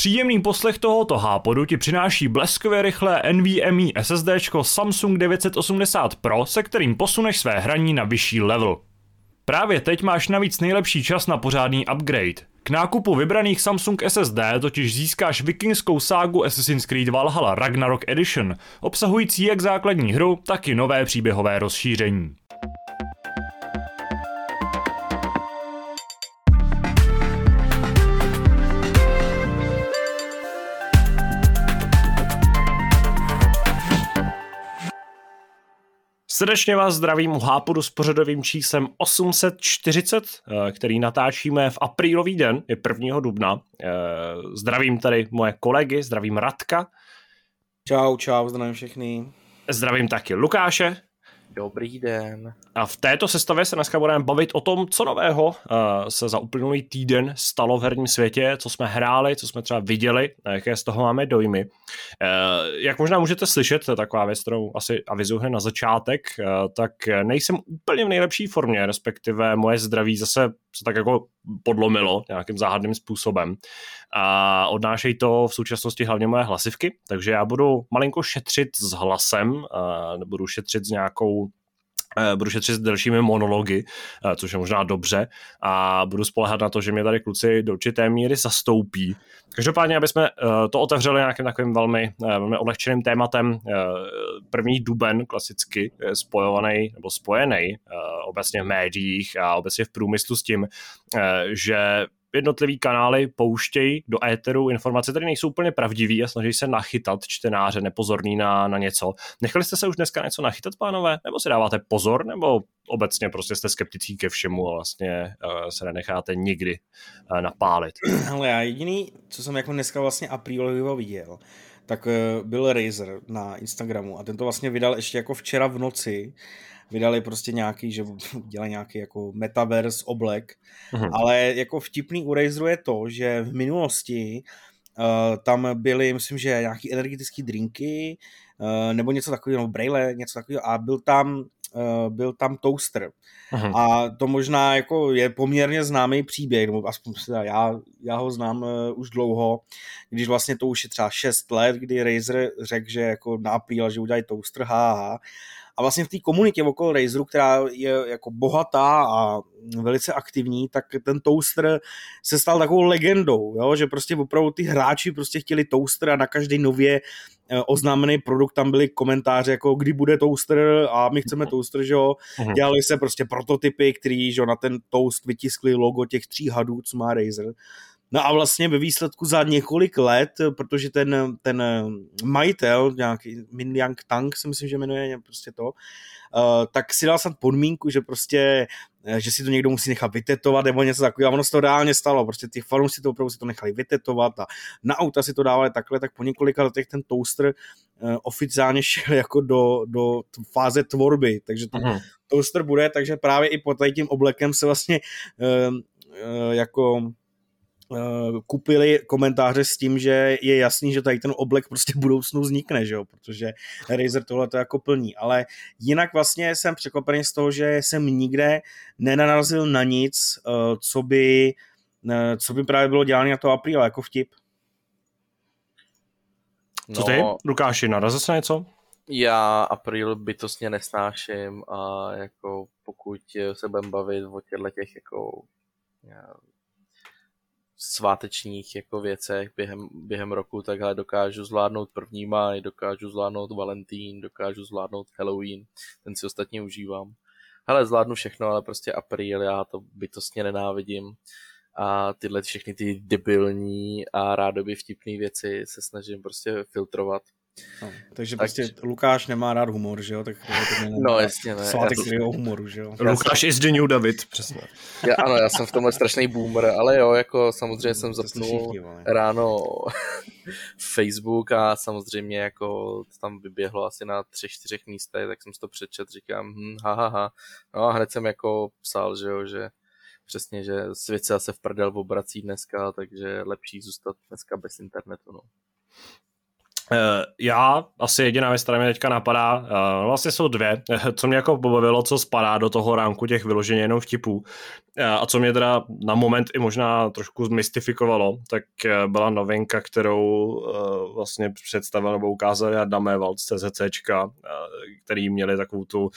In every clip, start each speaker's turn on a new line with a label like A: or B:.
A: Příjemný poslech tohoto hápodu ti přináší bleskově rychlé NVMe SSD Samsung 980 Pro, se kterým posuneš své hraní na vyšší level. Právě teď máš navíc nejlepší čas na pořádný upgrade. K nákupu vybraných Samsung SSD totiž získáš vikingskou ságu Assassin's Creed Valhalla Ragnarok Edition, obsahující jak základní hru, tak i nové příběhové rozšíření. Srdečně vás zdravím u Hápodu s pořadovým číslem 840, eh, který natáčíme v aprílový den, je 1. dubna. Eh, zdravím tady moje kolegy, zdravím Radka.
B: Čau, čau, zdravím všechny.
A: Zdravím taky Lukáše.
C: Dobrý den.
A: A v této sestavě se dneska budeme bavit o tom, co nového uh, se za uplynulý týden stalo v herním světě, co jsme hráli, co jsme třeba viděli, jaké z toho máme dojmy. Uh, jak možná můžete slyšet, to je taková věc, kterou asi avizuji na začátek, uh, tak nejsem úplně v nejlepší formě, respektive moje zdraví zase se tak jako podlomilo nějakým záhadným způsobem. A odnášejí to v současnosti hlavně moje hlasivky, takže já budu malinko šetřit s hlasem, uh, budu šetřit s nějakou Eh, budu šetřit s delšími monology, eh, což je možná dobře, a budu spolehat na to, že mě tady kluci do určité míry zastoupí. Každopádně, aby jsme eh, to otevřeli nějakým takovým velmi, velmi odlehčeným tématem, první duben klasicky spojovaný nebo spojený obecně v médiích a obecně v průmyslu s tím, že jednotlivý kanály pouštějí do éteru informace, které nejsou úplně pravdivé a snaží se nachytat čtenáře nepozorný na, na něco. Nechali jste se už dneska něco nachytat, pánové? Nebo si dáváte pozor? Nebo obecně prostě jste skepticí ke všemu a vlastně uh, se nenecháte nikdy uh, napálit?
B: Ale já jediný, co jsem jako dneska vlastně a priori viděl, tak uh, byl Razer na Instagramu a ten to vlastně vydal ještě jako včera v noci vydali prostě nějaký, že dělají nějaký jako metaverse oblek, uh-huh. ale jako vtipný u Razeru je to, že v minulosti uh, tam byly, myslím, že nějaký energetické drinky, uh, nebo něco takového, nebo braille, něco takového a byl tam Uh, byl tam toaster. Uh-huh. A to možná jako je poměrně známý příběh, nebo aspoň já, já ho znám uh, už dlouho, když vlastně to už je třeba 6 let, kdy Razer řekl, že jako na že udělají toaster, ha. A vlastně v té komunitě okolo Razeru, která je jako bohatá a velice aktivní, tak ten toaster se stal takovou legendou, jo? že prostě opravdu ty hráči prostě chtěli toaster a na každý nově eh, oznámený produkt tam byly komentáře jako kdy bude toaster a my chceme toaster, že jo. Mhm. Dělali se prostě prototypy, který že jo, na ten toast vytiskli logo těch tří hadů, co má Razer. No a vlastně ve výsledku za několik let, protože ten, ten majitel, nějaký Min Yang Tang, si myslím, že jmenuje prostě to, uh, tak si dal snad podmínku, že prostě eh, že si to někdo musí nechat vytetovat nebo něco takového. A ono se to reálně stalo. Prostě ty fanoušci to opravdu si to nechali vytetovat a na auta si to dávali takhle, tak po několika letech ten toaster uh, oficiálně šel jako do, do fáze tvorby. Takže ten uh-huh. toaster bude, takže právě i pod tím oblekem se vlastně jako Eh, kupili komentáře s tím, že je jasný, že tady ten oblek prostě v budoucnu vznikne, že jo, protože Razer tohle to jako plní, ale jinak vlastně jsem překvapený z toho, že jsem nikde nenarazil na nic, eh, co by, eh, co by právě bylo dělané na to apríla, jako vtip.
A: Co ty, no, Lukáši, narazil se něco?
C: Já apríl bytostně nesnáším a jako pokud se budeme bavit o těchto těch jako svátečních jako věcech během, během roku, takhle dokážu zvládnout první maj, dokážu zvládnout Valentín, dokážu zvládnout Halloween, ten si ostatně užívám. Hele, zvládnu všechno, ale prostě apríl, já to bytostně nenávidím a tyhle všechny ty debilní a rádoby vtipné věci se snažím prostě filtrovat
B: No, takže tak... prostě Lukáš nemá rád humor, že jo? Tak
C: to no jasně ne.
B: Svátek já to... humoru, že jo?
A: Lukáš is the new David, přesně.
C: Já, ano, já jsem v tomhle strašný boomer, ale jo, jako samozřejmě jsem zapnul ráno Facebook a samozřejmě jako tam vyběhlo asi na třech, čtyřech místech, tak jsem si to přečet, říkám, hm, ha, ha, ha. No a hned jsem jako psal, že jo, že přesně, že svět se zase v prdel obrací dneska, takže lepší zůstat dneska bez internetu, no.
A: Uh, já, asi jediná věc, která mě teďka napadá, uh, vlastně jsou dvě, co mě jako pobavilo, co spadá do toho ránku těch vyloženě jenom vtipů. Uh, a co mě teda na moment i možná trošku zmystifikovalo, tak byla novinka, kterou vlastně představil nebo ukázali Adam Evald z CZCčka, který měli takovou tu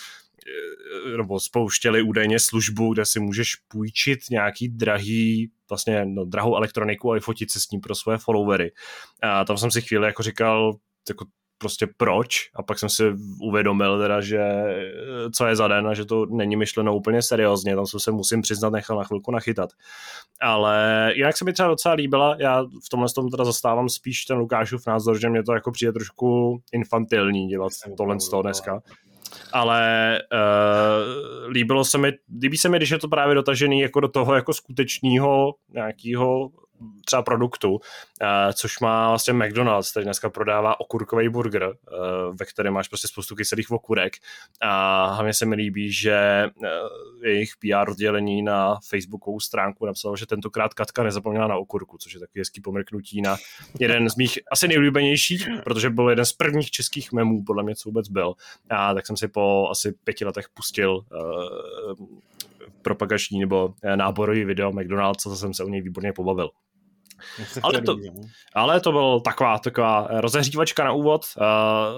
A: nebo spouštěli údajně službu, kde si můžeš půjčit nějaký drahý, vlastně no, drahou elektroniku a fotit se s ním pro svoje followery. A tam jsem si chvíli jako říkal, jako prostě proč a pak jsem si uvědomil teda, že co je za den a že to není myšleno úplně seriózně, tam jsem se musím přiznat nechal na chvilku nachytat. Ale jinak se mi třeba docela líbila, já v tomhle tom teda zastávám spíš ten Lukášův názor, že mě to jako přijde trošku infantilní dělat tohle z toho dneska ale uh, líbilo se mi, líbí se mi, když je to právě dotažený jako do toho jako skutečného nějakého třeba produktu, uh, což má vlastně McDonald's, který dneska prodává okurkový burger, uh, ve kterém máš prostě spoustu kyselých okurek a hlavně se mi líbí, že uh, jejich PR oddělení na facebookovou stránku napsalo, že tentokrát Katka nezapomněla na okurku, což je takový hezký pomrknutí na jeden z mých asi nejoblíbenějších, protože byl jeden z prvních českých memů, podle mě, co vůbec byl. A tak jsem si po asi pěti letech pustil propagační nebo náborový video McDonald's, co jsem se u něj výborně pobavil. Ale to, ale to byl taková, taková rozehřívačka na úvod.
C: Uh,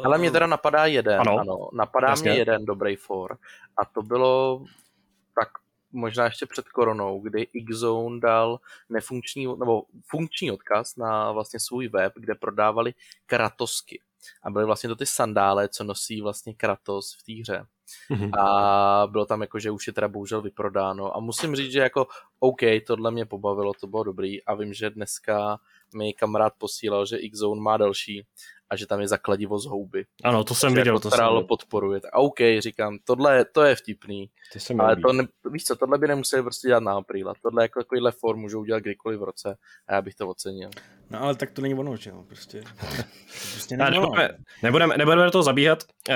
C: ale mě teda napadá jeden, ano, ano napadá jasně. mě jeden dobrý for a to bylo tak možná ještě před koronou, kdy Xzone dal nefunkční, nebo funkční odkaz na vlastně svůj web, kde prodávali kratosky. A byly vlastně to ty sandále, co nosí vlastně Kratos v té hře. Mm-hmm. A bylo tam jako, že už je teda bohužel vyprodáno. A musím říct, že jako OK, tohle mě pobavilo, to bylo dobrý. A vím, že dneska mi kamarád posílal, že X-Zone má další a že tam je zakladivo z houby.
A: Ano, to jsem viděl.
C: Jako to jsem podporuje. A OK, říkám, tohle to je vtipný. To ale to ne, víš co, tohle by nemuseli prostě dělat na apríla. Tohle jako takovýhle form můžou udělat kdykoliv v roce a já bych to ocenil.
B: No ale tak to není ono, že jo, prostě.
A: prostě ne, nebudeme, nebudeme, nebudeme do toho zabíhat, uh,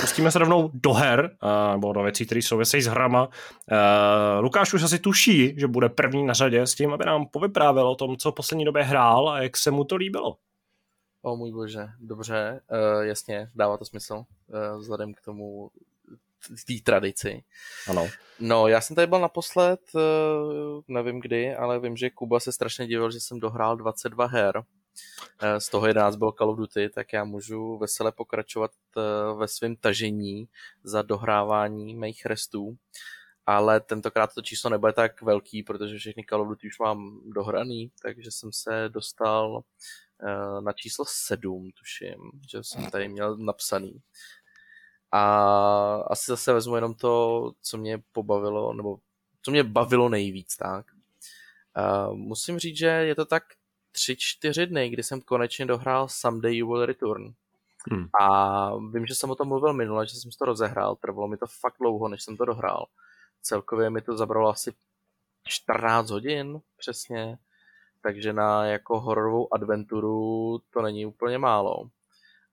A: pustíme se rovnou do her, uh, nebo do věcí, které souvisejí s hrama. Uh, Lukáš už asi tuší, že bude první na řadě s tím, aby nám povyprávěl o tom, co v poslední době hrál a jak se mu to líbilo.
C: O můj bože, dobře, uh, jasně, dává to smysl, uh, vzhledem k tomu té tradici.
A: Ano.
C: No, já jsem tady byl naposled, uh, nevím kdy, ale vím, že Kuba se strašně divil, že jsem dohrál 22 her. Uh, z toho 11 byl Call of Duty, tak já můžu vesele pokračovat uh, ve svém tažení za dohrávání mých restů. Ale tentokrát to číslo nebude tak velký, protože všechny Call of Duty už mám dohraný, takže jsem se dostal na číslo 7, tuším, že jsem tady měl napsaný. A asi zase vezmu jenom to, co mě pobavilo, nebo co mě bavilo nejvíc, tak. Uh, musím říct, že je to tak 3-4 dny, kdy jsem konečně dohrál Someday You Will Return. Hmm. A vím, že jsem o tom mluvil minule, že jsem to rozehrál, trvalo mi to fakt dlouho, než jsem to dohrál. Celkově mi to zabralo asi 14 hodin přesně, takže na jako hororovou adventuru to není úplně málo.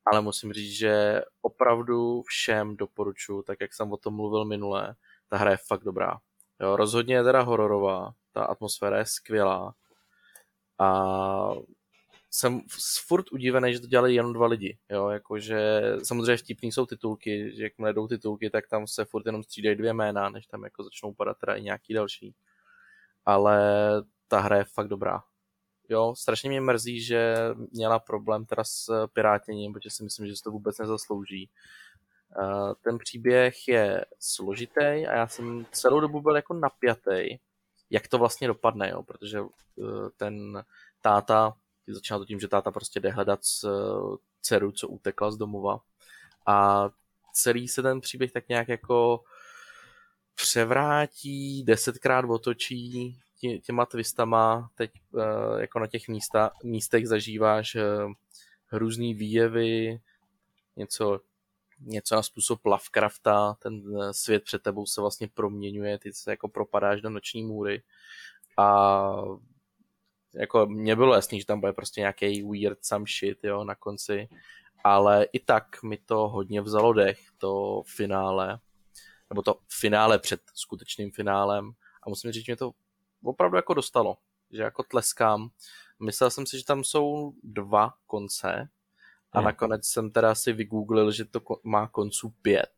C: Ale musím říct, že opravdu všem doporučuji, tak jak jsem o tom mluvil minule, ta hra je fakt dobrá. Jo, rozhodně je teda hororová, ta atmosféra je skvělá a jsem furt udivený, že to dělali jenom dva lidi, jo, jakože samozřejmě vtipný jsou titulky, že jakmile jdou titulky, tak tam se furt jenom střídají dvě jména, než tam jako začnou padat teda i nějaký další. Ale ta hra je fakt dobrá. Jo, strašně mě mrzí, že měla problém teda s pirátěním, protože si myslím, že se to vůbec nezaslouží. Eh, ten příběh je složitý a já jsem celou dobu byl jako napjatý, jak to vlastně dopadne, jo, protože eh, ten táta, začíná to tím, že táta prostě jde hledat eh, dceru, co utekla z domova a celý se ten příběh tak nějak jako převrátí, desetkrát otočí, tě, těma twistama teď uh, jako na těch místa, místech zažíváš uh, různý výjevy, něco, něco na způsob Lovecrafta, ten uh, svět před tebou se vlastně proměňuje, ty se jako propadáš do noční můry. A jako mně bylo jasný, že tam bude prostě nějaký weird some shit, jo, na konci, ale i tak mi to hodně vzalo dech, to finále, nebo to finále před skutečným finálem. A musím říct, že mě to opravdu jako dostalo, že jako tleskám. Myslel jsem si, že tam jsou dva konce A
A: Hmm.
C: nakonec jsem teda si vygooglil, že to má konců pět.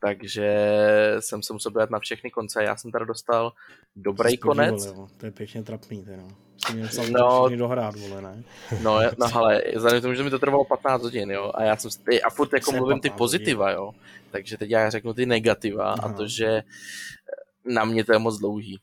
C: Takže jsem se musel podívat na všechny konce. Já jsem teda dostal dobrý konec.
B: jo. To je pěkně trapný, teda. Sám
C: No.
B: no. dohrát, vole, ne?
C: No, no ale vzhledem k tomu, že mi to trvalo 15 hodin, jo, a já jsem a furt jako mluvím ty
B: 15
C: pozitiva, jo, takže teď já řeknu ty negativa a
B: Aha.
C: to, že na mě to je moc dlouhý.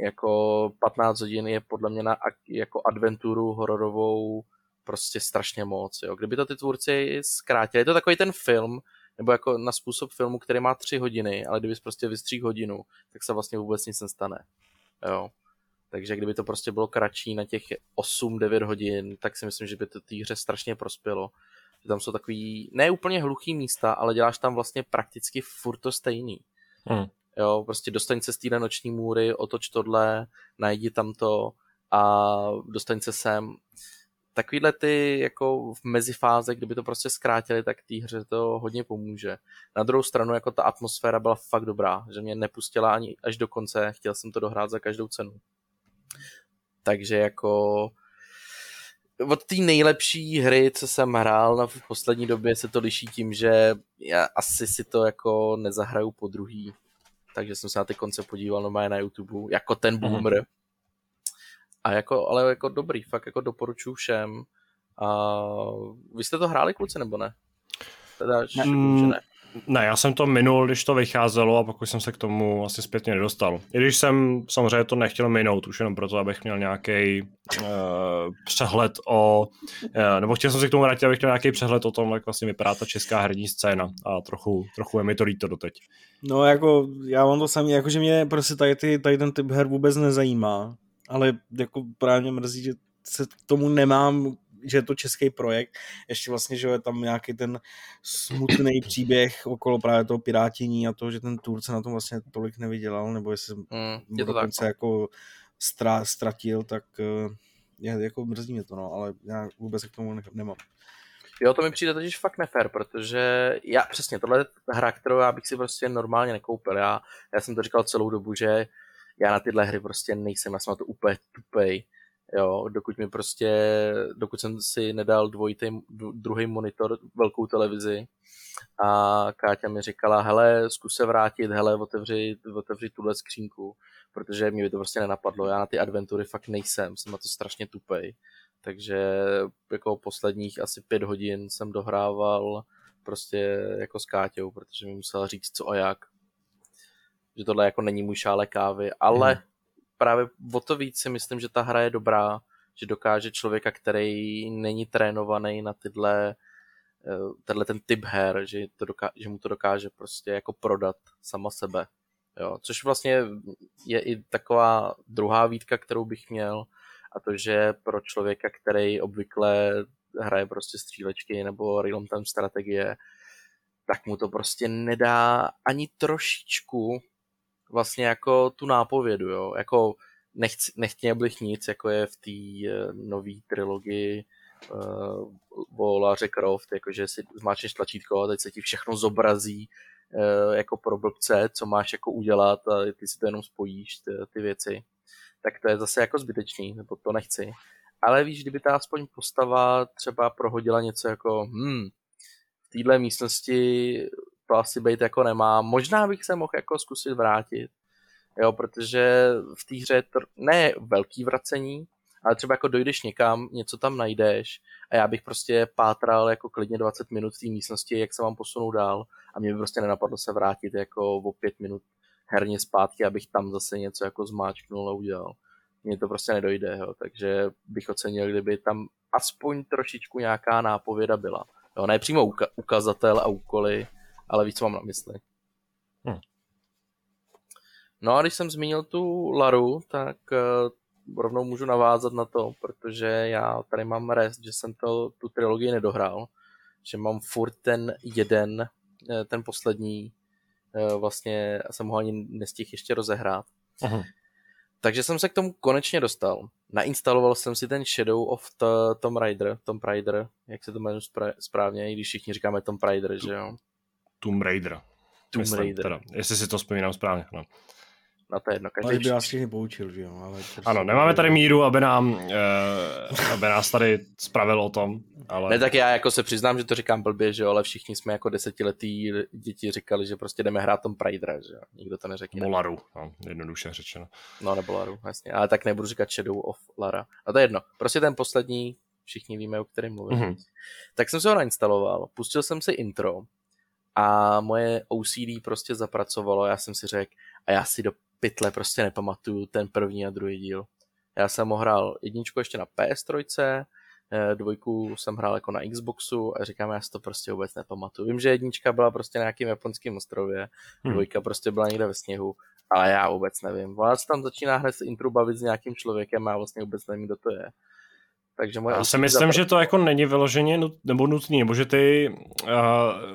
C: Jako 15 hodin je podle mě na ak- jako adventuru hororovou prostě strašně moc, jo. Kdyby to ty tvůrci zkrátili, je to takový ten film, nebo jako na způsob filmu, který má tři hodiny, ale kdybys prostě vystříh hodinu, tak se vlastně vůbec nic nestane. Jo. Takže kdyby to prostě bylo kratší na těch 8-9 hodin, tak si myslím, že by to té hře strašně prospělo. Že tam jsou takový, ne úplně hluchý místa, ale děláš tam vlastně prakticky furt to stejný.
A: Hmm.
C: Jo, prostě dostaň se z té noční můry, otoč tohle, najdi tam to a dostaň se sem. Takovýhle ty jako v mezifáze, kdyby to prostě zkrátili, tak té hře to hodně pomůže. Na druhou stranu, jako ta atmosféra byla fakt dobrá, že mě nepustila ani až do konce, chtěl jsem to dohrát za každou cenu. Takže jako od té nejlepší hry, co jsem hrál na v poslední době, se to liší tím, že já asi si to jako nezahraju po druhý. Takže jsem se na ty konce podíval normálně na YouTube, jako ten boomer. Mm-hmm. A jako, ale jako dobrý, fakt jako doporučuji všem. A vy jste to hráli kluci nebo ne? Teda,
A: Mm,
C: že ne.
A: Ne, já jsem to minul, když to vycházelo a pokud jsem se k tomu asi zpětně nedostal. I když jsem samozřejmě to nechtěl minout, už jenom proto, abych měl nějaký uh, přehled o, uh, nebo chtěl jsem se k tomu vrátit, abych měl nějaký přehled o tom, jak vlastně vypadá ta česká herní scéna a trochu, trochu je mi to líto doteď.
B: No jako, já mám to samý, jakože mě prostě tady, ty, tady ten typ her vůbec nezajímá, ale jako právě mrzí, že se tomu nemám, že je to český projekt, ještě vlastně, že je tam nějaký ten smutný příběh okolo právě toho pirátění a toho, že ten Turce na tom vlastně tolik nevydělal, nebo jestli
C: Mm, je to tak.
B: dokonce jako stra, ztratil, tak eh, je, jako mrzí mě to, no, ale já vůbec se k tomu ne- nemám.
C: Jo, to mi přijde totiž fakt nefér, protože já přesně, tohle je hra, kterou já bych si prostě normálně nekoupil. Já, já jsem to říkal celou dobu, že já na tyhle hry prostě nejsem, já jsem na to úplně tupej. Jo, dokud mi prostě, dokud jsem si nedal dvojitý, druhý monitor, velkou televizi a Káťa mi říkala, hele, zkus se vrátit, hele, otevři, otevři tuhle skřínku, protože mě by to prostě nenapadlo, já na ty adventury fakt nejsem, jsem na to strašně tupej. Takže jako posledních asi pět hodin jsem dohrával prostě jako s Káťou, protože mi musela říct co a jak. Že tohle jako není můj šále kávy, ale
A: Mhm.
C: Právě o to víc si myslím, že ta hra je dobrá, že dokáže člověka, který není trénovaný na tyhle eh, tenhle ten typ her, že, to doká- že mu to dokáže prostě jako prodat sama sebe. Jo, což vlastně je i taková druhá výtka, kterou bych měl, a to, že pro člověka, který obvykle hraje prostě střílečky nebo real time strategie, tak mu to prostě nedá ani trošičku vlastně jako tu nápovědu, jo. Jako nechci, nechtěl bych nic, jako je v té uh, nové trilogii uh, o Láře Croft, jakože si zmáčneš tlačítko a teď se ti všechno zobrazí uh, jako pro blbce, co máš jako udělat a ty si to jenom spojíš, ty, ty věci. Tak to je zase jako zbytečný, nebo to nechci. Ale víš, kdyby ta aspoň postava třeba prohodila něco jako hm, v téhle místnosti to asi být jako nemá. Možná bych se mohl jako zkusit vrátit. Jo, protože v té hře to ne velký vracení, ale třeba jako dojdeš někam, něco tam najdeš a já bych prostě pátral jako klidně 20 minut v té místnosti, jak se mám posunout dál a mě by prostě nenapadlo se vrátit jako o 5 minut herně zpátky, abych tam zase něco jako zmáčknul a udělal. Mně to prostě nedojde, jo, takže bych ocenil, kdyby tam aspoň trošičku nějaká nápověda byla. Jo, ne přímo uka- ukazatel a úkoly, ale víc co mám na mysli.
A: Hmm.
C: No a když jsem zmínil tu Laru, tak uh, rovnou můžu navázat na to, protože já tady mám rest, že jsem to, tu trilogii nedohrál, že mám furt ten jeden, eh, ten poslední, uh, vlastně jsem ho ani nestihl ještě rozehrát.
A: Aha.
C: Takže jsem se k tomu konečně dostal. Nainstaloval jsem si ten Shadow of the Tomb Raider, Tomb Raider, jak se to jmenuje správně, i když všichni říkáme Tomb Raider, že jo?
A: Tomb Raider.
C: Tomb
A: Myslím,
C: Raider.
A: Teda, jestli si to vzpomínám správně. No.
C: na to jedno.
B: Každý ale by vás všechny poučil, že jo? Ale
A: prostě ano, nemáme tady míru, aby, nám, uh, aby nás tady spravil o tom. Ale...
C: Ne, tak já jako se přiznám, že to říkám blbě, že jo, ale všichni jsme jako desetiletí děti říkali, že prostě jdeme hrát tom Pridera, že jo. Nikdo to neřekne.
A: Nebo Laru, no, jednoduše řečeno.
C: No, nebo Laru, jasně. Ale tak nebudu říkat Shadow of Lara. A to je jedno. Prostě ten poslední, všichni víme, o kterém mluvím. Mm-hmm. Tak jsem se ho nainstaloval, pustil jsem si intro a moje OCD prostě zapracovalo. Já jsem si řekl, a já si do pytle prostě nepamatuju ten první a druhý díl. Já jsem ho hrál jedničku ještě na PS3, eh, dvojku jsem hrál jako na Xboxu a říkám, já si to prostě vůbec nepamatuju. Vím, že jednička byla prostě na nějakým japonském ostrově, hmm. dvojka prostě byla někde ve sněhu, ale já vůbec nevím. Ona se tam začíná hned intro bavit s nějakým člověkem a já vlastně vůbec nevím, kdo to je.
A: Takže moje já si myslím, že to jako není vyloženě nut, nebo nutný, nebo že ty, uh,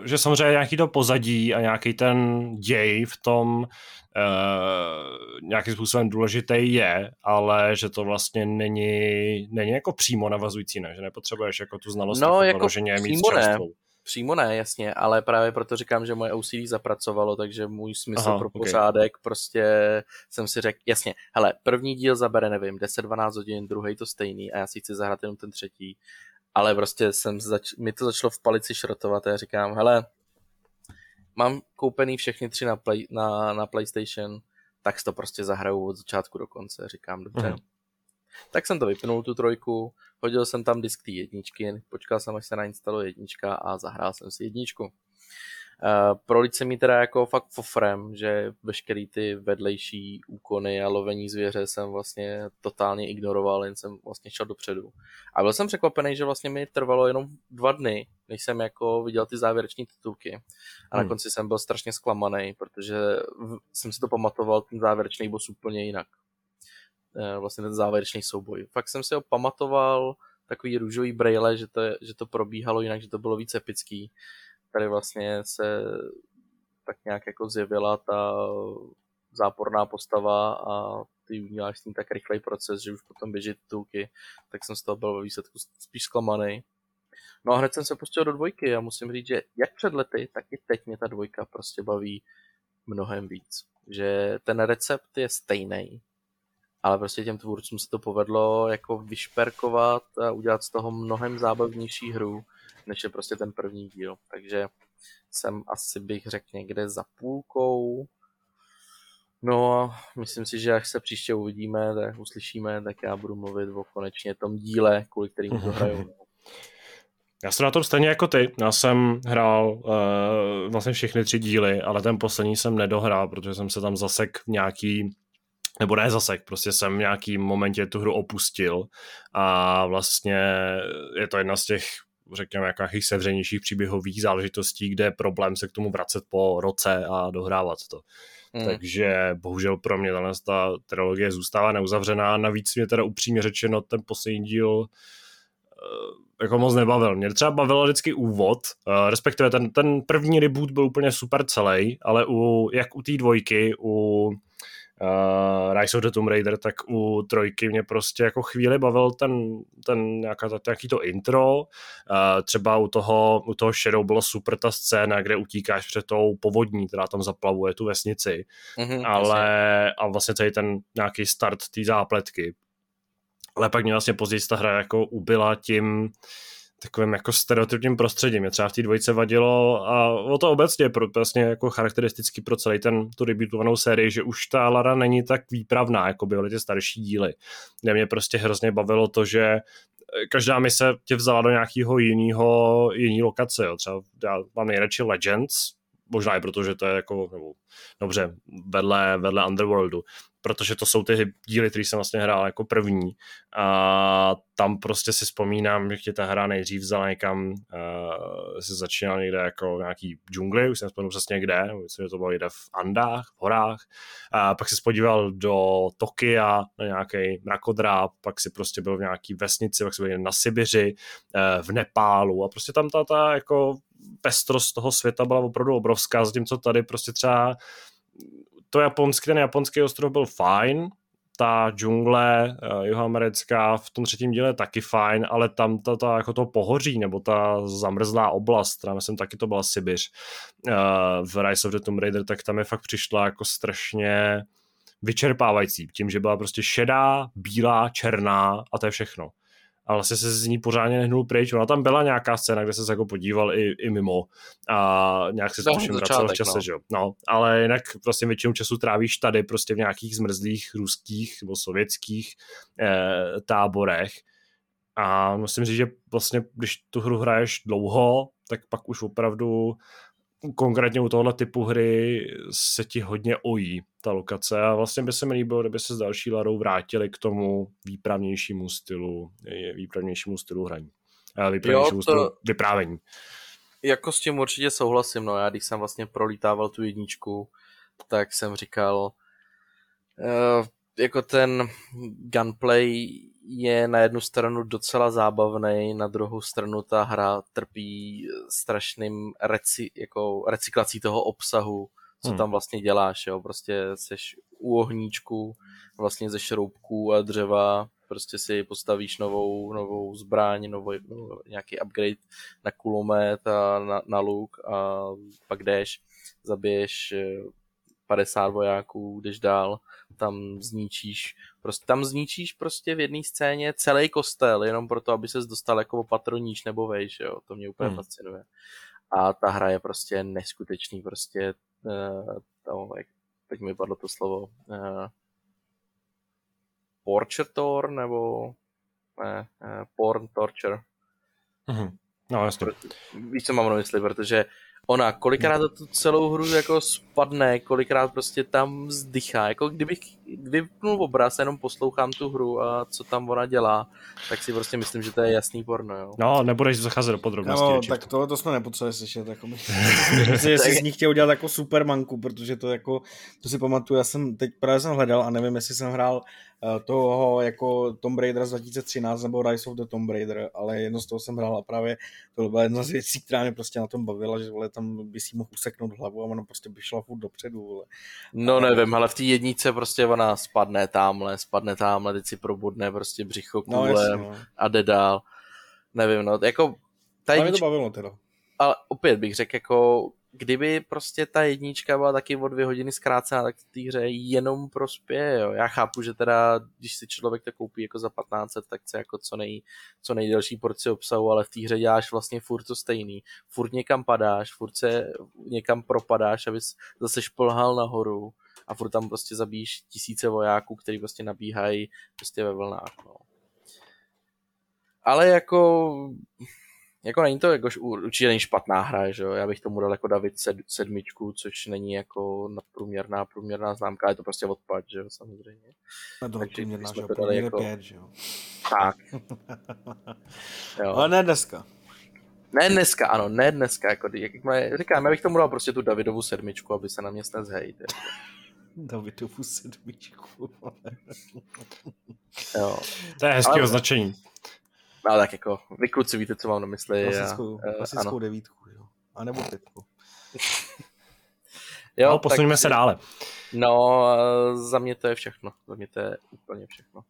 A: že samozřejmě nějaký to pozadí a nějaký ten děj v tom uh, nějakým způsobem důležitý je, ale že to vlastně není, není jako přímo navazující, ne? že nepotřebuješ jako tu znalost
C: no, jako vyloženě mít s ne. Přímo ne, jasně, ale právě proto říkám, že moje OCD zapracovalo, takže můj smysl Aha, pro okay. pořádek prostě jsem si řekl, jasně, hele, první díl zabere, nevím, 10-12 hodin, druhý to stejný a já si chci zahrát jenom ten třetí, ale prostě jsem zač- mi to začalo v palici šrotovat a já říkám, hele, mám koupený všechny tři na, play, na, na PlayStation, tak to prostě zahraju od začátku do konce, říkám, dobře. Mm. Tak jsem to vypnul, tu trojku, hodil jsem tam disk té jedničky, počkal jsem, až se nainstaluje jednička a zahrál jsem si jedničku. Uh, prolít se mi teda jako fakt fofrem, že veškerý ty vedlejší úkony a lovení zvěře jsem vlastně totálně ignoroval, jen jsem vlastně šel dopředu. A byl jsem překvapený, že vlastně mi trvalo jenom dva dny, než jsem jako viděl ty závěreční titulky. A na hmm. konci jsem byl strašně zklamaný, protože jsem si to pamatoval, ten závěrečný boss úplně jinak. Eh, vlastně ten závěrečný souboj. Fakt jsem si ho pamatoval, takový růžový braille, že to, že to probíhalo jinak, že to bylo víc epický. Tady vlastně se tak nějak jako zjevila ta záporná postava a ty uděláš s tím tak rychlej proces, že už potom běží titulky, tak jsem z toho byl ve výsledku spíš zklamaný. No a hned jsem se pustil do dvojky a musím říct, že jak před lety, tak i teď mě ta dvojka prostě baví mnohem víc. Že ten recept je stejný, ale prostě těm tvůrcům se to povedlo jako vyšperkovat a udělat z toho mnohem zábavnější hru, než je prostě ten první díl. Takže jsem asi bych řekl někde za půlkou. No a myslím si, že až se příště uvidíme, tak uslyšíme, tak já budu mluvit o konečně tom díle, kvůli kterým to hraju.
A: Já jsem na tom stejně jako ty. Já jsem hrál uh, vlastně všechny tři díly, ale ten poslední jsem nedohrál, protože jsem se tam zasek v nějaký nebo ne zasek, prostě jsem v nějakým momentě tu hru opustil a vlastně je to jedna z těch řekněme, nějakých sevřenějších příběhových záležitostí, kde je problém se k tomu vracet po roce a dohrávat to. Mm. Takže bohužel pro mě ta trilogie zůstává neuzavřená. Navíc mě teda upřímně řečeno ten poslední díl eh, jako moc nebavil. Mě třeba bavil vždycky úvod, eh, respektive ten, ten první reboot byl úplně super celý, ale u, jak u té dvojky, u uh, Rise of the Tomb Raider, tak u trojky mě prostě jako chvíli bavil ten, ten nějaká, nějaký to intro, uh, třeba u toho, u toho Shadow bylo super ta scéna, kde utíkáš před tou povodní, která tam zaplavuje tu vesnici, mm-hmm, ale a vlastně celý ten nějaký start té zápletky. Ale pak mě vlastně později ta hra jako ubila tím, takovým jako stereotypním prostředím. Mě třeba v té dvojice vadilo a o to obecně pro, vlastně jako charakteristický pro celý ten tu rebootovanou sérii, že už ta Lara není tak výpravná, jako byly ty starší díly. Kde mě prostě hrozně bavilo to, že každá mise tě vzala do nějakého jiného, jiný lokace. Jo. Třeba já mám nejradši Legends, možná i proto, že to je jako, nebo, dobře, vedle, vedle Underworldu, protože to jsou ty díly, které jsem vlastně hrál jako první. A tam prostě si vzpomínám, že tě ta hra nejdřív vzala někam, uh, se začínal někde jako nějaký džungli, už jsem vzpomínal přesně kde, myslím, že to bylo někde v Andách, v horách, a pak se spodíval do Tokia na nějaký mrakodráp, pak si prostě byl v nějaký vesnici, pak si byl na Sibiři, uh, v Nepálu. A prostě tam ta, ta jako pestrost toho světa byla opravdu obrovská, zatímco tady prostě třeba to japonský, ten japonský ostrov byl fajn, ta džungle uh, jihoamerická v tom třetím díle taky fajn, ale tam ta, ta, jako to pohoří, nebo ta zamrzlá oblast, která myslím taky to byla Sibiř uh, v Rise of the Tomb Raider, tak tam je fakt přišla jako strašně vyčerpávající, tím, že byla prostě šedá, bílá, černá a to je všechno. A vlastně se z ní pořádně nehnul pryč. Ona tam byla nějaká scéna, kde se jako podíval i, i mimo a nějak se to všem vracel v čase, no. že jo. No, ale jinak vlastně většinu času trávíš tady prostě v nějakých zmrzlých ruských nebo sovětských eh, táborech a musím říct, že vlastně, když tu hru hraješ dlouho, tak pak už opravdu konkrétně u tohohle typu hry se ti hodně ojí ta lokace a vlastně by se mi líbilo, kdyby se s další Larou vrátili k tomu výpravnějšímu stylu, výpravnějšímu stylu hraní. Výpravnějšímu jo, to... stylu vyprávění.
C: Jako s tím určitě souhlasím, no já když jsem vlastně prolítával tu jedničku, tak jsem říkal, uh, jako ten gunplay je na jednu stranu docela zábavný, na druhou stranu ta hra trpí strašným reci, jako recyklací toho obsahu, co hmm. tam vlastně děláš, jo, prostě seš u ohníčku, vlastně ze šroubků a dřeva, prostě si postavíš novou, novou zbraň, nový, no, nějaký upgrade na kulomet a na, na luk a pak jdeš, zabiješ 50 eh, vojáků, jdeš dál tam zničíš, prostě tam zničíš prostě v jedné scéně celý kostel, jenom proto, aby ses dostal jako opatroníč nebo vejš, jo, to mě úplně hmm. fascinuje. A ta hra je prostě neskutečný, prostě uh, to, jak, teď mi padlo to slovo, uh, nebo ne, uh, Porn Torture.
A: Mm-hmm. No, jasně.
C: Víš, co mám na mysli, protože ona, kolikrát to tu celou hru jako spadne, kolikrát prostě tam vzdychá, jako kdybych vypnul obraz, jenom poslouchám tu hru a co tam ona dělá, tak si prostě myslím, že to je jasný porno, jo.
A: No, nebudeš zacházet do podrobností. No,
B: tak tohle to jsme nepotřebovali slyšet, jako že jsi z nich chtěl udělat jako supermanku, protože to jako, to si pamatuju, já jsem teď právě jsem hledal a nevím, jestli jsem hrál toho jako Tomb Raider z 2013 nebo Rise of the Tomb Raider, ale jedno z toho jsem hrál a právě to byla jedna z věcí, která mě prostě na tom bavila, že vole, tam by si mohl useknout hlavu a ono prostě by šla furt dopředu. Vole.
C: No ale... nevím, ale v té jednice prostě ona spadne tamhle, spadne tamhle, teď si probudne prostě břicho no, kůle no, a jde dál. Nevím, no, jako...
B: Ta jednička... to bavilo teda.
C: Ale opět bych řekl, jako kdyby prostě ta jednička byla taky o dvě hodiny zkrácená, tak té hře jenom prospěje, jo. Já chápu, že teda, když si člověk to koupí jako za 15, tak chce jako co, nej, co nejdelší porci obsahu, ale v té hře děláš vlastně furt to stejný. Furt někam padáš, furt se někam propadáš, abys zase šplhal nahoru a furt tam prostě zabíjíš tisíce vojáků, který prostě nabíhají prostě ve vlnách, no. Ale jako jako není to jako určitě není špatná hra, že jo? Já bych tomu dal jako David sed, sedmičku, což není jako nadprůměrná průměrná známka, je to prostě odpad, že jo, samozřejmě.
B: No to Takže průměrná, že jo, to jako... pět, že jo.
C: Tak.
B: jo. Ale ne dneska.
C: Ne dneska, ano, ne dneska, jako, jak mě, říkám, já bych tomu dal prostě tu Davidovu sedmičku, aby se na mě snes hejt.
B: Davidovu sedmičku.
C: jo.
A: To je hezký Ale... označení.
C: No tak jako, vy kluci víte, co mám na mysli.
B: Klasickou, a, klasickou ano. devítku, jo. A nebo pětku.
A: jo, no, posuníme tak, se dále.
C: No, za mě to je všechno. Za mě to je úplně všechno.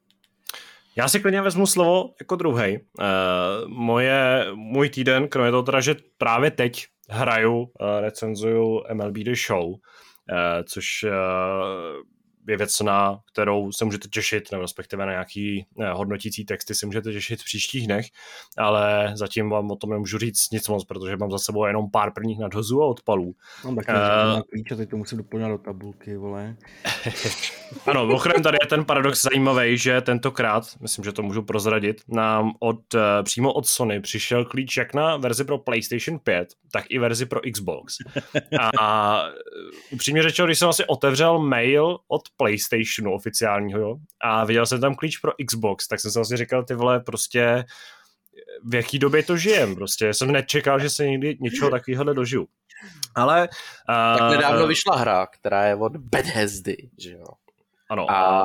A: Já si klidně vezmu slovo jako druhý. Uh, moje, můj týden, kromě toho teda, že právě teď hraju, uh, recenzuju MLB The Show, uh, což uh, je věc, na kterou se můžete těšit, nebo respektive na nějaký ne, hodnotící texty se můžete těšit v příštích dnech, ale zatím vám o tom nemůžu říct nic moc, protože mám za sebou jenom pár prvních nadhozů a odpalů.
B: Mám taky uh, teď to musím doplňovat do tabulky, vole.
A: ano, mimochodem tady je ten paradox zajímavý, že tentokrát, myslím, že to můžu prozradit, nám od, uh, přímo od Sony přišel klíč jak na verzi pro PlayStation 5, tak i verzi pro Xbox. A upřímně řečeno, když jsem asi otevřel mail od PlayStationu oficiálního, jo, a viděl jsem tam klíč pro Xbox, tak jsem si vlastně říkal, ty vole, prostě v jaký době to žijem, prostě jsem nečekal, že se někdy něčeho takového dožiju. Ale...
C: Uh, tak nedávno vyšla hra, která je od Bethesdy, že jo?
A: Ano.
C: A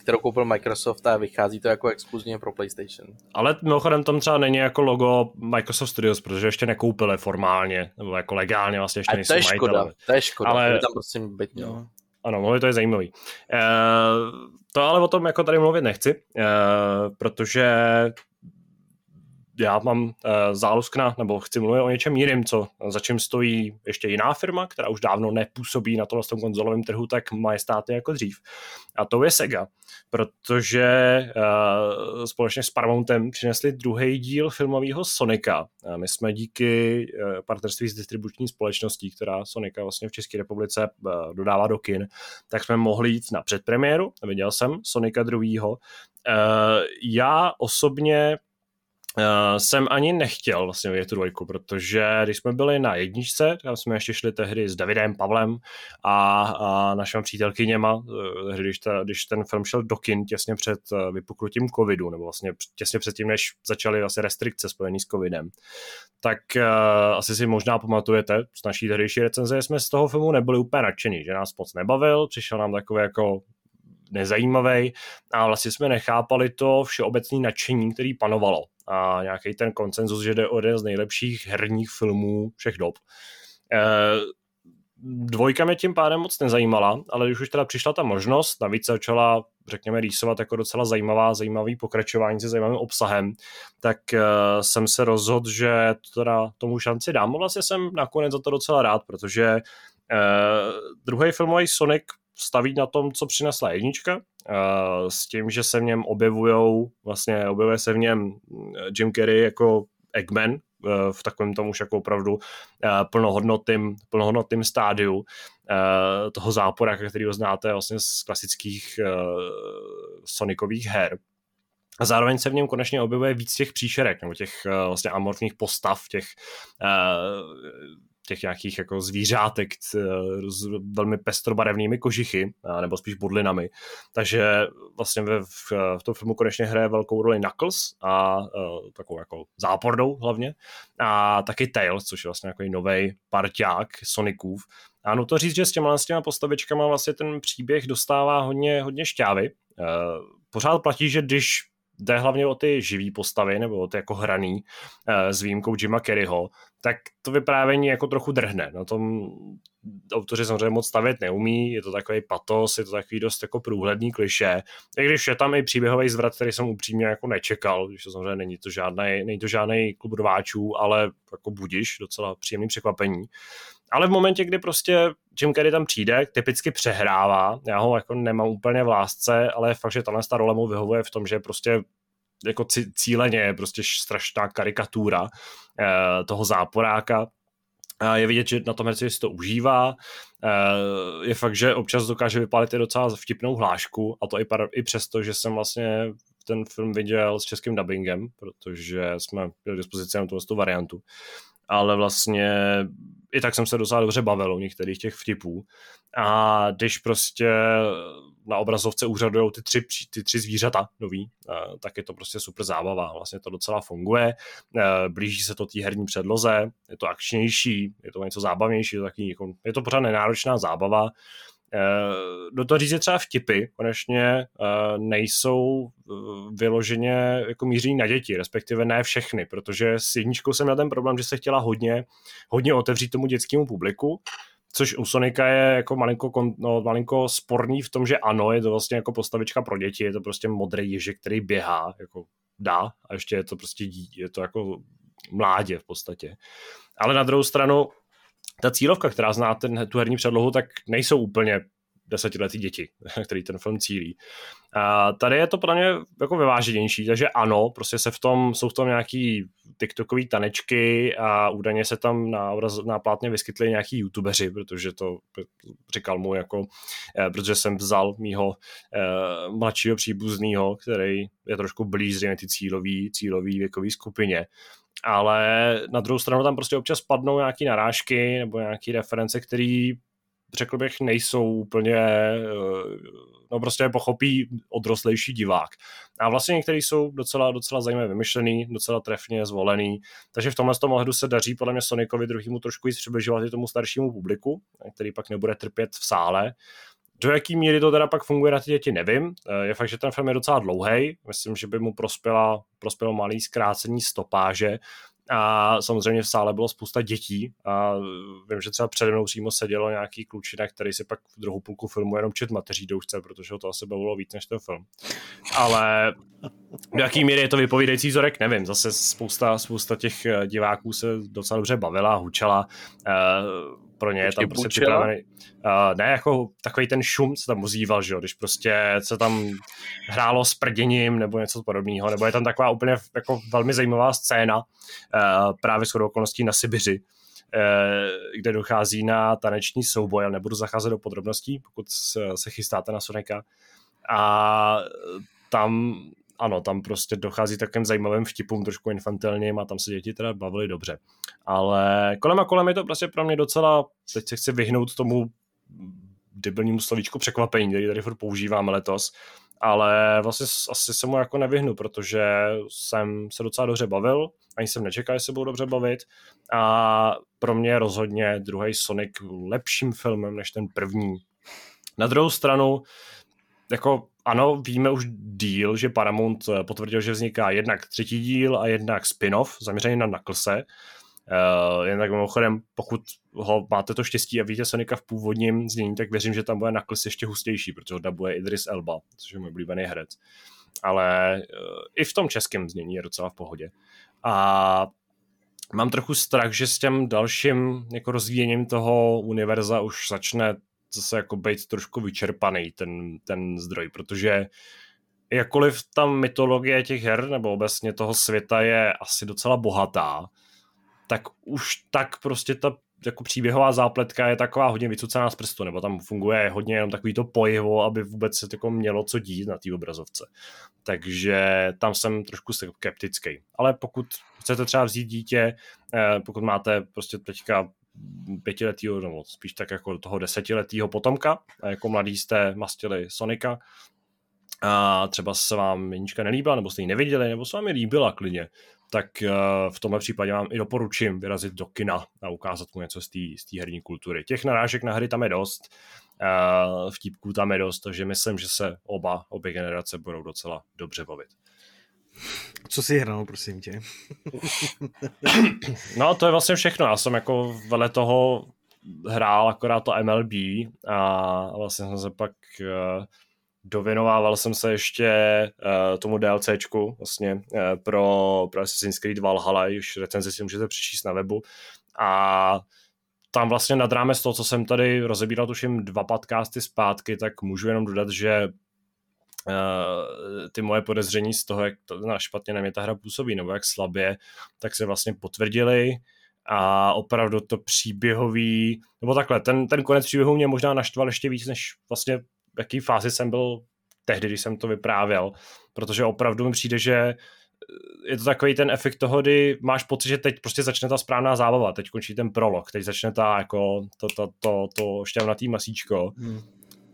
C: kterou koupil Microsoft a vychází to jako exkluzivně pro PlayStation.
A: Ale mimochodem tam třeba není jako logo Microsoft Studios, protože ještě nekoupili formálně, nebo jako legálně vlastně ještě nejsou
C: to je škoda,
A: majitele.
C: to je škoda, ale... tam prostě být mělo. No.
A: Ano, mohli to je zajímavý. E, to ale o tom jako tady mluvit nechci, e, protože já mám uh, záluskna, nebo chci mluvit o něčem jiném, co za čím stojí ještě jiná firma, která už dávno nepůsobí na tomhle tom konzolovém trhu tak majestátně jako dřív. A to je Sega, protože uh, společně s Paramountem přinesli druhý díl filmového Sonika. A my jsme díky uh, partnerství s distribuční společností, která Sonika vlastně v České republice uh, dodává do kin, tak jsme mohli jít na předpremiéru. Viděl jsem Sonika druhýho. Uh, já osobně Uh, jsem ani nechtěl vlastně vidět tu dvojku, protože když jsme byli na jedničce, tam jsme ještě šli tehdy s Davidem Pavlem a, a našimi přítelkyněma, eh, tehdy, když, ta, když ten film šel do kin těsně před eh, vypuknutím covidu, nebo vlastně těsně předtím, než začaly vlastně restrikce spojené s covidem, tak uh, asi si možná pamatujete z naší tehdejší recenze, jsme z toho filmu nebyli úplně nadšení, že nás moc nebavil, přišel nám takový jako nezajímavý a vlastně jsme nechápali to všeobecné nadšení, který panovalo a nějaký ten koncenzus, že jde o jeden z nejlepších herních filmů všech dob. E, dvojka mě tím pádem moc nezajímala, ale když už teda přišla ta možnost, navíc se začala, řekněme, rýsovat jako docela zajímavá, zajímavý pokračování se zajímavým obsahem, tak uh, jsem se rozhodl, že teda tomu šanci dám. Vlastně jsem nakonec za to docela rád, protože uh, druhý filmový Sonic staví na tom, co přinesla jednička, s tím, že se v něm objevujou, vlastně objevuje se v něm Jim Carrey jako Eggman, uh, v takovém tom už jako opravdu uh, plnohodnotným, plnohodnotným stádiu toho zápora, který ho znáte vlastně z klasických Sonicových her. A zároveň se v něm konečně objevuje víc těch příšerek, nebo těch vlastně amorfních postav, těch těch nějakých jako zvířátek s velmi pestrobarevnými kožichy, nebo spíš bodlinami. Takže vlastně ve, v, v tom filmu konečně hraje velkou roli Knuckles a uh, takovou jako zápornou hlavně. A taky Tails, což je vlastně jako nový parťák Sonicův. A no to říct, že s těma, s těma postavičkama vlastně ten příběh dostává hodně, hodně šťávy. Uh, pořád platí, že když jde hlavně o ty živý postavy, nebo o ty jako hraný eh, s výjimkou Jima Kerryho, tak to vyprávění jako trochu drhne. Na tom autoři samozřejmě moc stavět neumí, je to takový patos, je to takový dost jako průhledný kliše. I když je tam i příběhový zvrat, který jsem upřímně jako nečekal, když to samozřejmě není to žádný, není to žádný klub rváčů, ale jako budiš, docela příjemný překvapení. Ale v momentě, kdy prostě Jim Carrey tam přijde, typicky přehrává, já ho jako nemám úplně v lásce, ale fakt, že tahle role mu vyhovuje v tom, že prostě jako cíleně je prostě strašná karikatura eh, toho záporáka, je vidět, že na tom herci si to užívá. Eh, je fakt, že občas dokáže vypálit i docela vtipnou hlášku a to i, par, i přesto, že jsem vlastně ten film viděl s českým dubbingem, protože jsme měli k dispozici jenom tu variantu ale vlastně i tak jsem se docela dobře bavil u některých těch vtipů. A když prostě na obrazovce úřadují ty tři, ty tři zvířata nový, tak je to prostě super zábava. Vlastně to docela funguje, blíží se to té herní předloze, je to akčnější, je to něco zábavnější, je to, taky, jako, je to pořád nenáročná zábava Eh, do toho říct, že třeba vtipy konečně eh, nejsou eh, vyloženě jako míří na děti, respektive ne všechny, protože s jedničkou jsem měl ten problém, že se chtěla hodně, hodně otevřít tomu dětskému publiku, což u Sonika je jako malinko, no, malinko sporný v tom, že ano, je to vlastně jako postavička pro děti, je to prostě modrý ježek, který běhá, jako dá, a ještě je to prostě dítě, je to jako mládě v podstatě. Ale na druhou stranu ta cílovka, která zná ten, tu herní předlohu, tak nejsou úplně desetiletí děti, který ten film cílí. A tady je to pro mě jako vyváženější, takže ano, prostě se v tom, jsou v tom nějaký TikTokový tanečky a údajně se tam na, na plátně vyskytli nějaký youtubeři, protože to říkal mu jako, eh, protože jsem vzal mýho eh, mladšího příbuzného, který je trošku blíž ty cílový, cílový věkový skupině ale na druhou stranu tam prostě občas padnou nějaké narážky nebo nějaké reference, které řekl bych, nejsou úplně, eh, no prostě pochopí odrostlejší divák. A vlastně některý jsou docela, docela zajímavě vymyšlený, docela trefně zvolený, takže v tomhle tom ohledu se daří podle mě Sonicovi druhýmu trošku víc přibližovat i tomu staršímu publiku, který pak nebude trpět v sále, do jaký míry to teda pak funguje na ty děti, nevím. Eh, je fakt, že ten film je docela dlouhý. Myslím, že by mu prospěla, prospělo malý zkrácení stopáže, a samozřejmě v sále bylo spousta dětí a vím, že třeba přede mnou přímo sedělo nějaký klučina, který si pak v druhou půlku filmu jenom čet mateří doušce, protože ho to asi bavilo víc než ten film. Ale do jaký míry je to vypovídající vzorek, nevím. Zase spousta, spousta těch diváků se docela dobře bavila, hučela. Pro ně je tam prostě připravený. Uh, ne, jako takový ten šum se tam ozýval, že jo, když prostě se tam hrálo s prděním nebo něco podobného, nebo je tam taková úplně jako velmi zajímavá scéna uh, právě s okolností na Sibiři, kde dochází na taneční souboj, ale nebudu zacházet do podrobností, pokud se chystáte na Sonika. A tam ano, tam prostě dochází takovým zajímavým vtipům, trošku infantilním a tam se děti teda bavily dobře. Ale kolem a kolem je to prostě pro mě docela, teď se chci vyhnout tomu debilnímu slovíčku překvapení, který tady furt používáme letos, ale vlastně asi se mu jako nevyhnu, protože jsem se docela dobře bavil, ani jsem nečekal, že se budu dobře bavit a pro mě rozhodně druhý Sonic lepším filmem než ten první. Na druhou stranu, jako ano, víme už díl, že Paramount potvrdil, že vzniká jednak třetí díl a jednak spin-off zaměřený na Knucklese, Uh, jen tak mimochodem, pokud ho máte to štěstí a vidíte Sonika v původním znění, tak věřím, že tam bude naklis ještě hustější, protože ho dabuje Idris Elba, což je můj oblíbený herec. Ale uh, i v tom českém znění je docela v pohodě. A mám trochu strach, že s tím dalším jako rozvíjením toho univerza už začne zase jako být trošku vyčerpaný ten, ten zdroj, protože jakkoliv ta mytologie těch her nebo obecně toho světa je asi docela bohatá, tak už tak prostě ta jako příběhová zápletka je taková hodně vycucená z prstu, nebo tam funguje hodně jenom takový to pojivo, aby vůbec se jako mělo co dít na té obrazovce. Takže tam jsem trošku skeptický. Ale pokud chcete třeba vzít dítě, eh, pokud máte prostě teďka pětiletýho, nebo spíš tak jako toho desetiletýho potomka, a jako mladý jste mastili Sonika, a třeba se vám Jenička nelíbila, nebo jste ji neviděli, nebo se vám ji líbila klidně, tak eh, v tomhle případě vám i doporučím vyrazit do kina a ukázat mu něco z té herní kultury. Těch narážek na hry tam je dost, uh, vtipků tam je dost, takže myslím, že se oba, obě generace budou docela dobře bavit.
B: Co jsi hrál, prosím tě?
A: no, to je vlastně všechno. Já jsem jako vedle toho hrál akorát to MLB a vlastně jsem se pak uh, dověnovával jsem se ještě uh, tomu DLCčku vlastně uh, pro, pro Assassin's Creed Valhalla, už recenzi si můžete přečíst na webu a tam vlastně nad rámec toho, co jsem tady rozebíral tuším dva podcasty zpátky, tak můžu jenom dodat, že ty moje podezření z toho, jak to na špatně na mě ta hra působí, nebo jak slabě, tak se vlastně potvrdili a opravdu to příběhový, nebo takhle, ten, ten konec příběhu mě možná naštval ještě víc, než vlastně v jaký fázi jsem byl tehdy, když jsem to vyprávěl, protože opravdu mi přijde, že je to takový ten efekt toho, kdy máš pocit, že teď prostě začne ta správná zábava, teď končí ten prolog, teď začne ta jako to, to, to, to šťavnatý masíčko hmm.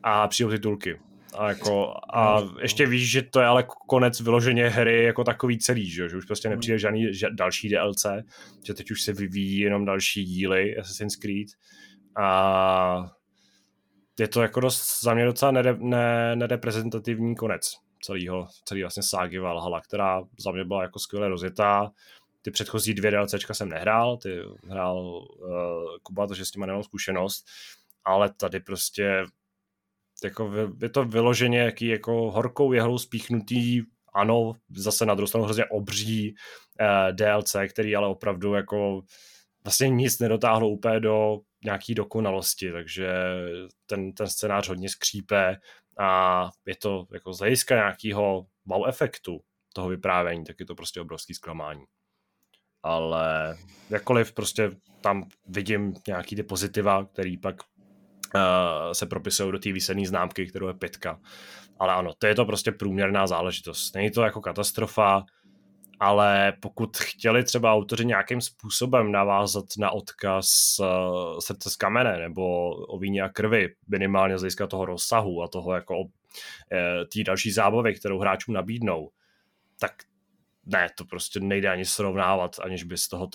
A: a přijdou titulky. A, jako, a ještě víš, že to je ale konec vyloženě hry jako takový celý, že, že už prostě nepřijde žádný další DLC, že teď už se vyvíjí jenom další díly Assassin's Creed a je to jako dost, za mě docela nere, ne, nereprezentativní konec celého, celý vlastně ságy Valhalla, která za mě byla jako skvěle rozjetá. Ty předchozí dvě DLCčka jsem nehrál, ty hrál uh, Kuba, takže s tím nemám zkušenost, ale tady prostě jako je to vyloženě jaký jako horkou jehlou spíchnutý ano, zase na druhou stranu hrozně obří eh, DLC, který ale opravdu jako vlastně nic nedotáhlo úplně do nějaký dokonalosti, takže ten, ten scénář hodně skřípe a je to jako z hlediska nějakého wow efektu toho vyprávění, tak je to prostě obrovský zklamání. Ale jakkoliv prostě tam vidím nějaký ty pozitiva, který pak se propisují do té výsledné známky, kterou je pětka. Ale ano, to je to prostě průměrná záležitost. Není to jako katastrofa, ale pokud chtěli třeba autoři nějakým způsobem navázat na odkaz uh, srdce z kamene nebo o víně a krvi, minimálně z hlediska toho rozsahu a toho jako uh, té další zábavy, kterou hráčům nabídnou, tak ne, to prostě nejde ani srovnávat, aniž by z toho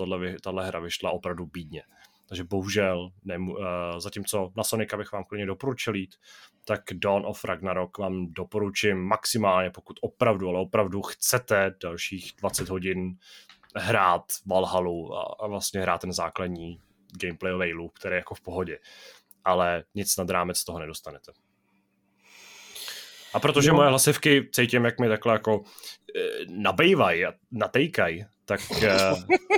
A: tahle hra vyšla opravdu bídně. Takže bohužel, ne, uh, zatímco na Sonika bych vám klidně doporučil jít, tak Dawn of Ragnarok vám doporučím maximálně, pokud opravdu, ale opravdu chcete dalších 20 hodin hrát Valhalu a, a vlastně hrát ten základní gameplayový loop, který je jako v pohodě. Ale nic nad rámec toho nedostanete. A protože no. moje hlasivky cítím, jak mi takhle jako e, nabejvají a natejkají, tak e,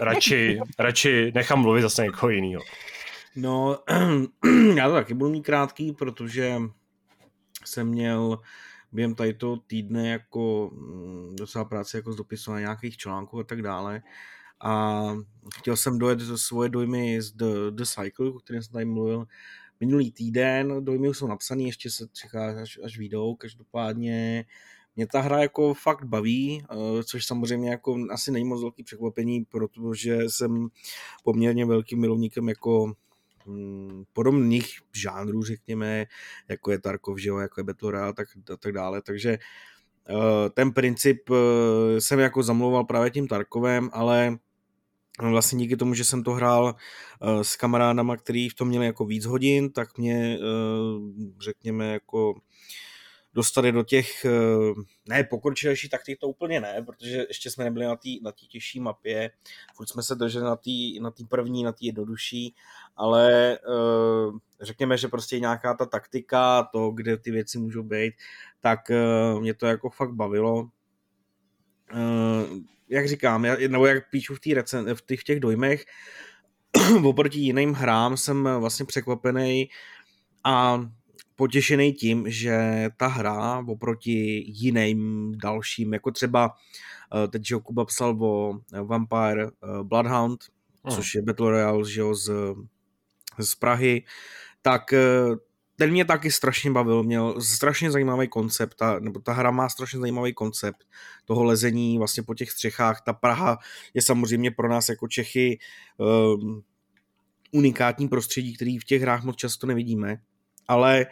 A: radši, radši nechám mluvit zase někoho jiného.
B: No, já to taky budu mít krátký, protože jsem měl během tady toho týdne jako mm, docela práce jako z dopisování nějakých článků a tak dále. A chtěl jsem dojet svoje dojmy z The, The Cycle, o kterém jsem tady mluvil minulý týden. Dojmy už jsou napsané, ještě se čeká, až, až výjdou. Každopádně mě ta hra jako fakt baví, eh, což samozřejmě jako asi není moc velký překvapení, protože jsem poměrně velkým milovníkem jako hm, podobných žánrů, řekněme, jako je Tarkov, že jo, jako je Battle Royale, tak, a tak dále, takže eh, ten princip eh, jsem jako zamlouval právě tím Tarkovem, ale vlastně díky tomu, že jsem to hrál s kamarádama, který v tom měli jako víc hodin, tak mě řekněme jako dostali do těch, eh, ne pokročilejší taktik to úplně ne, protože ještě jsme nebyli na té na těžší mapě, furt jsme se drželi na té na první, na té jednodušší, ale eh, řekněme, že prostě nějaká ta taktika, to, kde ty věci můžou být, tak eh, mě to jako fakt bavilo. Jak říkám, nebo jak píšu v, tý recen, v těch, v těch dojmech, oproti jiným hrám jsem vlastně překvapený a potěšený tím, že ta hra oproti jiným dalším, jako třeba eh, teď, že Kuba psal o Vampire eh, Bloodhound, hmm. což je Battle Royale že jo, z, z Prahy, tak eh, ten mě taky strašně bavil, měl strašně zajímavý koncept, ta, nebo ta hra má strašně zajímavý koncept toho lezení vlastně po těch střechách. Ta Praha je samozřejmě pro nás jako Čechy um, unikátní prostředí, který v těch hrách moc často nevidíme ale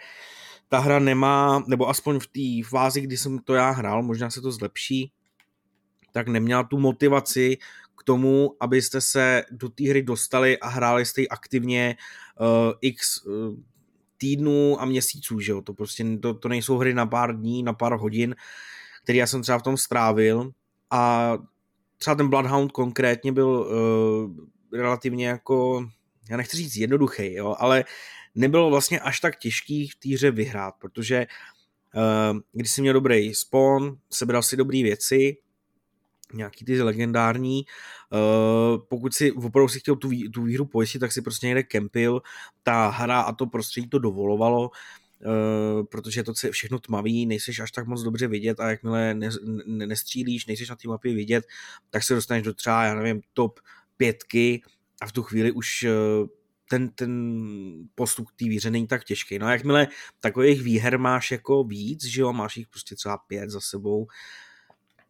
B: ta hra nemá, nebo aspoň v té fázi, kdy jsem to já hrál, možná se to zlepší, tak neměla tu motivaci k tomu, abyste se do té hry dostali a hráli jste ji aktivně uh, x uh, týdnů a měsíců, že jo, to prostě to, to nejsou hry na pár dní, na pár hodin, který já jsem třeba v tom strávil. A třeba ten Bloodhound konkrétně byl uh, relativně jako, já nechci říct jednoduchý, jo, ale nebylo vlastně až tak těžký v té hře vyhrát, protože uh, když jsi měl dobrý spawn, sebral si dobré věci, nějaký ty legendární, uh, pokud si opravdu si chtěl tu, tu výhru pojistit, tak si prostě někde kempil, ta hra a to prostředí to dovolovalo, Uh, protože je to všechno tmavý, nejseš až tak moc dobře vidět a jakmile ne, ne, nestřílíš, nejseš na té mapě vidět, tak se dostaneš do třeba, já nevím, top pětky a v tu chvíli už ten, ten postup té výře není tak těžký. No a jakmile takových výher máš jako víc, že jo, máš jich prostě třeba pět za sebou,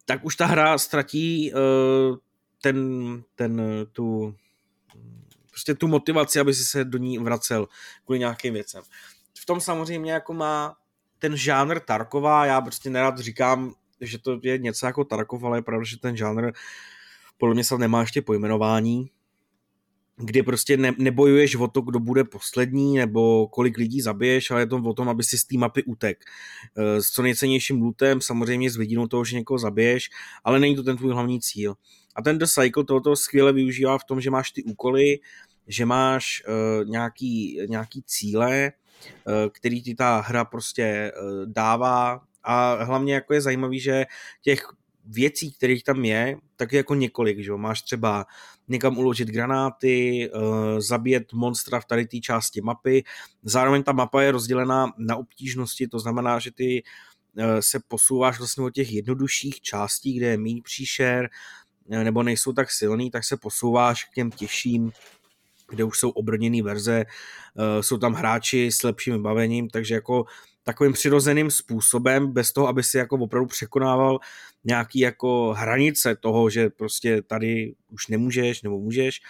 B: tak už ta hra ztratí uh, ten, ten, tu, prostě tu motivaci, aby si se do ní vracel kvůli nějakým věcem. V tom samozřejmě jako má ten žánr Tarkova, já prostě nerad říkám, že to je něco jako Tarkov, ale je pravda, že ten žánr podle mě se nemá ještě pojmenování, kdy prostě ne, nebojuješ o to, kdo bude poslední, nebo kolik lidí zabiješ, ale je to o tom, aby si z té mapy utek. E, s co nejcennějším lootem, samozřejmě s vidinou toho, že někoho zabiješ, ale není to ten tvůj hlavní cíl. A ten The Cycle tohoto skvěle využívá v tom, že máš ty úkoly, že máš uh, nějaký, nějaký cíle, uh, který ti ta hra prostě uh, dává a hlavně jako je zajímavý, že těch věcí, kterých tam je, tak je jako několik, že jo? Máš třeba někam uložit granáty, uh, zabíjet monstra v tady té části mapy. Zároveň ta mapa je rozdělená na obtížnosti, to znamená, že ty uh, se posouváš vlastně od těch jednodušších částí, kde je méně příšer, uh, nebo nejsou tak silný, tak se posouváš k těm těžším, kde už jsou obrněné verze, jsou tam hráči s lepším vybavením, takže jako takovým přirozeným způsobem, bez toho, aby si jako opravdu překonával nějaký jako hranice toho, že prostě tady už nemůžeš nebo můžeš,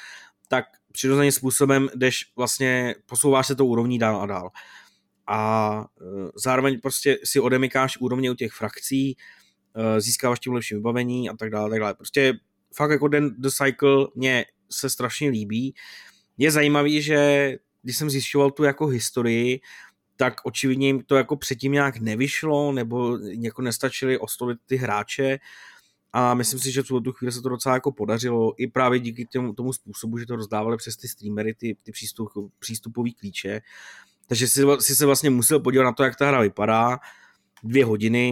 B: tak přirozeným způsobem jdeš vlastně, posouváš se tou úrovní dál a dál. A e, zároveň prostě si odemykáš úrovně u těch frakcí, e, získáváš tím lepší vybavení a tak dále, tak dále. Prostě fakt jako den The Cycle mě se strašně líbí. Je zajímavý, že když jsem zjišťoval tu jako historii, tak očividně jim to jako předtím nějak nevyšlo, nebo jako nestačili oslovit ty hráče a myslím si, že v tu chvíli se to docela jako podařilo i právě díky tomu, tomu způsobu, že to rozdávali přes ty streamery, ty, ty přístup, přístupové klíče. Takže si, si se vlastně musel podívat na to, jak ta hra vypadá, dvě hodiny,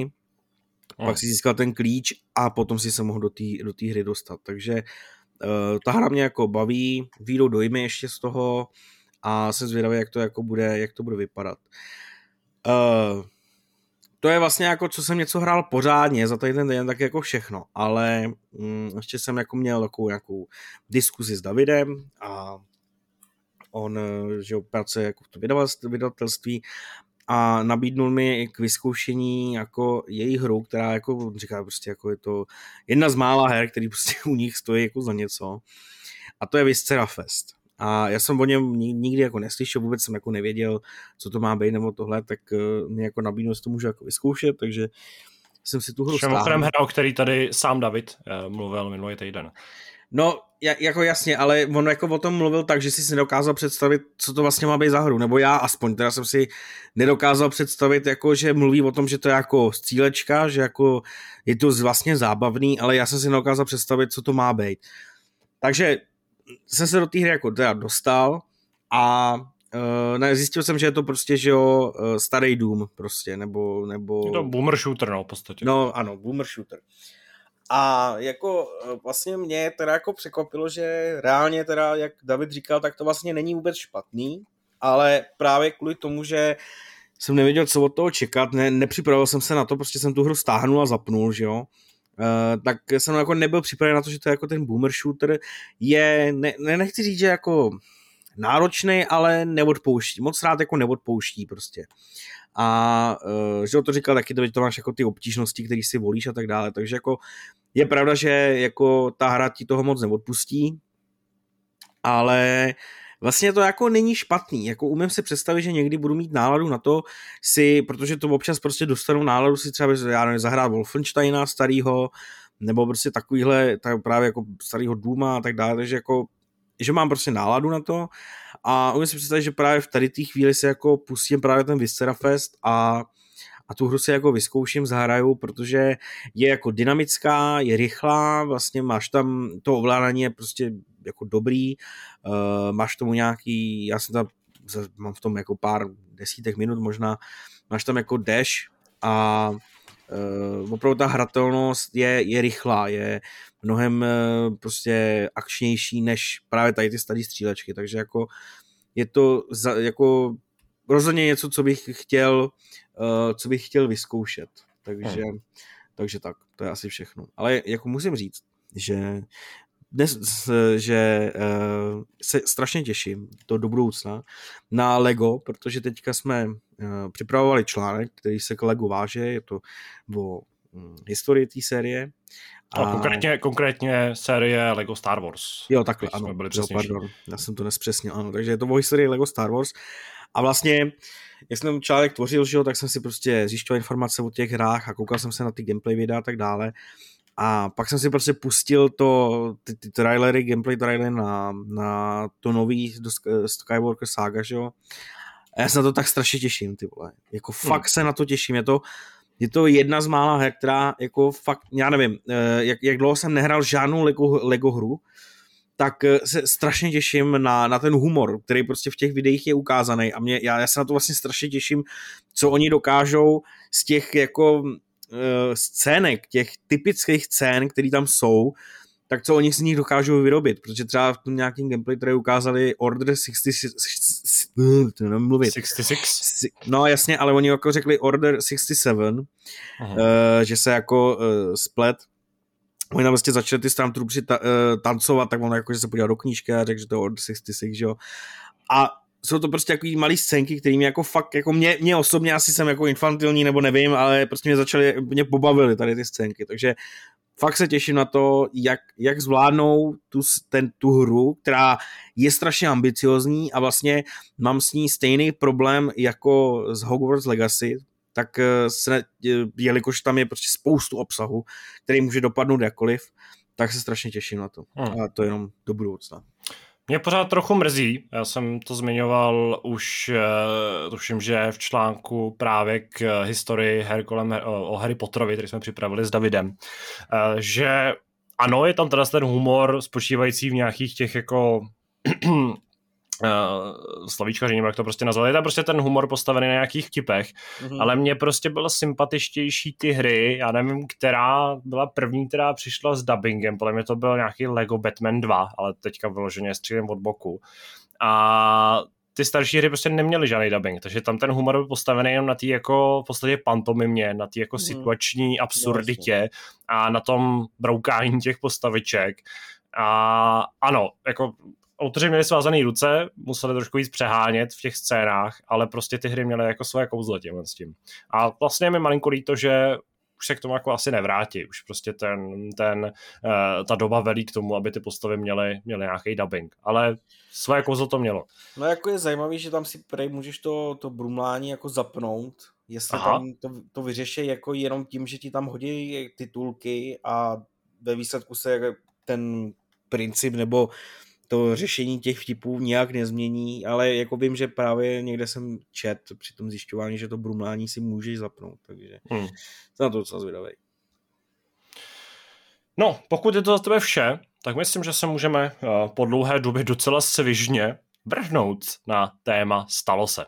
B: hmm. pak si získal ten klíč a potom si se mohl do té do hry dostat. Takže uh, ta hra mě jako baví, výjdou dojmy ještě z toho a jsem zvědavý, jak to jako bude, jak to bude vypadat. Uh, to je vlastně jako, co jsem něco hrál pořádně za tady ten den, tak jako všechno, ale mm, ještě jsem jako měl takovou nějakou diskuzi s Davidem a on, že pracuje jako v tom vydavatelství a nabídnul mi k vyzkoušení jako její hru, která jako říká prostě jako je to jedna z mála her, který prostě u nich stojí jako za něco a to je Viscera Fest. A já jsem o něm nikdy jako neslyšel, vůbec jsem jako nevěděl, co to má být nebo tohle, tak uh, mi jako nabídnu, že to můžu jako vyzkoušet, takže jsem si tu hru stáhl.
A: hra, o který tady sám David uh, mluvil minulý týden.
B: No, jako jasně, ale on jako o tom mluvil tak, že si si nedokázal představit, co to vlastně má být za hru, nebo já aspoň, teda jsem si nedokázal představit, jako, že mluví o tom, že to je jako střílečka, že jako je to vlastně zábavný, ale já jsem si nedokázal představit, co to má být. Takže jsem se do té hry jako teda dostal a uh, ne, zjistil jsem, že je to prostě, že jo, uh, starý Doom prostě, nebo, nebo...
A: Je to boomer shooter, no, v podstatě.
B: No, ano, boomer shooter. A jako uh, vlastně mě teda jako překvapilo, že reálně teda, jak David říkal, tak to vlastně není vůbec špatný, ale právě kvůli tomu, že jsem nevěděl, co od toho čekat, ne, nepřipravil jsem se na to, prostě jsem tu hru stáhnul a zapnul, že jo. Uh, tak jsem jako nebyl připraven na to, že to je jako ten boomer shooter je, ne, ne nechci říct, že jako náročný, ale neodpouští, moc rád jako neodpouští prostě. A uh, že to říkal taky, to, to máš jako ty obtížnosti, které si volíš a tak dále, takže jako je pravda, že jako ta hra ti toho moc neodpustí, ale vlastně to jako není špatný, jako umím si představit, že někdy budu mít náladu na to si, protože to občas prostě dostanu náladu si třeba, já nevím, zahrát Wolfensteina starýho, nebo prostě takovýhle, tak právě jako starýho Duma a tak dále, takže jako že mám prostě náladu na to. A umím si představit, že právě v tady té chvíli se jako pustím právě ten Viscera Fest a a tu hru si jako vyzkouším, zahraju, protože je jako dynamická, je rychlá, vlastně máš tam, to ovládání je prostě jako dobrý, uh, máš tomu nějaký, já jsem tam, mám v tom jako pár desítek minut možná, máš tam jako dash a uh, opravdu ta hratelnost je, je rychlá, je mnohem uh, prostě akčnější než právě tady ty staré střílečky, takže jako je to za, jako rozhodně něco, co bych chtěl, uh, co bych chtěl vyzkoušet. Takže, hmm. takže tak, to je asi všechno. Ale jako musím říct, že dnes, že uh, se strašně těším to do budoucna na Lego, protože teďka jsme uh, připravovali článek, který se k Lego váže, je to o um, historii té série.
A: A, a konkrétně, konkrétně série Lego Star Wars.
B: Jo, takhle, ano, byli jo, pardon, já jsem to nespřesnil, ano, takže je to o historii Lego Star Wars a vlastně, jak jsem člověk tvořil, že jo, tak jsem si prostě zjišťoval informace o těch hrách a koukal jsem se na ty gameplay videa a tak dále. A pak jsem si prostě pustil to, ty, ty trailery, gameplay trailery na, na to nový do Skywalker Saga, že jo. A já se na to tak strašně těším, ty vole. Jako hmm. fakt se na to těším. Je to, je to jedna z mála her, která jako fakt, já nevím, eh, jak, jak dlouho jsem nehrál žádnou Lego, Lego hru, tak eh, se strašně těším na, na ten humor, který prostě v těch videích je ukázaný a mě, já, já se na to vlastně strašně těším, co oni dokážou z těch jako scének, těch typických scén, které tam jsou, tak co oni z nich dokážou vyrobit, protože třeba v tom nějakým gameplay, který ukázali Order 66,
A: mluvit. 66?
B: No jasně, ale oni jako řekli Order 67, uh, že se jako uh, splet oni tam vlastně začali ty Stormtroopři ta, uh, tancovat, tak on jako, že se podíval do knížky a řekl, že to je Order 66, že jo. A jsou to prostě takový malý scénky, které mě jako fakt, jako mě, mě osobně asi jsem jako infantilní, nebo nevím, ale prostě mě začaly, mě pobavily tady ty scénky, takže fakt se těším na to, jak, jak zvládnou tu, ten, tu hru, která je strašně ambiciozní a vlastně mám s ní stejný problém jako z Hogwarts Legacy, tak eh, se, eh, jelikož tam je prostě spoustu obsahu, který může dopadnout jakkoliv, tak se strašně těším na to. Hmm. A to jenom do budoucna.
A: Mě pořád trochu mrzí, já jsem to zmiňoval už, uh, tuším, že v článku právě k historii her kolem, o, Harry Potterovi, který jsme připravili s Davidem, uh, že ano, je tam teda ten humor spočívající v nějakých těch jako uh, slovíčkaři, jak to prostě nazvali, je tam prostě ten humor postavený na nějakých vtipech, mm-hmm. ale mně prostě bylo sympatičtější ty hry, já nevím, která byla první, která přišla s dubbingem, podle mě to byl nějaký Lego Batman 2, ale teďka vyloženě střílem od boku. A ty starší hry prostě neměly žádný dubbing, takže tam ten humor byl postavený jenom na té jako v podstatě pantomimě, na té jako mm. situační absurditě a na tom broukání těch postaviček. A ano, jako autoři měli svázané ruce, museli trošku víc přehánět v těch scénách, ale prostě ty hry měly jako své kouzlo těm s tím. A vlastně je mi malinko líto, že už se k tomu jako asi nevrátí. Už prostě ten, ten, uh, ta doba velí k tomu, aby ty postavy měly, měly nějaký dubbing. Ale své kouzlo to mělo.
B: No jako je zajímavý, že tam si prej můžeš to, to brumlání jako zapnout, jestli Aha. tam to, to vyřeší jako jenom tím, že ti tam hodí titulky a ve výsledku se ten princip nebo to řešení těch vtipů nějak nezmění, ale jako vím, že právě někde jsem čet při tom zjišťování, že to brumlání si můžeš zapnout, takže hmm. jsem na to docela zvědavý.
A: No, pokud je to za tebe vše, tak myslím, že se můžeme uh, po dlouhé době docela svižně vrhnout na téma Stalo se.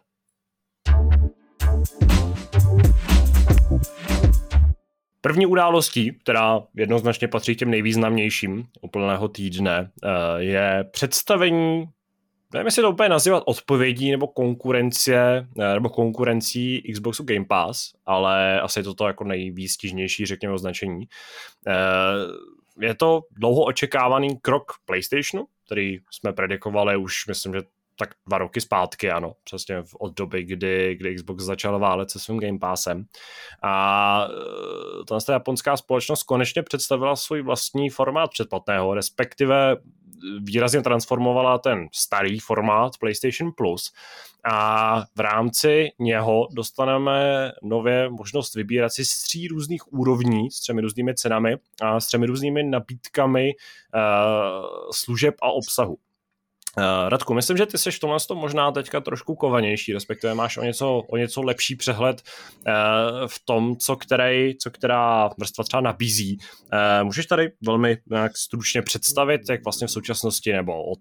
A: První událostí, která jednoznačně patří těm nejvýznamnějším úplného týdne, eh, je představení nevím, jestli to úplně nazývat odpovědí nebo konkurence, eh, nebo konkurencí Xboxu Game Pass, ale asi je to to jako nejvýstižnější, řekněme, označení. Eh, je to dlouho očekávaný krok PlayStationu, který jsme predikovali už, myslím, že tak dva roky zpátky, ano, přesně od doby, kdy, kdy Xbox začal válet se svým Game Passem. A e, ta japonská společnost konečně představila svůj vlastní formát předplatného, respektive výrazně transformovala ten starý formát PlayStation Plus a v rámci něho dostaneme nově možnost vybírat si z tří různých úrovní, s třemi různými cenami a s třemi různými nabídkami uh, služeb a obsahu. Uh, Radku, myslím, že ty jsi v tomhle tom možná teďka trošku kovanější, respektive máš o něco, o něco lepší přehled uh, v tom, co, který, co která vrstva třeba nabízí. Uh, můžeš tady velmi nějak stručně představit, jak vlastně v současnosti, nebo od,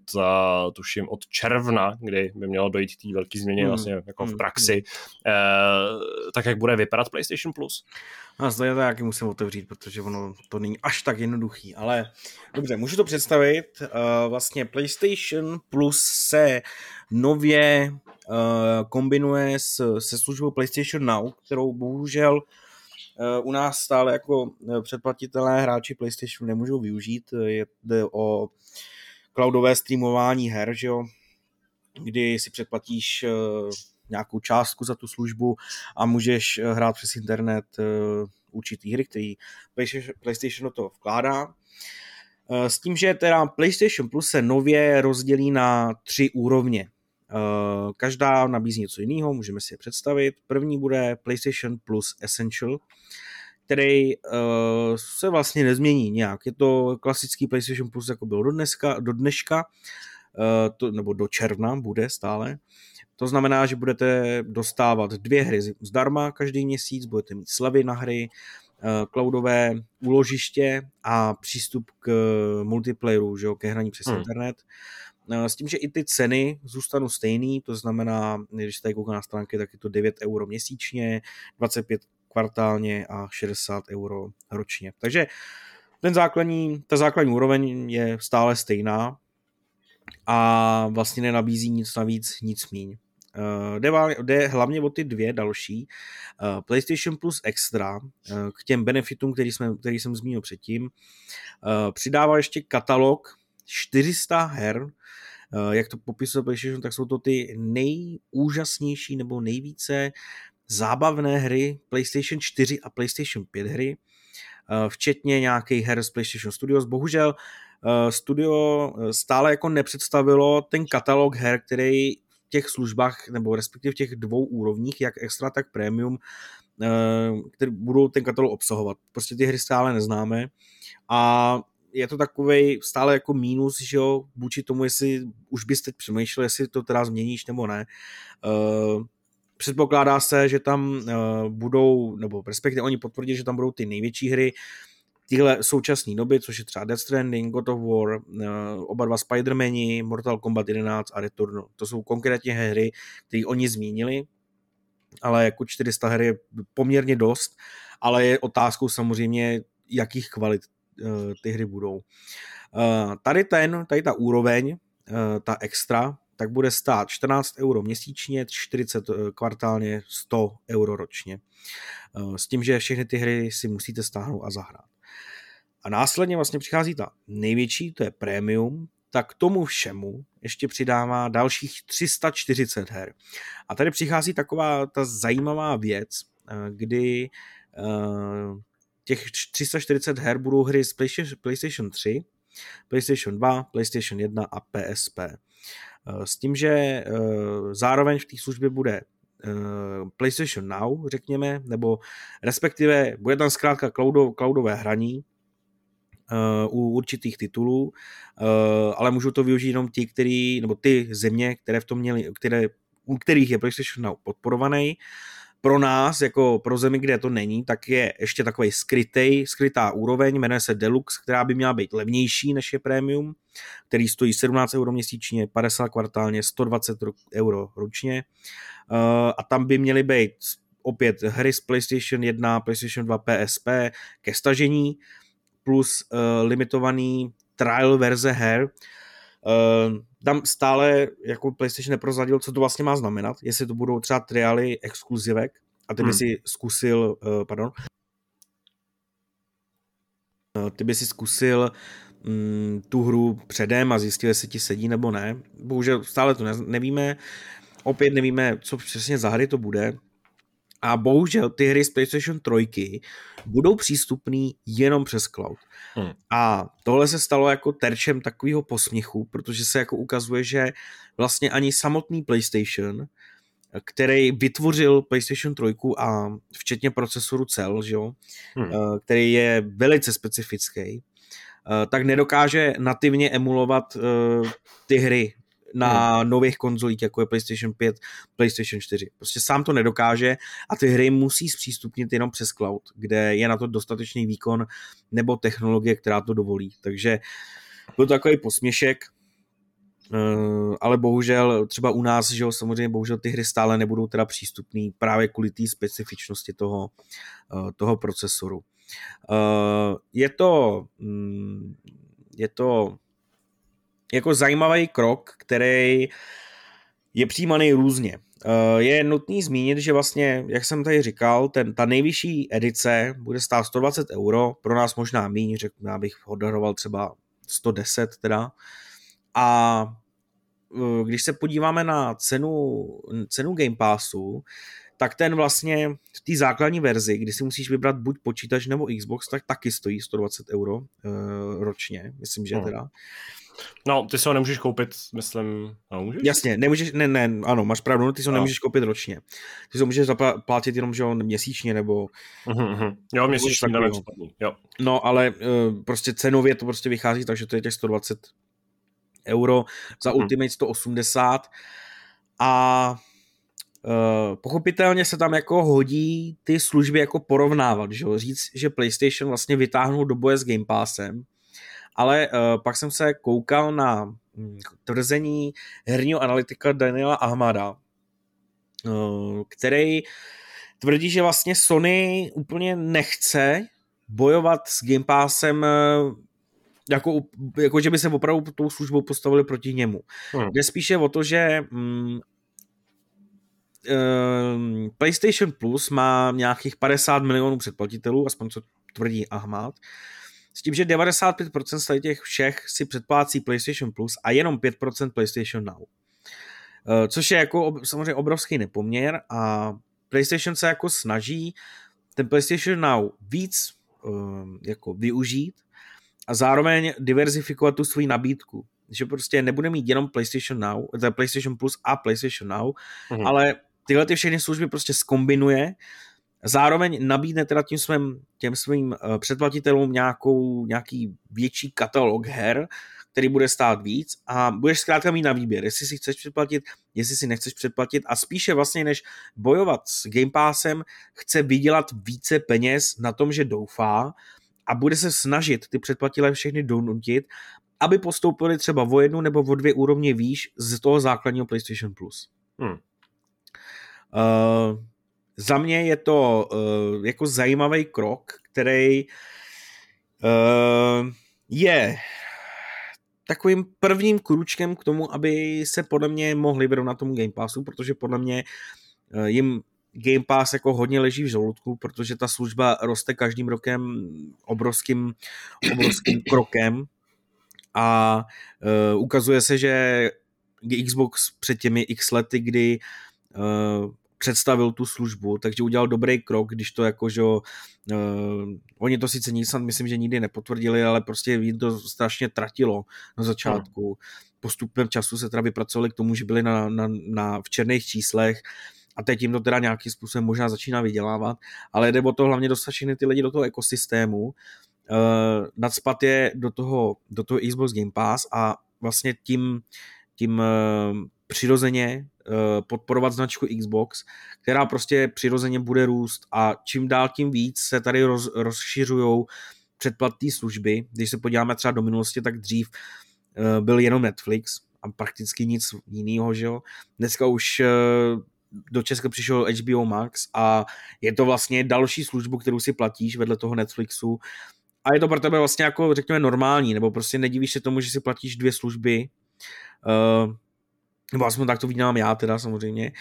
A: tuším, od června, kdy by mělo dojít k té velké změně hmm. vlastně jako v hmm. praxi, tak jak bude vypadat PlayStation Plus?
B: A zde je to jaký musím otevřít, protože ono to není až tak jednoduchý, ale dobře, můžu to představit. Vlastně PlayStation Plus se nově uh, kombinuje s, se službou PlayStation Now, kterou bohužel uh, u nás stále jako předplatitelé hráči PlayStation nemůžou využít. Jde o cloudové streamování her, že jo? kdy si předplatíš uh, nějakou částku za tu službu a můžeš hrát přes internet určitý hry, který PlayStation do toho vkládá. Eh, s tím, že teda PlayStation Plus se nově rozdělí na tři úrovně. Eh, každá nabízí něco jiného, můžeme si je představit. První bude PlayStation Plus Essential, který uh, se vlastně nezmění nějak. Je to klasický PlayStation Plus, jako byl do, dneska, do dneška, to, nebo do června bude stále. To znamená, že budete dostávat dvě hry zdarma každý měsíc, budete mít slevy na hry, Eh, cloudové úložiště a přístup k multiplayeru, že jo, ke hraní přes hmm. internet. Eh, s tím, že i ty ceny zůstanou stejný, to znamená, když se tady koukám na stránky, tak je to 9 euro měsíčně, 25 kvartálně a 60 euro ročně. Takže ten základní, ta základní úroveň je stále stejná a vlastně nenabízí nic navíc, nic míň. Uh, jde, jde hlavně o ty dvě další. Uh, PlayStation Plus Extra uh, k těm benefitům, který, jsme, který jsem zmínil předtím. Uh, přidává ještě katalog 400 her. Uh, jak to popisuje PlayStation, tak jsou to ty nejúžasnější nebo nejvíce zábavné hry PlayStation 4 a PlayStation 5 hry, uh, včetně nějakých her z PlayStation Studios. Bohužel studio stále jako nepředstavilo ten katalog her, který těch službách, nebo respektive v těch dvou úrovních, jak extra, tak premium, eh, které budou ten katalog obsahovat. Prostě ty hry stále neznáme a je to takový stále jako mínus, že jo, vůči tomu, jestli už bys teď přemýšlel, jestli to teda změníš nebo ne. Uh, předpokládá se, že tam uh, budou, nebo respektive oni potvrdí, že tam budou ty největší hry, tyhle současné doby, což je třeba Death Stranding, God of War, uh, oba dva Spider-Mani, Mortal Kombat 11 a Return. To jsou konkrétně hry, které oni zmínili, ale jako 400 her je poměrně dost, ale je otázkou samozřejmě, jakých kvalit uh, ty hry budou. Uh, tady ten, tady ta úroveň, ta extra, tak bude stát 14 euro měsíčně, 40 kvartálně, 100 euro ročně. S tím, že všechny ty hry si musíte stáhnout a zahrát. A následně vlastně přichází ta největší, to je premium, tak tomu všemu ještě přidává dalších 340 her. A tady přichází taková ta zajímavá věc, kdy těch 340 her budou hry z PlayStation 3, PlayStation 2, PlayStation 1 a PSP. S tím, že zároveň v té službě bude PlayStation Now, řekněme, nebo respektive bude tam zkrátka cloudové hraní, u určitých titulů, ale můžou to využít jenom ti, který, nebo ty země, které v tom měli, které, u kterých je PlayStation podporovaný. Pro nás, jako pro zemi, kde to není, tak je ještě takový skrytý, skrytá úroveň, jmenuje se Deluxe, která by měla být levnější než je Premium, který stojí 17 euro měsíčně, 50 kvartálně, 120 euro ročně. A tam by měly být opět hry z PlayStation 1, PlayStation 2, PSP ke stažení, plus uh, limitovaný trial verze her. Uh, tam stále jako PlayStation neprozradil, co to vlastně má znamenat, jestli to budou třeba triály exkluzivek a ty by hmm. si zkusil, uh, pardon, ty by si zkusil um, tu hru předem a zjistil, jestli ti sedí nebo ne. Bohužel stále to ne, nevíme, opět nevíme, co přesně za hry to bude, a bohužel ty hry z PlayStation 3 budou přístupný jenom přes cloud. Hmm. A tohle se stalo jako terčem takového posměchu, protože se jako ukazuje, že vlastně ani samotný PlayStation, který vytvořil PlayStation 3 a včetně procesoru cel, že jo, hmm. Eh, který je velice specifický, eh, tak nedokáže nativně emulovat eh, ty hry na hmm. nových konzolích, jako je PlayStation 5, PlayStation 4. Prostě sám to nedokáže a ty hry musí zpřístupnit jenom přes cloud, kde je na to dostatečný výkon nebo technologie, která to dovolí. Takže byl to takový posměšek, Uh, ale bohužel třeba u nás, že jo, samozřejmě bohužel ty hry stále nebudou teda přístupný právě kvůli té specifičnosti toho, uh, toho procesoru. Uh, je to um, je to jako zajímavý krok, který je přijímaný různě. Eh, je nutný zmínit, že vlastně, jak jsem tady říkal, ten, ta nejvyšší edice bude stát 120 euro, pro nás možná méně, řekl, já bych odhadoval třeba 110 teda. A eh, když se podíváme na cenu, cenu Game Passu, tak ten vlastně v té základní verzi, kdy si musíš vybrat buď počítač nebo Xbox, tak taky stojí 120 euro uh, ročně, myslím, že hmm.
A: No, ty si ho nemůžeš koupit, myslím, no, můžeš?
B: Jasně, nemůžeš, ne, ne, ano, máš pravdu, no, ty si ho no. nemůžeš koupit ročně. Ty si ho můžeš zaplatit jenom, že on měsíčně, nebo...
A: Uh-huh, jo, měsíčně, nevím, jo.
B: No, ale uh, prostě cenově to prostě vychází, takže to je těch 120 euro, za uh-huh. Ultimate 180 a Uh, pochopitelně se tam jako hodí ty služby jako porovnávat, že? říct, že PlayStation vlastně vytáhnul do boje s Game Passem, ale uh, pak jsem se koukal na hm, tvrzení herního analytika Daniela Ahmada, uh, který tvrdí, že vlastně Sony úplně nechce bojovat s Game Passem jako, jako že by se opravdu tou službou postavili proti němu. Hmm. Jde spíše o to, že um, um, PlayStation Plus má nějakých 50 milionů předplatitelů, aspoň co tvrdí Ahmad, s tím, že 95% z těch všech si předplácí PlayStation Plus a jenom 5% PlayStation Now. Eh, což je jako samozřejmě obrovský nepoměr a PlayStation se jako snaží ten PlayStation Now víc eh, jako využít a zároveň diverzifikovat tu svoji nabídku. Že prostě nebude mít jenom PlayStation Now, teda PlayStation Plus a PlayStation Now, mm-hmm. ale tyhle ty všechny služby prostě skombinuje zároveň nabídne teda tím svým, těm svým uh, předplatitelům nějakou, nějaký větší katalog her, který bude stát víc a budeš zkrátka mít na výběr, jestli si chceš předplatit, jestli si nechceš předplatit a spíše vlastně než bojovat s Game Passem, chce vydělat více peněz na tom, že doufá a bude se snažit ty předplatile všechny donutit, aby postoupili třeba o jednu nebo o dvě úrovně výš z toho základního PlayStation Plus. Hmm. Uh, za mě je to uh, jako zajímavý krok, který uh, je takovým prvním kručkem k tomu, aby se podle mě mohli vyrovnat tomu Game Passu, protože podle mě eh, jim Game Pass jako hodně leží v žaludku, protože ta služba roste každým rokem obrovským, obrovským krokem. A uh, ukazuje se, že Xbox před těmi x lety, kdy uh, představil tu službu, takže udělal dobrý krok, když to jako, že uh, oni to sice Nissan myslím, že nikdy nepotvrdili, ale prostě jim to strašně tratilo na začátku. Hmm. Postupem času se teda vypracovali k tomu, že byli na, na, na, v černých číslech a teď jim to teda nějakým způsobem možná začíná vydělávat, ale jde o to hlavně dostat všechny ty lidi do toho ekosystému, uh, nadspat je do toho, do toho Xbox Game Pass a vlastně tím, tím uh, přirozeně Eh, podporovat značku Xbox, která prostě přirozeně bude růst a čím dál tím víc se tady roz, rozšiřují předplatné služby. Když se podíváme třeba do minulosti, tak dřív uh, byl jenom Netflix a prakticky nic jiného, že jo. Dneska už uh, do Česka přišel HBO Max a je to vlastně další službu, kterou si platíš vedle toho Netflixu a je to pro tebe vlastně jako řekněme normální, nebo prostě nedivíš se tomu, že si platíš dvě služby. Uh, nebo aspoň tak to vnímám já teda samozřejmě.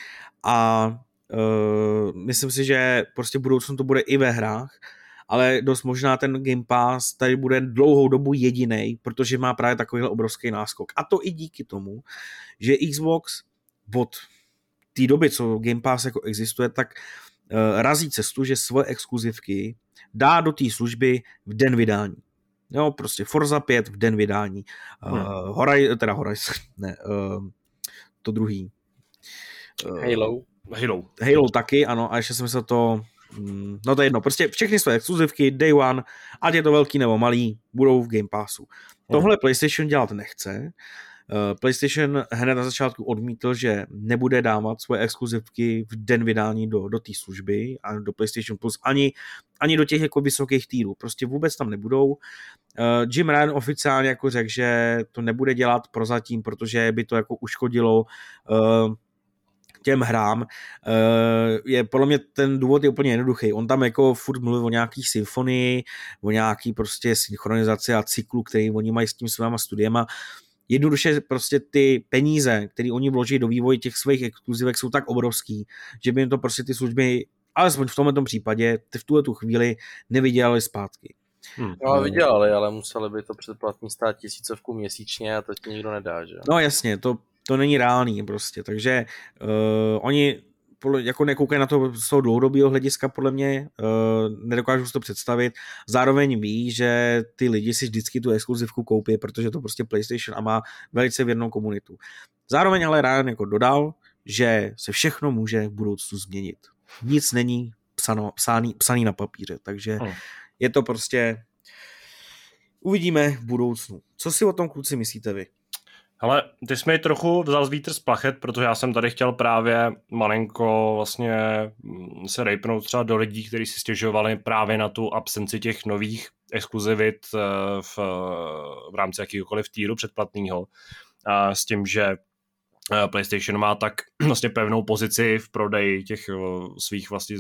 B: A uh, myslím si, že prostě v budoucnu to bude i ve hrách, ale dost možná ten Game Pass tady bude dlouhou dobu jediný, protože má právě takovýhle obrovský náskok. A to i díky tomu, že Xbox od té doby, co Game Pass jako existuje, tak uh, razí cestu, že svoje exkluzivky dá do té služby v den vydání. Jo, prostě Forza 5 v den vydání. Uh, hmm. Horizon, teda Horizon, ne, uh, to druhý.
C: Halo.
A: Halo.
B: Halo taky, ano, a ještě jsem se to mm, no to je jedno, prostě všechny své exkluzivky, day one, ať je to velký nebo malý, budou v Game Passu. Tohle PlayStation dělat nechce. PlayStation hned na začátku odmítl, že nebude dávat svoje exkluzivky v den vydání do, do té služby a do PlayStation Plus ani, ani do těch jako vysokých týrů. Prostě vůbec tam nebudou. Uh, Jim Ryan oficiálně jako řekl, že to nebude dělat prozatím, protože by to jako uškodilo uh, těm hrám, je podle mě ten důvod je úplně jednoduchý. On tam jako furt mluví o nějaký symfonii, o nějaký prostě synchronizaci a cyklu, který oni mají s tím svýma studiema. Jednoduše prostě ty peníze, které oni vloží do vývoje těch svých exkluzivek, jsou tak obrovský, že by jim to prostě ty služby, alespoň v tomto případě, v tuhle tu chvíli nevydělali zpátky.
C: Hmm. No, vydělali, ale museli by to předplatní stát tisícovku měsíčně a to ti nikdo nedá, že?
B: No jasně, to, to není reálný prostě, takže uh, oni jako nekoukají na to z toho dlouhodobého hlediska, podle mě, uh, nedokážu si to představit. Zároveň ví, že ty lidi si vždycky tu exkluzivku koupí, protože to prostě PlayStation a má velice věrnou komunitu. Zároveň ale Ryan jako dodal, že se všechno může v budoucnu změnit. Nic není psano, psaný, psaný na papíře, takže hmm je to prostě uvidíme v budoucnu. Co si o tom kluci myslíte vy?
A: Ale ty jsi mi trochu vzal z vítr z plachet, protože já jsem tady chtěl právě malinko vlastně mm, se rejpnout třeba do lidí, kteří si stěžovali právě na tu absenci těch nových exkluzivit eh, v, v rámci jakýkoliv týru předplatného. A s tím, že Eh, PlayStation má tak vlastně pevnou pozici v prodeji těch eh, svých vlastně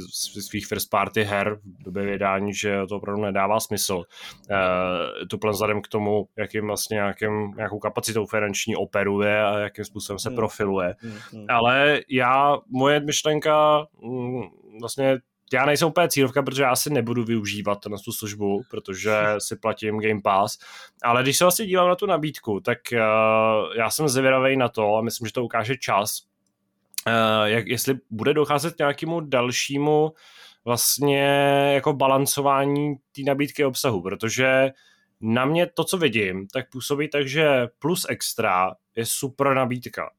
A: svých first party her v době vydání, že to opravdu nedává smysl. E, plán vzhledem k tomu, jakým vlastně nějakým, nějakou kapacitou finanční operuje a jakým způsobem se hmm. profiluje. Hmm, hmm. Ale já, moje myšlenka mm, vlastně já nejsem úplně cílovka, protože já si nebudu využívat na tu službu, protože si platím Game Pass, ale když se vlastně dívám na tu nabídku, tak uh, já jsem zvědavý na to a myslím, že to ukáže čas, uh, jak, jestli bude docházet k nějakému dalšímu vlastně jako balancování té nabídky obsahu, protože na mě to, co vidím, tak působí tak, že plus extra je super nabídka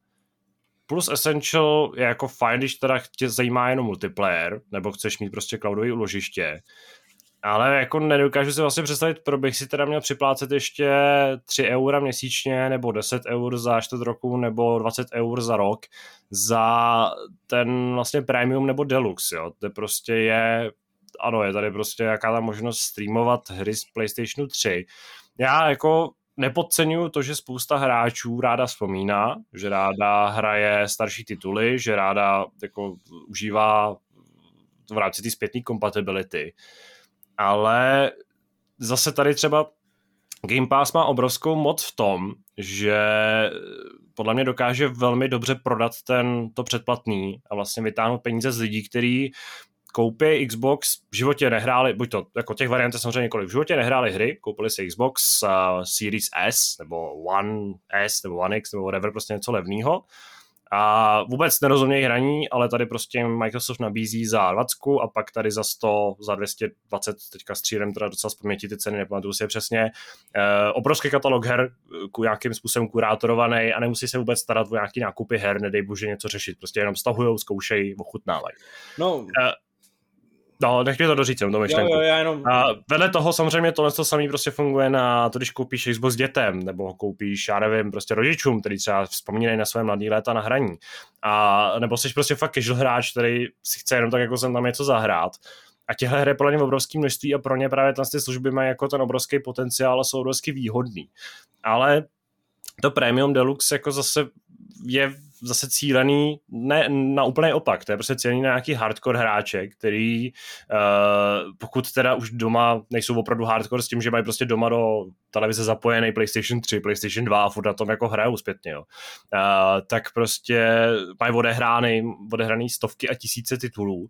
A: plus Essential je jako fajn, když teda tě zajímá jenom multiplayer, nebo chceš mít prostě cloudové uložiště, ale jako nedokážu si vlastně představit, pro bych si teda měl připlácet ještě 3 eura měsíčně, nebo 10 eur za čtvrt roku, nebo 20 eur za rok za ten vlastně premium nebo deluxe, jo. To prostě je, ano, je tady prostě jaká ta možnost streamovat hry z PlayStationu 3. Já jako nepodceňuju to, že spousta hráčů ráda vzpomíná, že ráda hraje starší tituly, že ráda jako užívá v rámci té zpětné kompatibility. Ale zase tady třeba Game Pass má obrovskou moc v tom, že podle mě dokáže velmi dobře prodat ten, to předplatný a vlastně vytáhnout peníze z lidí, kteří koupí Xbox, v životě nehráli, buď to, jako těch variant samozřejmě několik, v životě nehráli hry, koupili si Xbox uh, Series S, nebo One S, nebo One X, nebo whatever, prostě něco levného a vůbec nerozumějí hraní, ale tady prostě Microsoft nabízí za 20 a pak tady za 100, za 220, teďka střílem teda docela z paměti ty ceny, nepamatuju si je přesně. E, obrovský katalog her, ku nějakým způsobem kurátorovaný a nemusí se vůbec starat o nějaký nákupy her, nedej bože něco řešit, prostě jenom stahujou, zkoušejí, ochutnávají.
B: No, e,
A: No, nech mi to doříct, jenom to myšlenku.
B: Jo, jo, já jenom...
A: A vedle toho samozřejmě tohle to samý prostě funguje na to, když koupíš Xbox dětem, nebo ho koupíš, já nevím, prostě rodičům, který třeba vzpomínají na své mladé léta na hraní. A nebo jsi prostě fakt casual hráč, který si chce jenom tak jako sem tam něco zahrát. A těchto her je podle mě obrovský množství a pro ně právě ty služby mají jako ten obrovský potenciál a jsou obrovsky výhodný. Ale to Premium Deluxe jako zase je zase cílený ne na úplný opak, to je prostě cílený na nějaký hardcore hráče, který uh, pokud teda už doma nejsou opravdu hardcore s tím, že mají prostě doma do televize zapojený PlayStation 3, PlayStation 2 a furt na tom jako hrajou zpětně, jo. Uh, tak prostě mají odehrány, odehraný stovky a tisíce titulů, uh,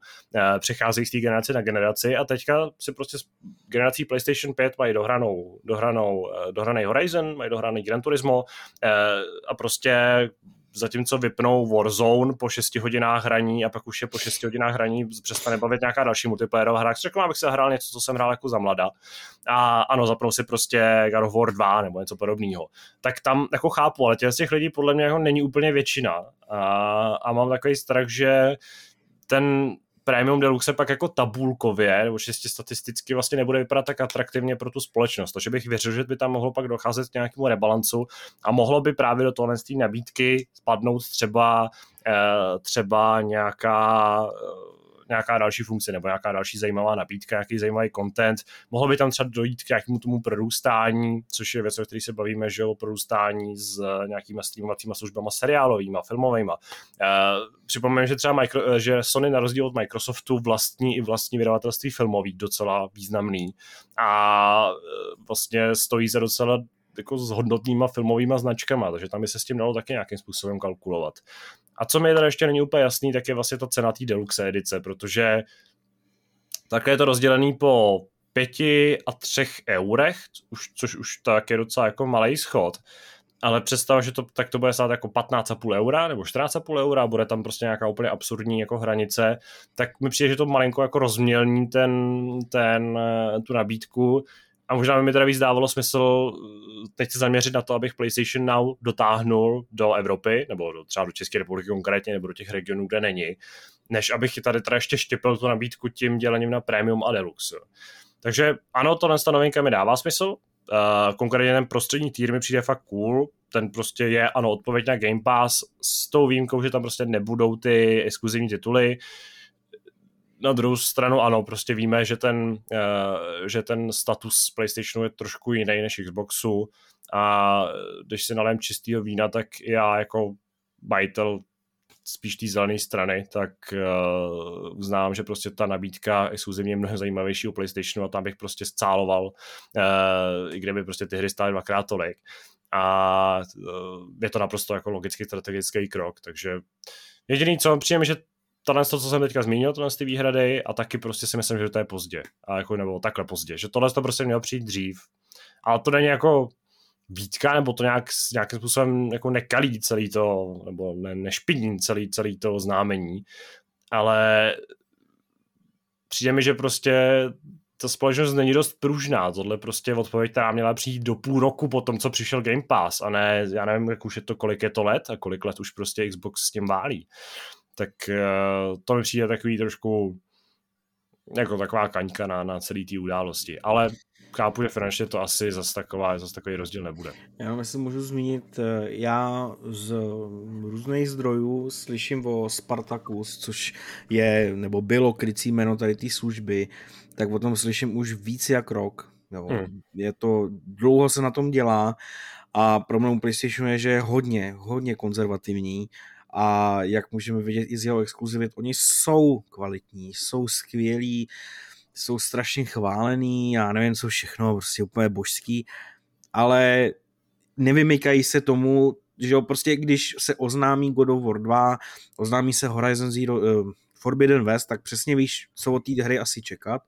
A: přecházejí z té generace na generaci a teďka si prostě s generací PlayStation 5 mají dohranou, dohranou, dohraný Horizon, mají dohraný Gran Turismo uh, a prostě zatímco vypnou Warzone po 6 hodinách hraní a pak už je po 6 hodinách hraní přestane bavit nějaká další multiplayerová hra. Řekl abych se hrál něco, co jsem hrál jako za mlada. A ano, zapnou si prostě God of War 2 nebo něco podobného. Tak tam jako chápu, ale těch z těch lidí podle mě jako není úplně většina. A, a mám takový strach, že ten Premium Deluxe pak jako tabulkově nebo čistě statisticky vlastně nebude vypadat tak atraktivně pro tu společnost. Takže bych věřil, že by tam mohlo pak docházet k nějakému rebalancu a mohlo by právě do tohle nabídky spadnout třeba, eh, třeba nějaká eh, nějaká další funkce nebo nějaká další zajímavá nabídka, nějaký zajímavý content. Mohlo by tam třeba dojít k nějakému tomu prorůstání, což je věc, o které se bavíme, že o prorůstání s nějakýma streamovacíma službama seriálovými, filmovými. Uh, připomínám, že třeba Micro, že Sony na rozdíl od Microsoftu vlastní i vlastní vydavatelství filmový docela významný a vlastně stojí za docela jako s hodnotnýma filmovými značkama, takže tam by se s tím dalo taky nějakým způsobem kalkulovat. A co mi tady ještě není úplně jasný, tak je vlastně ta cena té deluxe edice, protože takhle je to rozdělený po pěti a třech eurech, už, což už tak je docela jako malý schod, ale představ, že to, tak to bude stát jako 15,5 eura nebo 14,5 eura, bude tam prostě nějaká úplně absurdní jako hranice, tak mi přijde, že to malinko jako rozmělní ten, ten, tu nabídku, a možná by mi teda víc dávalo smysl eh, teď se zaměřit na to, abych PlayStation Now dotáhnul do Evropy, nebo do, třeba do České republiky konkrétně, nebo do těch regionů, kde není, než abych tady teda ještě štěpil tu nabídku tím dělením na Premium a Deluxe. Takže ano, tohle ta novinka mi dává smysl, uh, konkrétně ten prostřední týr mi přijde fakt cool, ten prostě je, ano, odpověď na Game Pass s tou výjimkou, že tam prostě nebudou ty exkluzivní tituly, uh, na druhou stranu ano, prostě víme, že ten, uh, že ten status PlayStationu je trošku jiný než Xboxu a když si nalém čistého vína, tak já jako majitel spíš té zelené strany, tak uh, uznám, že prostě ta nabídka exkluzivně je mnohem zajímavější u PlayStationu a tam bych prostě scáloval, uh, i kdyby prostě ty hry stály dvakrát tolik. A uh, je to naprosto jako logický strategický krok, takže jediný, co přijeme, že tohle, to, co jsem teďka zmínil, tohle ty výhrady a taky prostě si myslím, že to je pozdě. A jako nebo takhle pozdě, že tohle to prostě mělo přijít dřív. Ale to není jako výtka, nebo to nějak, nějakým způsobem jako nekalí celý to, nebo ne, nešpiní celý, celý to známení. Ale přijde mi, že prostě ta společnost není dost pružná. Tohle prostě odpověď, která měla přijít do půl roku po tom, co přišel Game Pass a ne, já nevím, jak už je to, kolik je to let a kolik let už prostě Xbox s tím válí. Tak uh, to mi přijde takový trošku jako taková kaňka na, na celý té události. Ale chápu, že finančně to asi zase, taková, zase takový rozdíl nebude.
B: Já si můžu zmínit, eh, já z různých zdrojů slyším o Spartacus, což je, nebo bylo krycí jméno tady té služby, tak o tom slyším už víc jak rok. Jo. Hmm. Je to, dlouho se na tom dělá a problém PlayStationu je, že je hodně, hodně konzervativní a jak můžeme vidět i z jeho exkluzivit, oni jsou kvalitní, jsou skvělí, jsou strašně chválený, já nevím co všechno, prostě úplně božský, ale nevymykají se tomu, že jo, prostě když se oznámí God of War 2, oznámí se Horizon Zero, uh, Forbidden West, tak přesně víš, co od té hry asi čekat,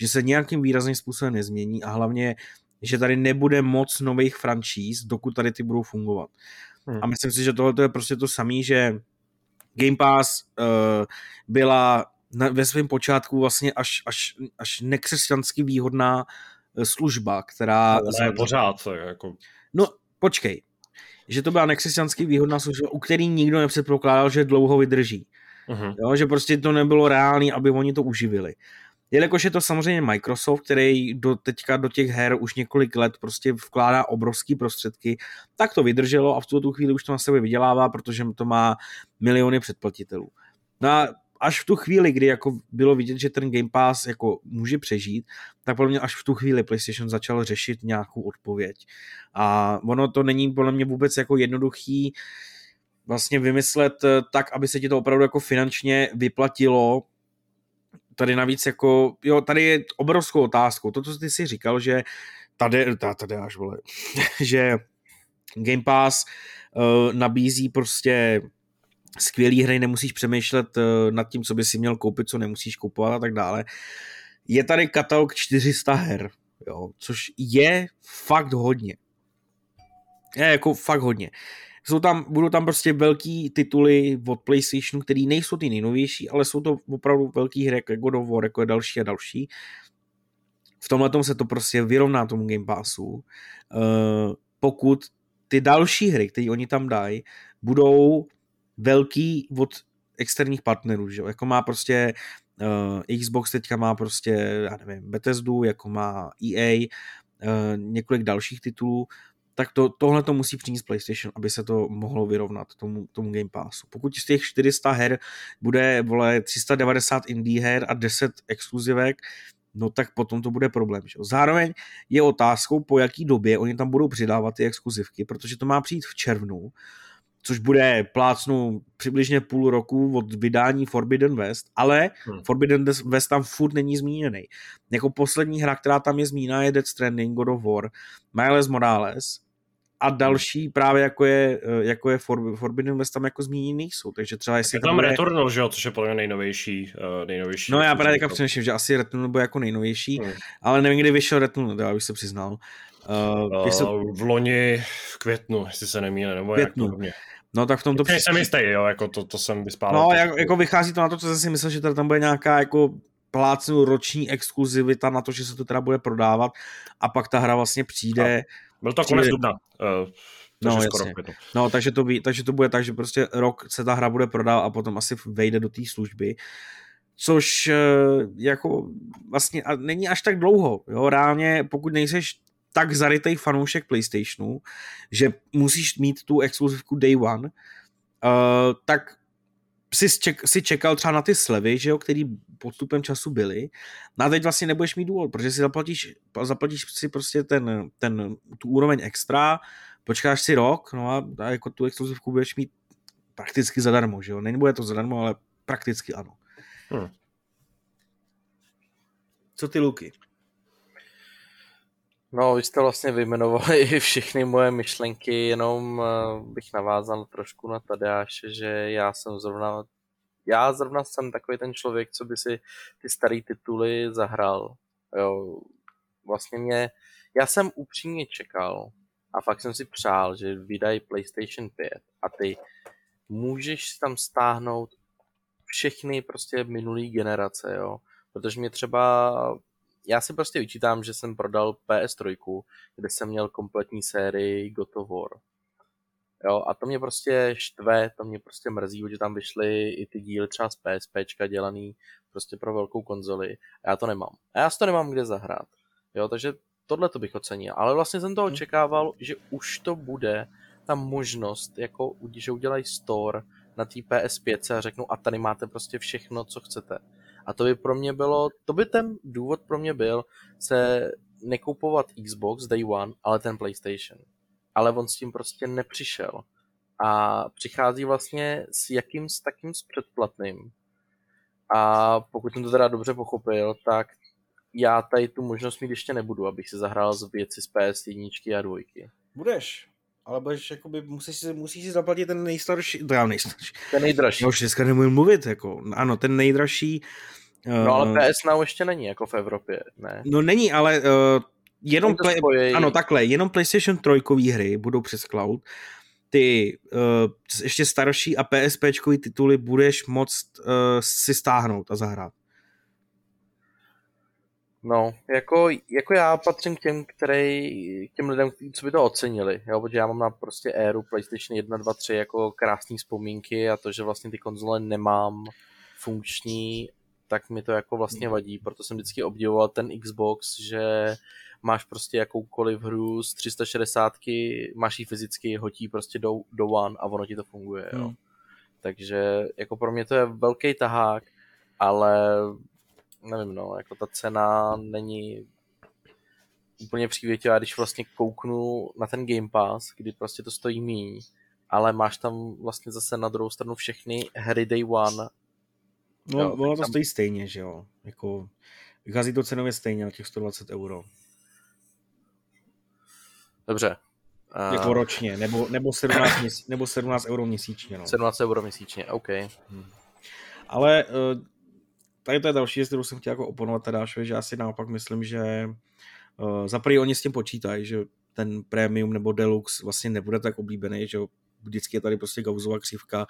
B: že se nějakým výrazným způsobem nezmění a hlavně, že tady nebude moc nových franšíz, dokud tady ty budou fungovat. Hmm. A myslím si, že tohle je prostě to samé, že Game Pass uh, byla na, ve svém počátku vlastně až, až, až nekřesťansky výhodná eh, služba, která...
A: No, ne, pořád. Jako...
B: No, počkej. Že to byla nekřesťansky výhodná služba, u který nikdo nepředpokládal, že dlouho vydrží. Uh-huh. Jo, že prostě to nebylo reálné, aby oni to uživili. Jelikož je to samozřejmě Microsoft, který do teďka do těch her už několik let prostě vkládá obrovský prostředky, tak to vydrželo a v tuto chvíli už to na sebe vydělává, protože to má miliony předplatitelů. No a až v tu chvíli, kdy jako bylo vidět, že ten Game Pass jako může přežít, tak podle mě až v tu chvíli PlayStation začal řešit nějakou odpověď. A ono to není podle mě vůbec jako jednoduchý vlastně vymyslet eh, tak, aby se ti to opravdu jako finančně vyplatilo tady navíc jako, jo, tady je obrovskou otázkou, to, co ty si říkal, že tady, tady až vole, že Game Pass uh, nabízí prostě skvělý hry, nemusíš přemýšlet uh, nad tím, co by si měl koupit, co nemusíš kupovat a tak dále. Je tady katalog 400 her, jo, což je fakt hodně. Je jako fakt hodně. Jsou tam, budou tam prostě velký tituly od PlayStationu, který nejsou ty nejnovější, ale jsou to opravdu velký hry, jako God of War, jako je další a další. V tomhle se to prostě vyrovná tomu Game Passu. Uh, pokud ty další hry, které oni tam dají, budou velký od externích partnerů, že? jako má prostě uh, Xbox teďka má prostě, já nevím, Bethesdu, jako má EA, uh, několik dalších titulů, tak to, tohle to musí přinést PlayStation, aby se to mohlo vyrovnat tomu, tomu Game Passu. Pokud z těch 400 her bude vole 390 indie her a 10 exkluzivek, no tak potom to bude problém. Že? Zároveň je otázkou, po jaký době oni tam budou přidávat ty exkluzivky, protože to má přijít v červnu, což bude plácnu přibližně půl roku od vydání Forbidden West, ale hmm. Forbidden West tam furt není zmíněný. Jako poslední hra, která tam je zmíněna, je Dead Stranding, God of War, Miles Morales, a další právě jako je, eh, jako je Forbidden West tam jako zmíněný nejsou, takže třeba jestli...
A: Je tam bude... Returnal, že jo, což je podle mě nejnovější, uh, nejnovější.
B: No já právě teďka přemýšlím, že asi Returnal bude jako nejnovější, hmm. ale nevím, kdy vyšel Returnal, já bych se přiznal.
A: Uh, uh, se... V loni v květnu, jestli se nemýlím, nebo květnu. jak to.
B: No tak v tomto
A: případě... jsem jistý, jo, jako to, to jsem vyspál.
B: No, jak, jako vychází to na to, co jsem si myslel, že tam bude nějaká jako plácnu roční exkluzivita na to, že se to teda bude prodávat a pak ta hra vlastně přijde. A
A: byl to konec dubna. Uh,
B: no, skoro no takže, to, takže to bude tak, že prostě rok se ta hra bude prodávat a potom asi vejde do té služby. Což eh, jako vlastně není až tak dlouho. Jo? Reálně, pokud nejseš tak zarytej fanoušek PlayStationu, že musíš mít tu exkluzivku Day One, uh, tak si, ček, si čekal třeba na ty slevy, že jo, který podstupem času byly. No a teď vlastně nebudeš mít důvod, protože si zaplatíš, zaplatíš si prostě ten, ten, tu úroveň extra, počkáš si rok, no a, a jako tu exkluzivku budeš mít prakticky zadarmo, že jo. Nebude to zadarmo, ale prakticky ano. Hmm. Co ty, Luky?
C: No, vy jste vlastně vyjmenovali všechny moje myšlenky, jenom eh, bych navázal trošku na Tadeáše, že já jsem zrovna, já zrovna jsem takový ten člověk, co by si ty staré tituly zahrál. Jo, vlastně mě, já jsem upřímně čekal a fakt jsem si přál, že vydají PlayStation 5 a ty můžeš tam stáhnout všechny prostě minulý generace, jo. Protože mě třeba já si prostě vyčítám, že jsem prodal PS3, kde jsem měl kompletní sérii God of War. Jo, a to mě prostě štve, to mě prostě mrzí, že tam vyšly i ty díly třeba z PSPčka dělaný prostě pro velkou konzoli. A já to nemám. A já si to nemám kde zahrát. Jo, takže tohle to bych ocenil. Ale vlastně jsem to hmm. očekával, že už to bude ta možnost, jako, že udělají store na té PS5 a řeknou, a tady máte prostě všechno, co chcete. A to by pro mě bylo, to by ten důvod pro mě byl se nekupovat Xbox Day One, ale ten PlayStation. Ale on s tím prostě nepřišel. A přichází vlastně s jakým s takým s předplatným. A pokud jsem to teda dobře pochopil, tak já tady tu možnost mít ještě nebudu, abych si zahrál z věci z PS1 a 2.
B: Budeš, ale budeš, jakoby, musíš si, musíš si zaplatit ten nejstarší, teda nejstarší.
C: Ten nejdražší.
B: Já už dneska nemůžu mluvit, jako, ano, ten nejdražší.
C: No ale uh, PS Now ještě není, jako v Evropě, ne?
B: No není, ale uh, jenom, play, ano, takhle, jenom PlayStation 3 hry budou přes cloud, ty uh, ještě starší a PSP tituly budeš moct uh, si stáhnout a zahrát.
C: No, jako, jako já patřím k těm, který, k těm lidem, co by to ocenili, jo, protože já mám na prostě éru PlayStation 1, 2, 3 jako krásné vzpomínky a to, že vlastně ty konzole nemám funkční, tak mi to jako vlastně vadí, proto jsem vždycky obdivoval ten Xbox, že máš prostě jakoukoliv hru z 360, máš ji fyzicky, hotí prostě do, do One a ono ti to funguje, jo. Hmm. Takže jako pro mě to je velký tahák, ale nevím, no, jako ta cena není úplně přívětivá, když vlastně kouknu na ten Game Pass, kdy prostě to stojí míň, ale máš tam vlastně zase na druhou stranu všechny hry Day One.
B: No, jo, ono to tam... stojí stejně, že jo, jako vychází to cenově stejně na těch 120 euro.
C: Dobře.
B: Uh... Jako ročně, nebo, nebo, 17, měsíc, nebo 17 euro měsíčně. No.
C: 17 euro měsíčně, OK. Hmm.
B: Ale uh, tady to je další věc, kterou jsem chtěl jako oponovat teda, že já si naopak myslím, že uh, za prvý oni s tím počítají, že ten premium nebo deluxe vlastně nebude tak oblíbený, že vždycky je tady prostě gauzová křivka,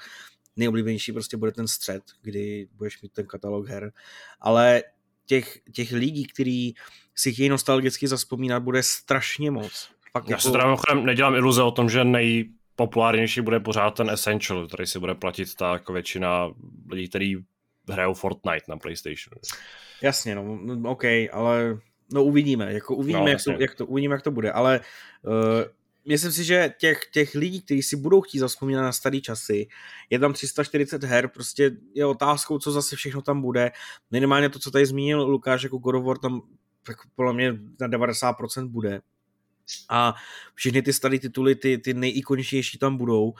B: nejoblíbenější prostě bude ten střed, kdy budeš mít ten katalog her, ale těch, těch lidí, kteří si chtějí nostalgicky zaspomínat, bude strašně moc.
A: Fakt Já jako... se teda nedělám iluze o tom, že nejpopulárnější bude pořád ten Essential, který si bude platit ta jako většina lidí, kteří hrajou Fortnite na PlayStation.
B: Jasně, no, no OK, ale no uvidíme, jako uvidíme, no, jak, to, jak to, uvidíme, jak to bude, ale uh, myslím si, že těch, těch lidí, kteří si budou chtít zaspomínat na staré časy, je tam 340 her, prostě je otázkou, co zase všechno tam bude. Minimálně to, co tady zmínil Lukáš, jako God of War tam jako podle mě na 90% bude. A všechny ty staré tituly, ty, ty nejikoničnější tam budou.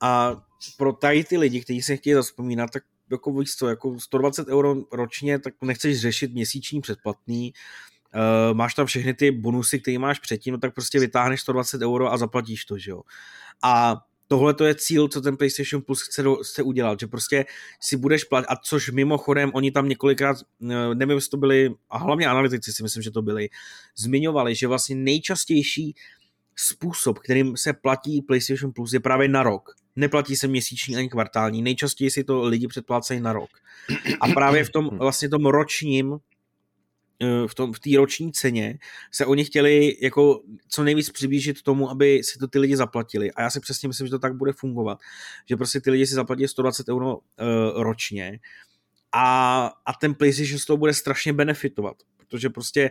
B: A pro tady ty lidi, kteří se chtějí zaspomínat, tak jako víš co, jako 120 euro ročně, tak nechceš řešit měsíční předplatný, uh, máš tam všechny ty bonusy, které máš předtím, no tak prostě vytáhneš 120 euro a zaplatíš to, že jo. A tohle to je cíl, co ten PlayStation Plus chce, do, chce udělat, že prostě si budeš platit, a což mimochodem oni tam několikrát, eh, nevím, jestli to byli, a hlavně analytici si myslím, že to byli, zmiňovali, že vlastně nejčastější způsob, kterým se platí PlayStation Plus je právě na rok neplatí se měsíční ani kvartální, nejčastěji si to lidi předplácejí na rok. A právě v tom vlastně tom ročním v tom, v té roční ceně se oni chtěli jako co nejvíc přiblížit tomu, aby si to ty lidi zaplatili. A já si přesně myslím, že to tak bude fungovat. Že prostě ty lidi si zaplatí 120 euro uh, ročně a, a ten PlayStation z toho bude strašně benefitovat. Protože prostě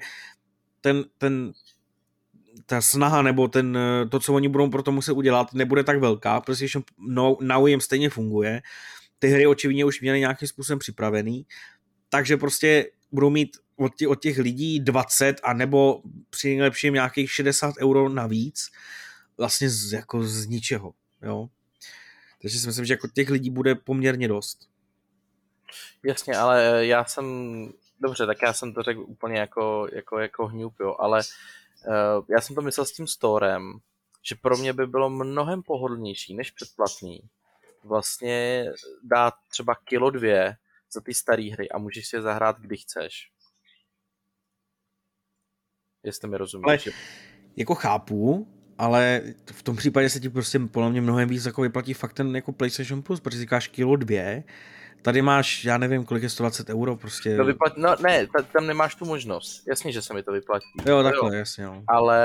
B: ten, ten, ta snaha nebo ten, to, co oni budou pro to muset udělat, nebude tak velká, protože no, Now jim stejně funguje. Ty hry očividně už měly nějakým způsobem připravený, takže prostě budou mít od těch, od těch lidí 20 a nebo při nejlepším nějakých 60 euro navíc vlastně z, jako z ničeho. Jo? Takže si myslím, že jako těch lidí bude poměrně dost.
C: Jasně, ale já jsem, dobře, tak já jsem to řekl úplně jako, jako, jako hňup, jo, ale Uh, já jsem to myslel s tím storem, že pro mě by bylo mnohem pohodlnější než předplatný vlastně dát třeba kilo dvě za ty staré hry a můžeš si je zahrát, kdy chceš. Jestli mi rozumíš. Ale,
B: jako chápu, ale v tom případě se ti prostě podle mě mnohem víc jako vyplatí fakt ten jako PlayStation Plus, protože říkáš kilo dvě, tady máš, já nevím, kolik je 120 euro, prostě.
C: To vyplat... No ne, tam nemáš tu možnost. Jasně, že se mi to vyplatí.
B: Jo, takhle, jo. jasně, jo.
C: Ale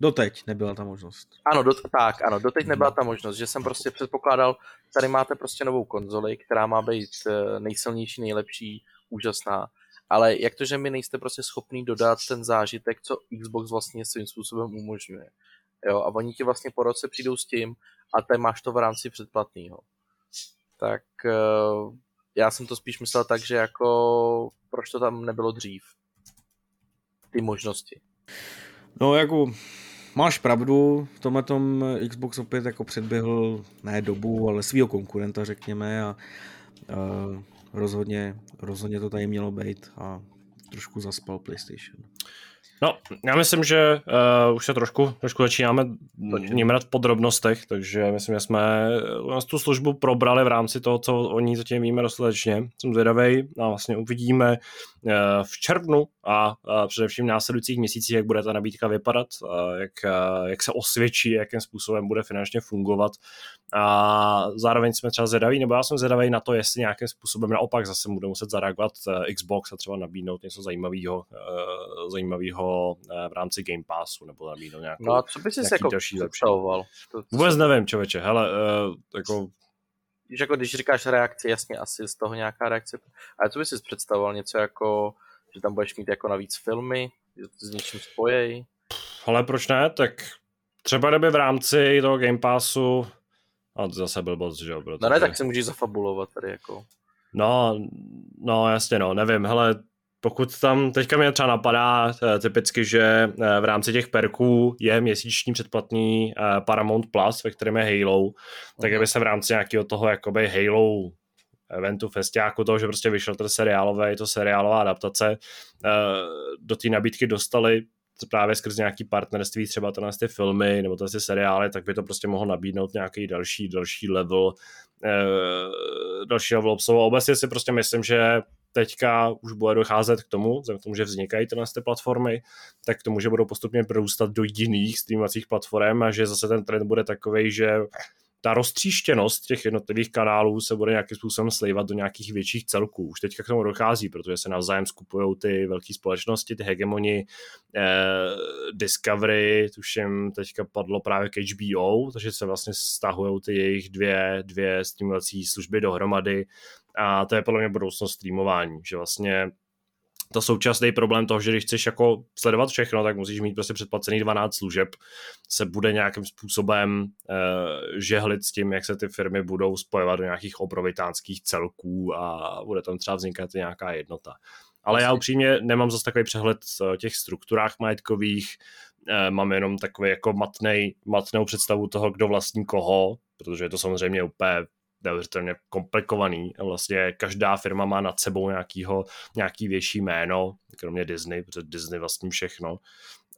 B: Doteď nebyla ta možnost.
C: Ano, do, tak, ano, doteď nebyla ta možnost, že jsem prostě předpokládal, tady máte prostě novou konzoli, která má být eh, nejsilnější, nejlepší, úžasná, ale jak to, že mi nejste prostě schopný dodat ten zážitek, co Xbox vlastně svým způsobem umožňuje. Jo, a oni ti vlastně po roce přijdou s tím a ty máš to v rámci předplatného. Tak uh, já jsem to spíš myslel tak, že jako proč to tam nebylo dřív? Ty možnosti.
B: No jako máš pravdu, v tomhle tom Xbox opět jako předběhl ne dobu, ale svého konkurenta řekněme a uh, rozhodně, rozhodně to tady mělo být a trošku zaspal PlayStation.
A: No, já myslím, že uh, už se trošku, trošku začínáme nímrat v podrobnostech, takže myslím, že jsme uh, tu službu probrali v rámci toho, co o ní zatím víme dostatečně. Jsem zvědavý a vlastně uvidíme uh, v červnu a uh, především v následujících měsících, jak bude ta nabídka vypadat, uh, jak, uh, jak se osvědčí, jakým způsobem bude finančně fungovat a zároveň jsme třeba zvědaví, nebo já jsem zvědavý na to, jestli nějakým způsobem naopak zase bude muset zareagovat eh, Xbox a třeba nabídnout něco zajímavého, eh, zajímavého eh, v rámci Game Passu, nebo nabídnout nějakou
C: No a co bys si jako představoval?
A: Vůbec nevím, člověče, hele, jako
C: když, jako, když říkáš reakci, jasně, asi z toho nějaká reakce. Ale co bys si představoval? Něco jako, že tam budeš mít jako navíc filmy, že to s něčím spojej?
A: Ale proč ne? Tak třeba kdyby v rámci toho Game Passu a to zase byl boc, že jo?
C: Protože... No ne, tak se můžeš zafabulovat tady jako.
A: No, no jasně no, nevím, hele, pokud tam teďka mě třeba napadá eh, typicky, že eh, v rámci těch perků je měsíční předplatný eh, Paramount Plus, ve kterém je Halo, tak aby se v rámci nějakého toho jakoby Halo eventu, festiáku toho, že prostě vyšel ten seriálové, je to seriálová adaptace, do té nabídky dostali právě skrz nějaký partnerství, třeba to ty filmy nebo ty seriály, tak by to prostě mohlo nabídnout nějaký další, další level, eh, další level obsahu. Obecně si prostě myslím, že teďka už bude docházet k tomu, k tomu, že vznikají tyhle ty platformy, tak k tomu, že budou postupně prorůstat do jiných streamovacích platform a že zase ten trend bude takový, že ta roztříštěnost těch jednotlivých kanálů se bude nějakým způsobem slivat do nějakých větších celků. Už teďka k tomu dochází, protože se navzájem skupují ty velké společnosti, ty hegemoni, eh, Discovery, tuším teďka padlo právě k HBO, takže se vlastně stahují ty jejich dvě, dvě streamovací služby dohromady a to je podle mě budoucnost streamování, že vlastně to současný problém toho, že když chceš jako sledovat všechno, tak musíš mít prostě předplacený 12 služeb, se bude nějakým způsobem uh, žehlit s tím, jak se ty firmy budou spojovat do nějakých obrovitánských celků a bude tam třeba vznikat nějaká jednota. Ale já upřímně nemám zase takový přehled o těch strukturách majetkových, uh, mám jenom takový jako matnej, matnou představu toho, kdo vlastní koho, protože je to samozřejmě úplně neuvěřitelně komplikovaný. Vlastně každá firma má nad sebou nějakýho, nějaký větší jméno, kromě Disney, protože Disney vlastní všechno.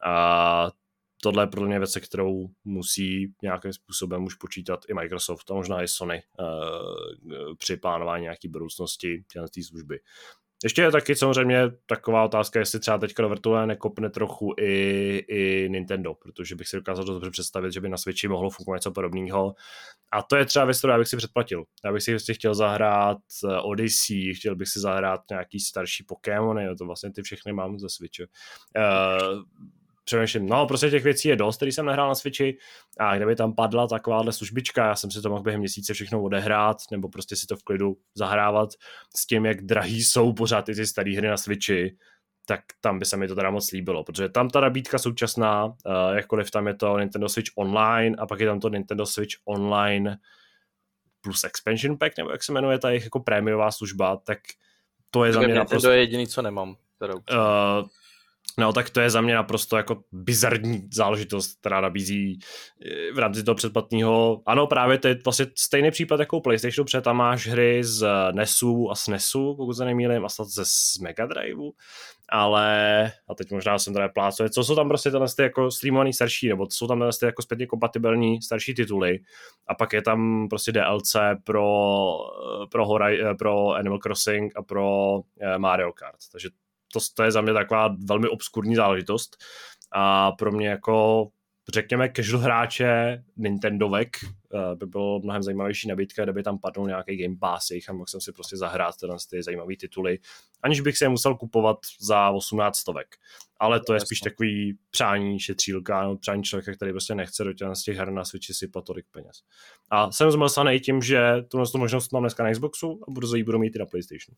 A: A tohle je pro mě věc, kterou musí nějakým způsobem už počítat i Microsoft a možná i Sony uh, při plánování nějaké budoucnosti té služby. Ještě je taky samozřejmě taková otázka, jestli třeba teďka do vrtule nekopne trochu i, i Nintendo, protože bych si dokázal dobře představit, že by na Switchi mohlo fungovat něco podobného. A to je třeba věc, kterou já bych si předplatil. Já bych si prostě chtěl zahrát eh, Odyssey, chtěl bych si zahrát nějaký starší Pokémony, to vlastně ty všechny mám ze Switche. Uh, přemýšlím, no prostě těch věcí je dost, který jsem nehrál na Switchi a kdyby tam padla takováhle službička, já jsem si to mohl během měsíce všechno odehrát nebo prostě si to v klidu zahrávat s tím, jak drahý jsou pořád ty, ty staré hry na Switchi, tak tam by se mi to teda moc líbilo, protože tam ta nabídka současná, uh, jakkoliv tam je to Nintendo Switch Online a pak je tam to Nintendo Switch Online plus Expansion Pack, nebo jak se jmenuje ta jejich jako prémiová služba, tak to je za mě
C: naprosto... To je jediný, co nemám. Kterou... Uh,
A: No tak to je za mě naprosto jako bizarní záležitost, která nabízí eh, v rámci toho předplatného. Ano, právě to je vlastně stejný případ jako PlayStationu, protože tam máš hry z NESu a SNESu, pokud se nemýlím, a snad ze Mega Driveu, ale, a teď možná jsem tady plácuje, co jsou tam prostě tyhle ty jako streamovaný starší, nebo jsou tam ty jako zpětně kompatibilní starší tituly a pak je tam prostě DLC pro, pro, Horizon, pro Animal Crossing a pro eh, Mario Kart, takže to, to je za mě taková velmi obskurní záležitost a pro mě jako řekněme, casual hráče Nintendovek uh, by bylo mnohem zajímavější nabídka, kdyby tam padl nějaký Game Pass jejich a mohl jsem si prostě zahrát tyhle ty zajímavé tituly, aniž bych si je musel kupovat za 18 stovek. Ale to je spíš takový přání šetřílka, no, přání člověka, který prostě nechce do těch, z těch her na Switchi sypat tolik peněz. A jsem zmlsaný tím, že tuhle tu možnost mám dneska na Xboxu a budu ji budu mít i na PlayStation.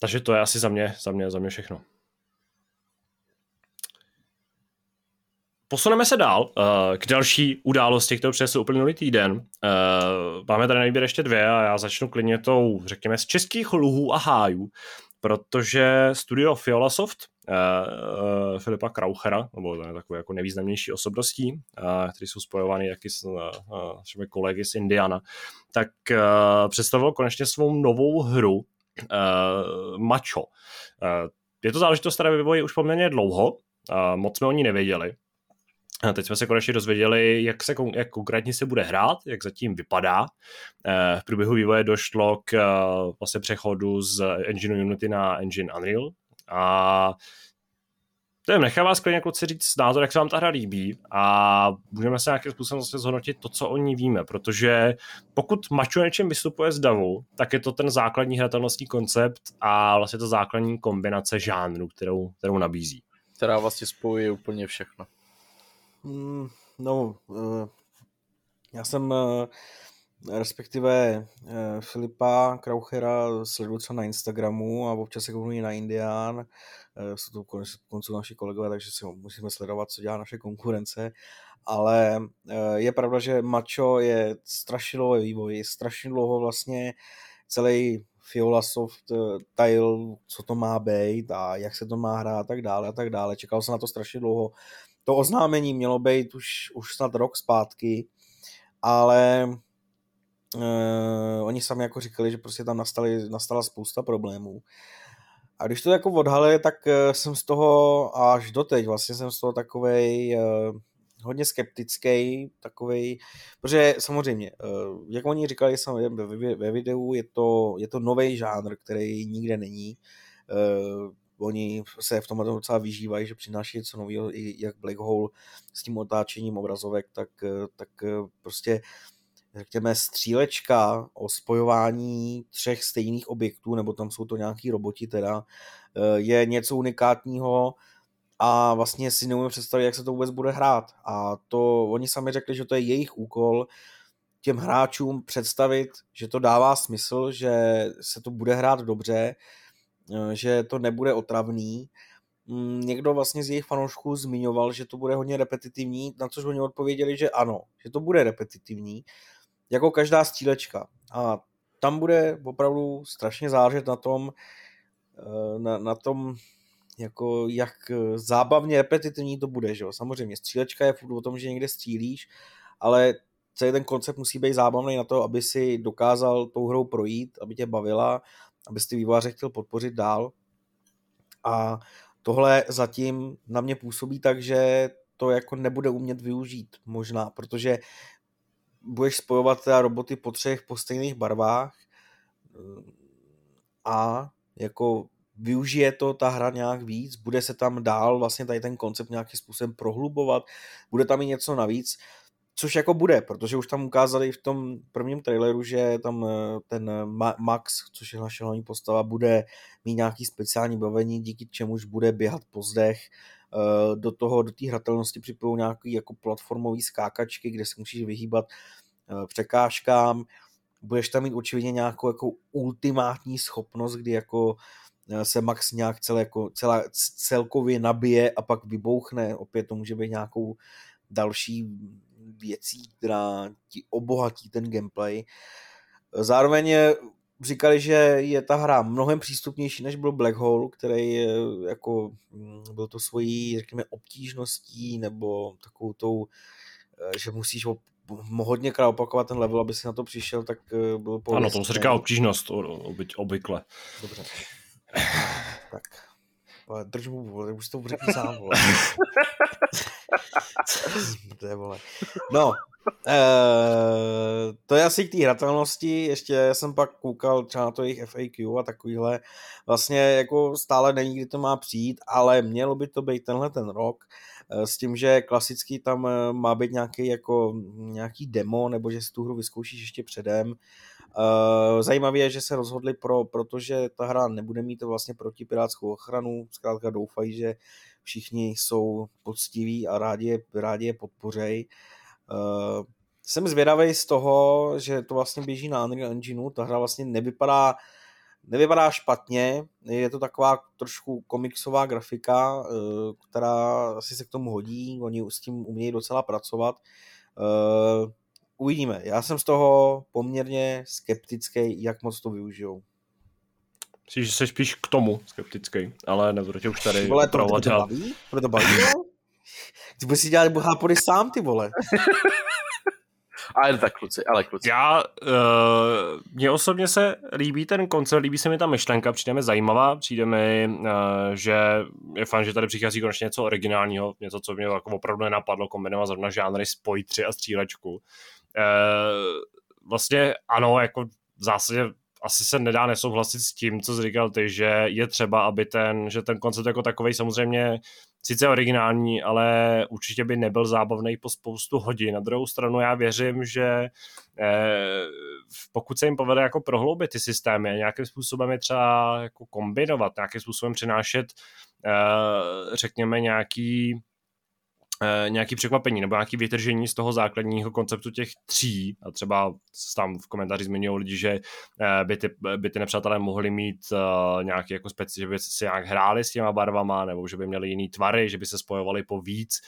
A: Takže to je asi za mě, za mě, za mě všechno. Posuneme se dál uh, k další události, kterou přinesl uplynulý týden. Uh, máme tady na výběr ještě dvě a já začnu klidně tou, řekněme, z českých luhů a hájů, protože studio Fiolasoft, uh, uh, Filipa Krauchera, nebo to je takové jako nevýznamnější osobností, uh, který jsou spojovány jaký s uh, kolegy z Indiana, tak uh, představil konečně svou novou hru uh, Macho. Uh, je to záležitost, která vyvojí už poměrně dlouho, uh, moc jsme o ní nevěděli, a teď jsme se konečně dozvěděli, jak, se, jak konkrétně se bude hrát, jak zatím vypadá. Eh, v průběhu vývoje došlo k eh, vlastně přechodu z engine Unity na engine Unreal a to je, nechám vás klidně kluci říct názor, jak se vám ta hra líbí a můžeme se nějakým způsobem zase zhodnotit to, co o ní víme, protože pokud Macho něčem vystupuje z davu, tak je to ten základní hratelnostní koncept a vlastně to základní kombinace žánru, kterou, kterou nabízí.
C: Která vlastně spojuje úplně všechno.
B: Mm, no, eh, já jsem eh, respektive eh, Filipa Krauchera sleduju na Instagramu a občas se kouknu na Indián. Jsou to konec konců naši kolegové, takže si musíme sledovat, co dělá naše konkurence. Ale je pravda, že Macho je strašně dlouho vývoj, strašně dlouho vlastně celý Fiola Soft tile, co to má být a jak se to má hrát a tak dále a tak dále. Čekal jsem na to strašně dlouho to oznámení mělo být už, už snad rok zpátky, ale uh, oni sami jako říkali, že prostě tam nastali, nastala spousta problémů. A když to jako odhalili, tak uh, jsem z toho až doteď vlastně jsem z toho takovej uh, hodně skeptický, takovej, protože samozřejmě, uh, jak oni říkali ve, ve videu, je to, je to nový žánr, který nikde není. Uh, oni se v tomhle docela vyžívají, že přináší něco nového, i jak Black Hole s tím otáčením obrazovek, tak, tak prostě řekněme střílečka o spojování třech stejných objektů, nebo tam jsou to nějaký roboti teda, je něco unikátního a vlastně si neumím představit, jak se to vůbec bude hrát. A to oni sami řekli, že to je jejich úkol těm hráčům představit, že to dává smysl, že se to bude hrát dobře, Eh, že to nebude otravný. Mm, někdo vlastně z jejich fanoušků zmiňoval, že to bude hodně repetitivní, na což oni odpověděli, že ano, že to bude repetitivní, jako každá střílečka. A tam bude opravdu strašně záležet na tom, eh, na, na tom, jako jak zábavně repetitivní to bude, že jo. Samozřejmě střílečka je o tom, že někde střílíš, ale celý ten koncept musí být zábavný na to, aby si dokázal tou hrou projít, aby tě bavila abys ty vývojáře chtěl podpořit dál. A tohle zatím na mě působí tak, že to jako nebude umět využít možná, protože budeš spojovat teda roboty po třech po stejných barvách a jako využije to ta hra nějak víc, bude se tam dál vlastně tady ten koncept nějakým způsobem prohlubovat, bude tam i něco navíc, Což jako bude, protože už tam ukázali v tom prvním traileru, že tam eh, ten Max, což je naše hlavní postava, bude mít nějaký speciální bavení, díky čemuž bude běhat po zdech. Eh, do toho, do té hratelnosti připojou nějaký jako platformový skákačky, kde se musíš vyhýbat eh, překážkám. Budeš tam mít očividně nějakou jako ultimátní schopnost, kdy jako se Max nějak celé, jako, celá, celkově nabije a pak vybouchne. Opět to může být nějakou další věcí, která ti obohatí ten gameplay. Zároveň říkali, že je ta hra mnohem přístupnější, než byl Black Hole, který je, jako mm, byl to svojí, řekněme, obtížností nebo takovou tou, eh, že musíš hodně krát opakovat ten level, aby si na to přišel, tak eh, byl
A: po Ano, tomu se říká obtížnost obvykle.
B: Dobře. tak. Drž mu, vole, už to řekni sám, vole. to je, vole. No, e, to je asi k té hratelnosti, ještě jsem pak koukal třeba na to jejich FAQ a takovýhle, vlastně jako stále není, kdy to má přijít, ale mělo by to být tenhle ten rok s tím, že klasický tam má být nějaký, jako, nějaký demo, nebo že si tu hru vyzkoušíš ještě předem. Zajímavé je, že se rozhodli pro, protože ta hra nebude mít vlastně protipirátskou ochranu, zkrátka doufají, že všichni jsou poctiví a rádi je, rádi je podpořej. Jsem zvědavý z toho, že to vlastně běží na Unreal Engineu, ta hra vlastně nevypadá nevypadá špatně, je to taková trošku komiksová grafika, eh, která asi se k tomu hodí, oni s tím umějí docela pracovat. Eh, uvidíme. Já jsem z toho poměrně skeptický, jak moc to využijou.
A: Myslíš, že jsi spíš k tomu skeptický, ale nebudu tě už tady
B: Vole, to, to, to baví? To to baví, Ty budeš si dělat bohápody sám, ty vole.
C: Ale tak kluci, ale kluci.
A: Já, uh, mně osobně se líbí ten koncert, líbí se mi ta myšlenka, přijde mi zajímavá, přijde mi, uh, že je fajn, že tady přichází konečně něco originálního, něco, co mě jako opravdu nenapadlo, kombinovat zrovna žánry spoj 3 a střílečku. Uh, vlastně ano, jako v zásadě asi se nedá nesouhlasit s tím, co jsi říkal ty, že je třeba, aby ten, že ten koncept jako takový samozřejmě sice originální, ale určitě by nebyl zábavný po spoustu hodin. Na druhou stranu já věřím, že eh, pokud se jim povede jako prohloubit ty systémy a nějakým způsobem je třeba jako kombinovat, nějakým způsobem přinášet eh, řekněme nějaký nějaký překvapení nebo nějaký vytržení z toho základního konceptu těch tří a třeba tam v komentáři zmiňují lidi, že eh, by ty, by ty nepřátelé mohli mít uh, nějaký jako speci, že by si nějak hráli s těma barvama nebo že by měli jiný tvary, že by se spojovali po víc,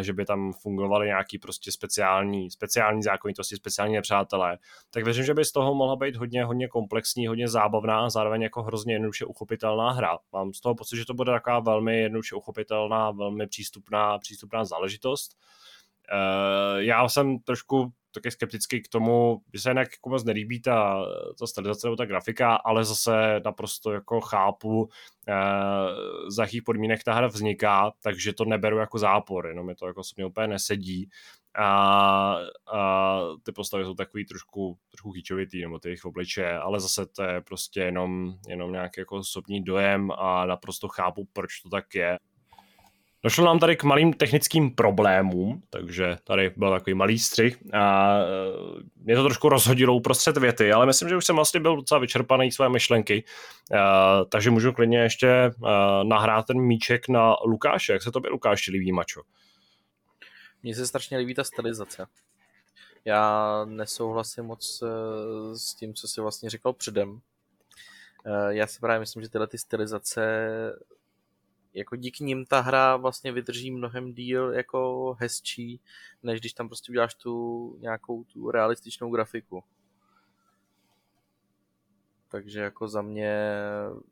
A: že by tam fungovaly nějaký prostě speciální, speciální zákonitosti, speciální nepřátelé, tak věřím, že by z toho mohla být hodně, hodně komplexní, hodně zábavná a zároveň jako hrozně jednoduše uchopitelná hra. Mám z toho pocit, že to bude taková velmi jednoduše uchopitelná, velmi přístupná, přístupná záležitost. Uh, já jsem trošku taky skeptický k tomu, že se jinak jako moc nelíbí ta, ta stylizace nebo ta grafika, ale zase naprosto jako chápu, uh, za jakých podmínek ta hra vzniká, takže to neberu jako zápor, jenom je to jako mě úplně nesedí. A, a ty postavy jsou takový trošku, trošku chyčovitý, nebo ty jejich obličeje, ale zase to je prostě jenom, jenom nějaký jako osobní dojem a naprosto chápu, proč to tak je. Došlo nám tady k malým technickým problémům, takže tady byl takový malý střih a e, mě to trošku rozhodilo uprostřed věty, ale myslím, že už jsem vlastně byl docela vyčerpaný své myšlenky, a, takže můžu klidně ještě e, nahrát ten míček na Lukáše. Jak se to by Lukáši líbí, Mačo?
C: Mně se strašně líbí ta stylizace. Já nesouhlasím moc e, s tím, co si vlastně říkal předem. Já si právě myslím, že tyhle ty stylizace jako díky nim ta hra vlastně vydrží mnohem díl jako hezčí, než když tam prostě uděláš tu nějakou tu realističnou grafiku. Takže jako za mě,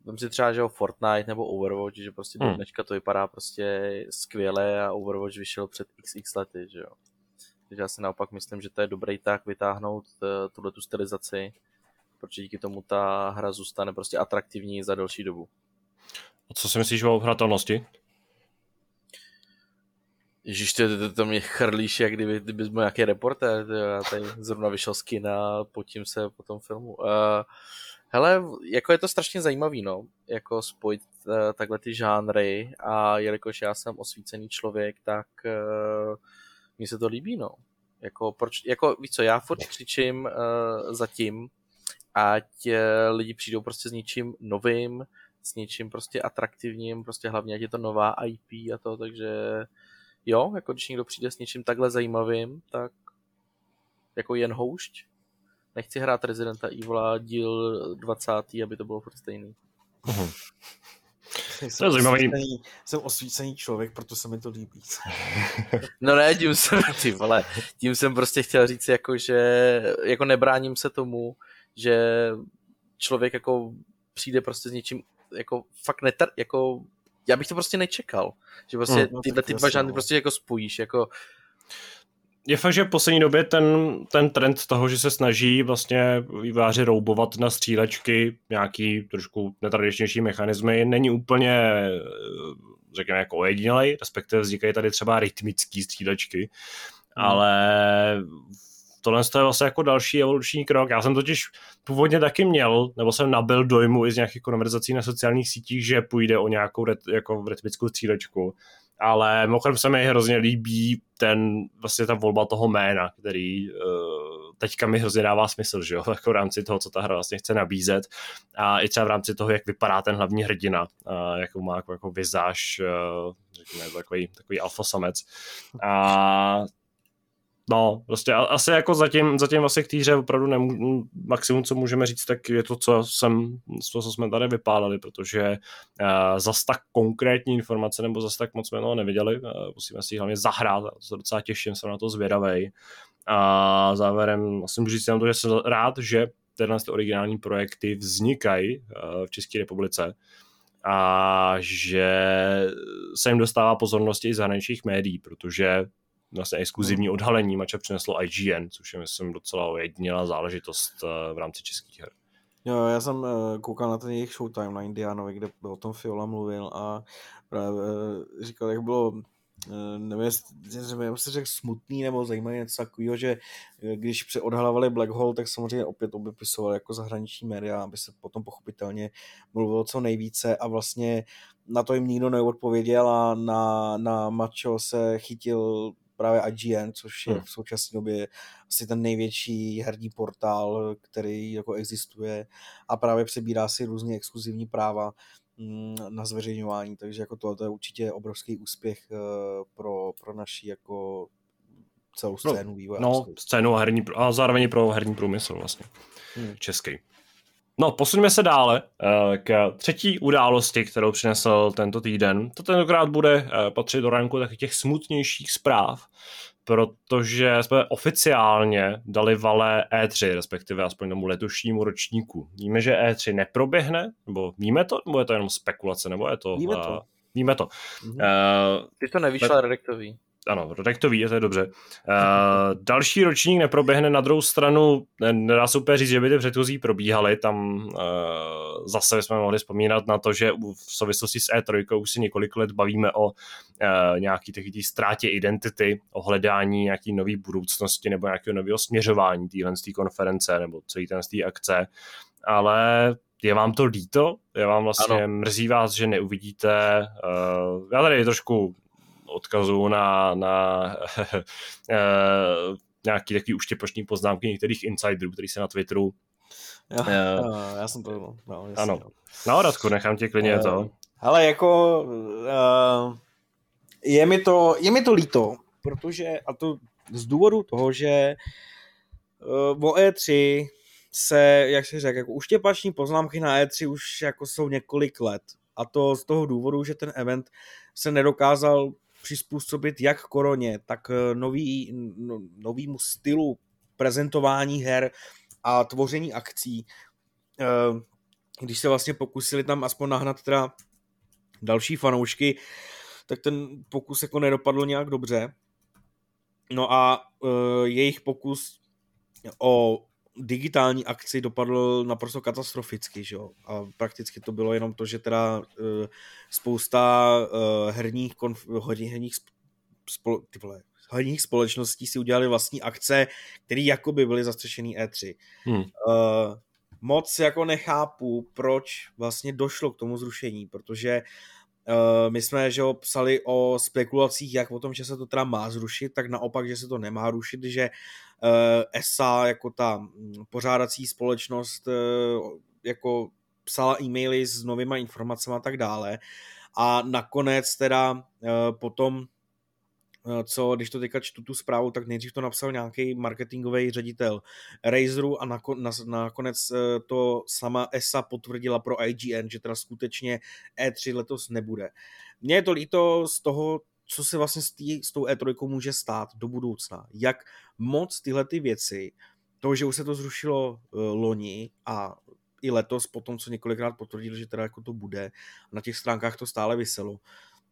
C: vím si třeba, že o Fortnite nebo Overwatch, že prostě do hmm. dneška to vypadá prostě skvěle a Overwatch vyšel před xx lety, že jo. Takže já si naopak myslím, že to je dobrý tak vytáhnout eh, tuhle tu stylizaci, protože díky tomu ta hra zůstane prostě atraktivní za delší dobu.
A: Co si myslíš o hratelnosti?
C: Ježíš, to, to, to mě chrlíš, jak kdyby, kdyby byl nějaký reportér, já tady zrovna vyšel z kina, potím se po tom filmu. Uh, hele, jako je to strašně zajímavý, no, jako spojit uh, takhle ty žánry a jelikož já jsem osvícený člověk, tak uh, mi se to líbí, no. Jako, proč, jako víš co, já furt křičím uh, zatím, ať uh, lidi přijdou prostě s něčím novým, s něčím prostě atraktivním, prostě hlavně ať je to nová IP a to, takže jo, jako když někdo přijde s něčím takhle zajímavým, tak jako jen houšť. Nechci hrát Residenta Evil díl 20. aby to bylo furt stejný.
B: Uh-huh. to je zajímavý. Osvícený, jsem osvícený člověk, proto se mi to líbí.
C: no ne, tím jsem, ty vole, tím jsem prostě chtěl říct, jako, že jako nebráním se tomu, že člověk jako přijde prostě s něčím jako fakt netar, jako já bych to prostě nečekal, že prostě mm, tyhle ty dva žánry no. prostě jako spojíš, jako
A: je fakt, že v poslední době ten, ten trend toho, že se snaží vlastně výváři roubovat na střílečky nějaký trošku netradičnější mechanismy, není úplně řekněme jako ojedinělej, respektive vznikají tady třeba rytmický střílečky, hmm. ale tohle je vlastně jako další evoluční krok. Já jsem totiž původně taky měl, nebo jsem nabil dojmu i z nějakých konverzací na sociálních sítích, že půjde o nějakou ret, jako rytmickou střílečku. ale mimochodem se mi hrozně líbí ten, vlastně ta volba toho jména, který uh, teďka mi hrozně dává smysl, že jo, jako v rámci toho, co ta hra vlastně chce nabízet a i třeba v rámci toho, jak vypadá ten hlavní hrdina, uh, jakou má jako, jako vizáž, uh, řekněme, takový, takový alfa samec. A No, prostě asi jako zatím, zatím vlastně k té hře opravdu nemů, maximum, co můžeme říct, tak je to, co, jsem, co jsme tady vypálili, protože uh, zas tak konkrétní informace nebo zas tak moc jsme toho neviděli, uh, musíme si hlavně zahrát, se docela těším, jsem na to zvědavej. A závěrem musím říct jenom to, že jsem rád, že tyhle originální projekty vznikají uh, v České republice a že se jim dostává pozornosti i zahraničních médií, protože vlastně exkluzivní hmm. odhalení mače přineslo IGN, což je myslím docela ojedinělá záležitost eh, v rámci českých her.
B: Jo, já jsem eh, koukal na ten jejich Showtime na Indianovi, kde o tom Fiola mluvil a právě eh, říkal, jak bylo nevím, jestli se řekl smutný nebo zajímavý něco takového, že když přeodhalovali Black Hole, tak samozřejmě opět obepisovali jako zahraniční média, aby se potom pochopitelně mluvilo co nejvíce a vlastně na to jim nikdo neodpověděl a na, na Macho se chytil právě IGN, což je hmm. v současné době asi ten největší herní portál, který jako existuje a právě přebírá si různě exkluzivní práva mm, na zveřejňování, takže jako to, to je určitě obrovský úspěch eh, pro, pro naši jako celou no, scénu vývoje.
A: No, scénu a, herní, a zároveň pro herní průmysl vlastně, hmm. český. No, posuneme se dále uh, k třetí události, kterou přinesl tento týden. To tentokrát bude uh, patřit do ranku takových těch smutnějších zpráv, protože jsme oficiálně dali vale E3, respektive aspoň tomu letošnímu ročníku. Víme, že E3 neproběhne, nebo víme to, nebo je to jenom spekulace, nebo je to...
B: Víme to. Uh,
A: víme to.
C: Mm-hmm. Uh, Ty to nevyšla redaktový
A: ano, redaktový, je to je dobře. Uh, další ročník neproběhne, na druhou stranu nedá se úplně říct, že by ty předchozí probíhaly, tam uh, zase jsme mohli vzpomínat na to, že v souvislosti s E3 už si několik let bavíme o uh, nějaký takový ztrátě identity, o hledání nějaký nový budoucnosti nebo nějakého nového směřování téhle konference nebo celý ten z té akce, ale je vám to líto? Je vám vlastně ano. mrzí vás, že neuvidíte? Uh, já tady trošku odkazů na, na eh, nějaký takový uštěpoční poznámky některých insiderů, který se na Twitteru
B: Jo, uh, jo, já jsem to, no,
A: jasný, ano. No, Radku, nechám tě klidně uh, to.
B: Ale jako uh, je, mi to, je mi to líto, protože, a to z důvodu toho, že uh, o E3 se, jak se řekl, jako uštěpační poznámky na E3 už jako jsou několik let. A to z toho důvodu, že ten event se nedokázal přizpůsobit jak koroně, tak eh, nový, no, novýmu stylu prezentování her a tvoření akcí. Eh, když se vlastně pokusili tam aspoň nahnat teda další fanoušky, tak ten pokus jako nedopadl nějak dobře. No a uh, jejich pokus o digitální akci dopadl naprosto katastroficky, že jo? A prakticky to bylo jenom to, že teda uh, spousta uh, herních, konf- herních spol- ty vole, herních společností si udělali vlastní akce, které jakoby byly zastřešený E3. Hmm. Uh, moc jako nechápu, proč vlastně došlo k tomu zrušení, protože Uh, my jsme že psali o spekulacích, jak o tom, že se to teda má zrušit, tak naopak, že se to nemá rušit, že uh, ESA jako ta mm, pořádací společnost uh, jako psala e-maily s novýma informacemi a tak dále. A nakonec teda uh, potom co, když to teďka čtu tu zprávu, tak nejdřív to napsal nějaký marketingový ředitel Razeru a nakonec to sama ESA potvrdila pro IGN, že teda skutečně E3 letos nebude. Mně je to líto z toho, co se vlastně s, tý, s tou E3 může stát do budoucna. Jak moc tyhle ty věci, to, že už se to zrušilo uh, loni a i letos, po tom, co několikrát potvrdili, že teda jako to bude, na těch stránkách to stále vyselo,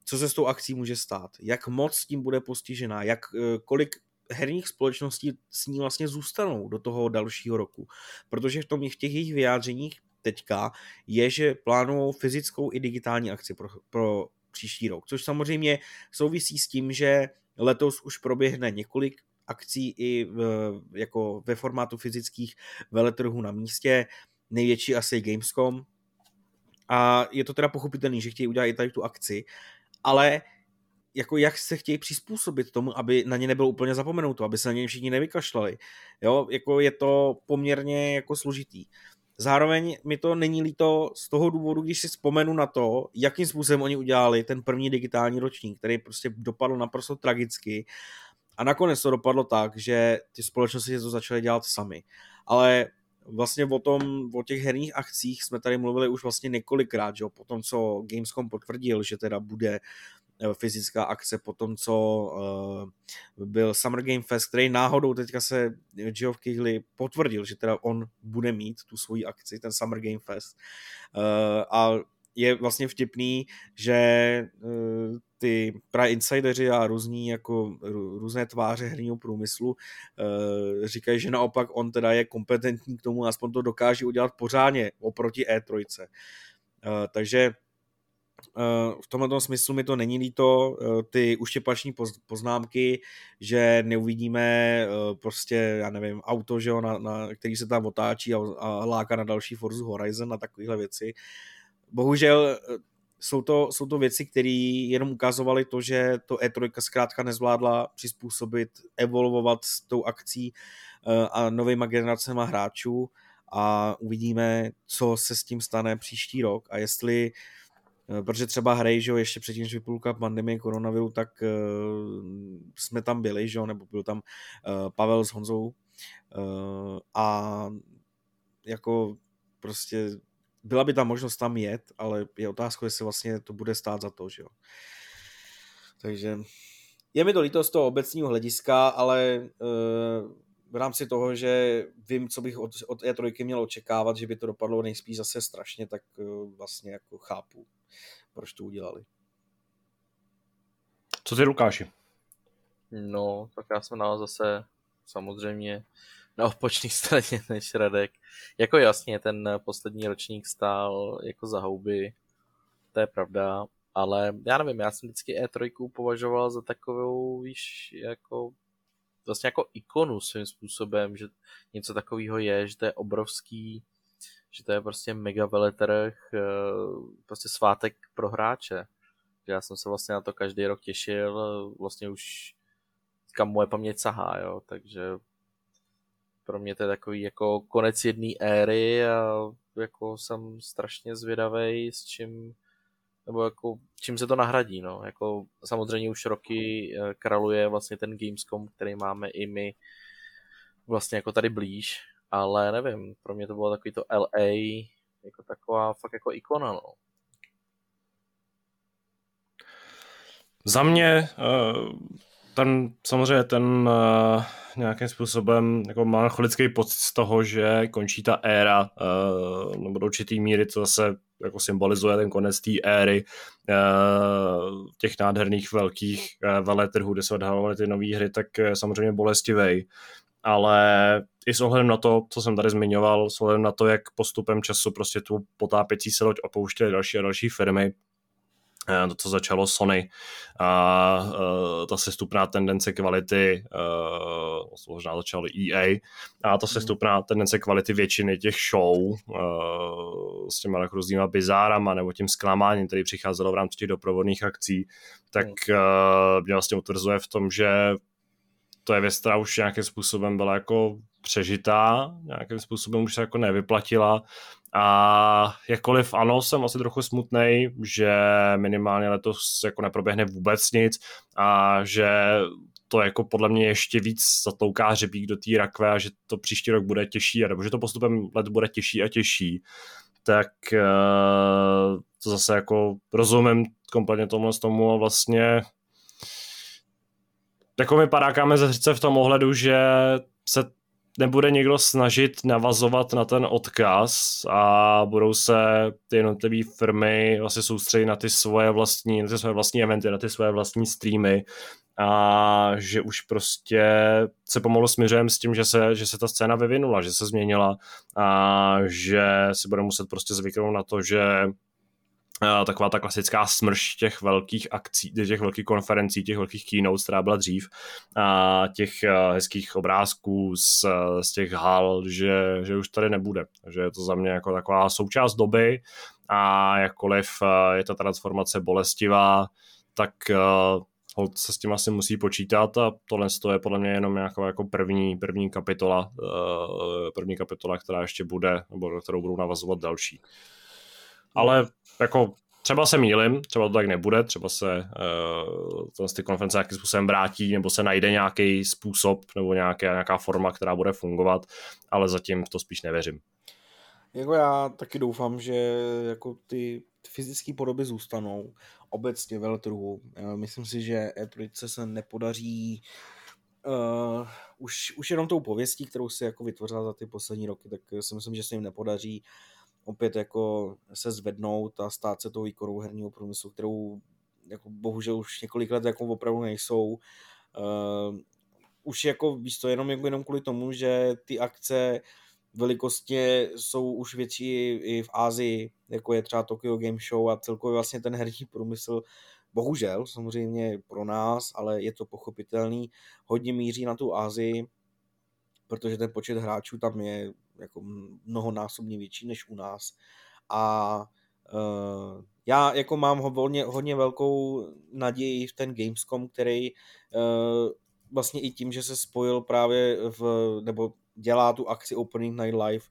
B: co se s tou akcí může stát, jak moc s tím bude postižená, jak, uh, kolik herních společností s ní vlastně zůstanou do toho dalšího roku. Protože v, tom, v těch jejich vyjádřeních teďka je, že plánují fyzickou i digitální akci pro, pro příští rok, což samozřejmě souvisí s tím, že letos už proběhne několik akcí i v, jako ve formátu fyzických veletrhů na místě, největší asi Gamescom a je to teda pochopitelný, že chtějí udělat i tady tu akci, ale jako jak se chtějí přizpůsobit tomu, aby na ně nebylo úplně zapomenuto, aby se na ně všichni nevykašlali. Jo, jako je to poměrně jako složitý. Zároveň mi to není líto z toho důvodu, když si vzpomenu na to, jakým způsobem oni udělali ten první digitální ročník, který prostě dopadl naprosto tragicky a nakonec to dopadlo tak, že ty společnosti to začaly dělat sami. Ale vlastně o tom, o těch herních akcích jsme tady mluvili už vlastně několikrát, že jo, po tom, co Gamescom potvrdil, že teda bude eh, fyzická akce po tom, co uh, byl Summer Game Fest, který náhodou teďka se Geoff Keighley potvrdil, že teda on bude mít tu svoji akci, ten Summer Game Fest. Uh, a je vlastně vtipný, že uh, ty právě insideři a různí jako různé tváře herního průmyslu říkají, že naopak on teda je kompetentní k tomu, aspoň to dokáže udělat pořádně oproti E3. Uh, takže v tomhle smyslu mi to není líto, ty uštěpační poznámky, že neuvidíme prostě, já nevím, auto, že jo, na, na, který se tam otáčí a, a láká na další Forza Horizon a takovéhle věci. Bohužel jsou to, jsou to věci, které jenom ukazovaly to, že to E3 zkrátka nezvládla přizpůsobit, evolvovat s tou akcí eh, a novýma generacema hráčů a uvidíme, co se s tím stane příští rok a jestli eh, protože třeba hry, že jo, ještě předtím, než vypulka pandemie koronaviru, tak uh, jsme tam byli, že jo, nebo byl tam uh, Pavel s Honzou uh, a jako prostě byla by ta možnost tam jet, ale je otázka, jestli vlastně to bude stát za to, že jo. Takže je mi to líto z toho obecního hlediska, ale uh, v rámci toho, že vím, co bych od, od E3 měl očekávat, že by to dopadlo nejspíš zase strašně, tak uh, vlastně jako chápu, proč to udělali.
A: Co ty, Lukáši?
C: No, tak já jsem na zase samozřejmě na opočné straně než Radek. Jako jasně, ten poslední ročník stál jako za houby, to je pravda, ale já nevím, já jsem vždycky E3 považoval za takovou, víš, jako vlastně jako ikonu svým způsobem, že něco takového je, že to je obrovský, že to je prostě mega veletrh, eh, prostě svátek pro hráče. Já jsem se vlastně na to každý rok těšil, vlastně už kam moje paměť sahá, jo, takže pro mě to je takový jako konec jedné éry a jako jsem strašně zvědavý s čím nebo jako čím se to nahradí, no. Jako samozřejmě už roky eh, kraluje vlastně ten Gamescom, který máme i my vlastně jako tady blíž, ale nevím, pro mě to bylo takový to LA, jako taková fakt jako ikona, no.
A: Za mě uh ten, samozřejmě ten uh, nějakým způsobem jako melancholický pocit z toho, že končí ta éra, uh, nebo do určitý míry to zase jako symbolizuje ten konec té éry těch nádherných velkých veletrhů, kde se odhalovaly ty nové hry, tak samozřejmě bolestivej. Ale i s ohledem na to, co jsem tady zmiňoval, s ohledem na to, jak postupem času prostě tu potápěcí se loď opouštěly další a další firmy, Eh, to, co začalo Sony, a uh, ta sestupná tendence kvality, uh, možná začalo EA, a ta mhm. sestupná tendence kvality většiny těch show s těma tak různýma bizárama nebo tím zklamáním, který přicházelo v rámci těch doprovodných akcí, tak uh, mě vlastně utvrzuje v tom, že to je věc, která už nějakým způsobem byla jako přežitá, nějakým způsobem už se jako nevyplatila. A jakkoliv ano, jsem asi trochu smutný, že minimálně letos jako neproběhne vůbec nic a že to jako podle mě ještě víc zatlouká řebík do té rakve a že to příští rok bude těžší, nebo že to postupem let bude těžší a těžší, tak uh, to zase jako rozumím kompletně tomu tomu a vlastně jako my padákáme ze zřice v tom ohledu, že se nebude někdo snažit navazovat na ten odkaz a budou se ty jednotlivé firmy vlastně soustředit na ty svoje vlastní, na ty svoje vlastní eventy, na ty svoje vlastní streamy. A že už prostě se pomalu směřujeme s tím, že se, že se ta scéna vyvinula, že se změnila a že si bude muset prostě zvyknout na to, že taková ta klasická smrš těch velkých akcí, těch velkých konferencí, těch velkých keynotes, která byla dřív, a těch hezkých obrázků z, z těch hal, že, že už tady nebude. Takže je to za mě jako taková součást doby a jakkoliv je ta transformace bolestivá, tak hold se s tím asi musí počítat a tohle je podle mě jenom nějaká jako první, první kapitola, první kapitola, která ještě bude, nebo kterou budou navazovat další. Ale jako třeba se mýlim, třeba to tak nebude, třeba se uh, ty konference nějakým způsobem vrátí, nebo se najde nějaký způsob, nebo nějaké, nějaká forma, která bude fungovat, ale zatím v to spíš nevěřím.
B: Jako já taky doufám, že jako ty fyzické podoby zůstanou obecně veletrhu. Myslím si, že Eprice se nepodaří uh, už, už jenom tou pověstí, kterou si jako vytvořila za ty poslední roky, tak si myslím, že se jim nepodaří opět jako se zvednout a stát se tou výkonou herního průmyslu, kterou jako bohužel už několik let jako opravdu nejsou. Uh, už jako víš to jenom, jako jenom kvůli tomu, že ty akce velikostně jsou už větší i v Ázii, jako je třeba Tokyo Game Show a celkově vlastně ten herní průmysl bohužel, samozřejmě pro nás, ale je to pochopitelný, hodně míří na tu Ázii, protože ten počet hráčů tam je jako mnohonásobně větší než u nás. A uh, já jako mám hodně, hodně velkou naději v ten Gamescom, který uh, vlastně i tím, že se spojil právě v, nebo dělá tu akci Opening Night Live,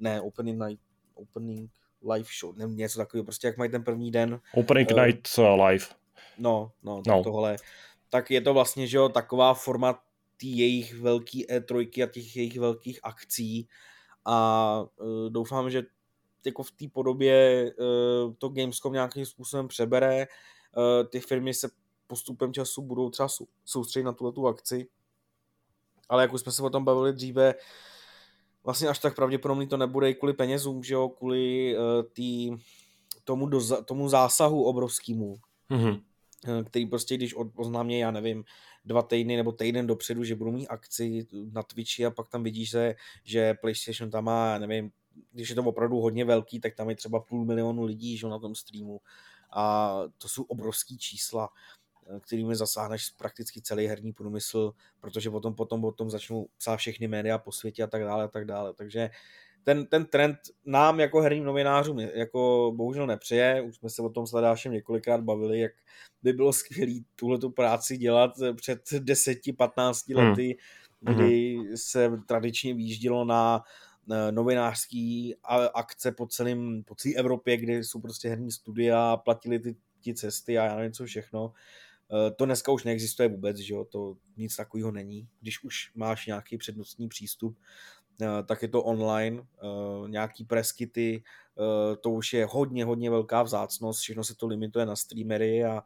B: ne, Opening Night, Opening Live Show, ne, něco takového, prostě jak mají ten první den.
A: Opening uh, Night uh, Live.
B: No, no, no. tohle. Tak je to vlastně, že jo, taková forma té jejich velký E3 a těch jejich velkých akcí a uh, doufám, že jako v té podobě uh, to Gamescom nějakým způsobem přebere. Uh, ty firmy se postupem času budou třeba soustředit na tuhle tu akci ale jak už jsme se o tom bavili dříve, vlastně až tak pravděpodobně to nebude i kvůli penězům, že jo, kvůli uh, tý, tomu, do, tomu zásahu obrovskému, mm-hmm. který prostě, když oznámě, já nevím, dva týdny nebo týden dopředu, že budou mít akci na Twitchi a pak tam vidíš, že, že PlayStation tam má, nevím, když je to opravdu hodně velký, tak tam je třeba půl milionu lidí že, na tom streamu a to jsou obrovský čísla kterými zasáhneš prakticky celý herní průmysl, protože potom, potom, potom začnou psát všechny média po světě a tak dále a tak dále. Takže ten, ten trend nám jako herním novinářům jako bohužel nepřeje. Už jsme se o tom s Ladášem několikrát bavili, jak by bylo skvělé tuhle práci dělat před 10-15 hmm. lety, hmm. kdy se tradičně výjíždělo na novinářský akce po, celém, po celé Evropě, kde jsou prostě herní studia, platili ty, ty cesty a já nevím co všechno. Eh, to dneska už neexistuje vůbec, že jo? to nic takového není. Když už máš nějaký přednostní přístup, tak je to online, eh, nějaký preskity, to už je hodně, hodně velká vzácnost, všechno se to limituje na streamery a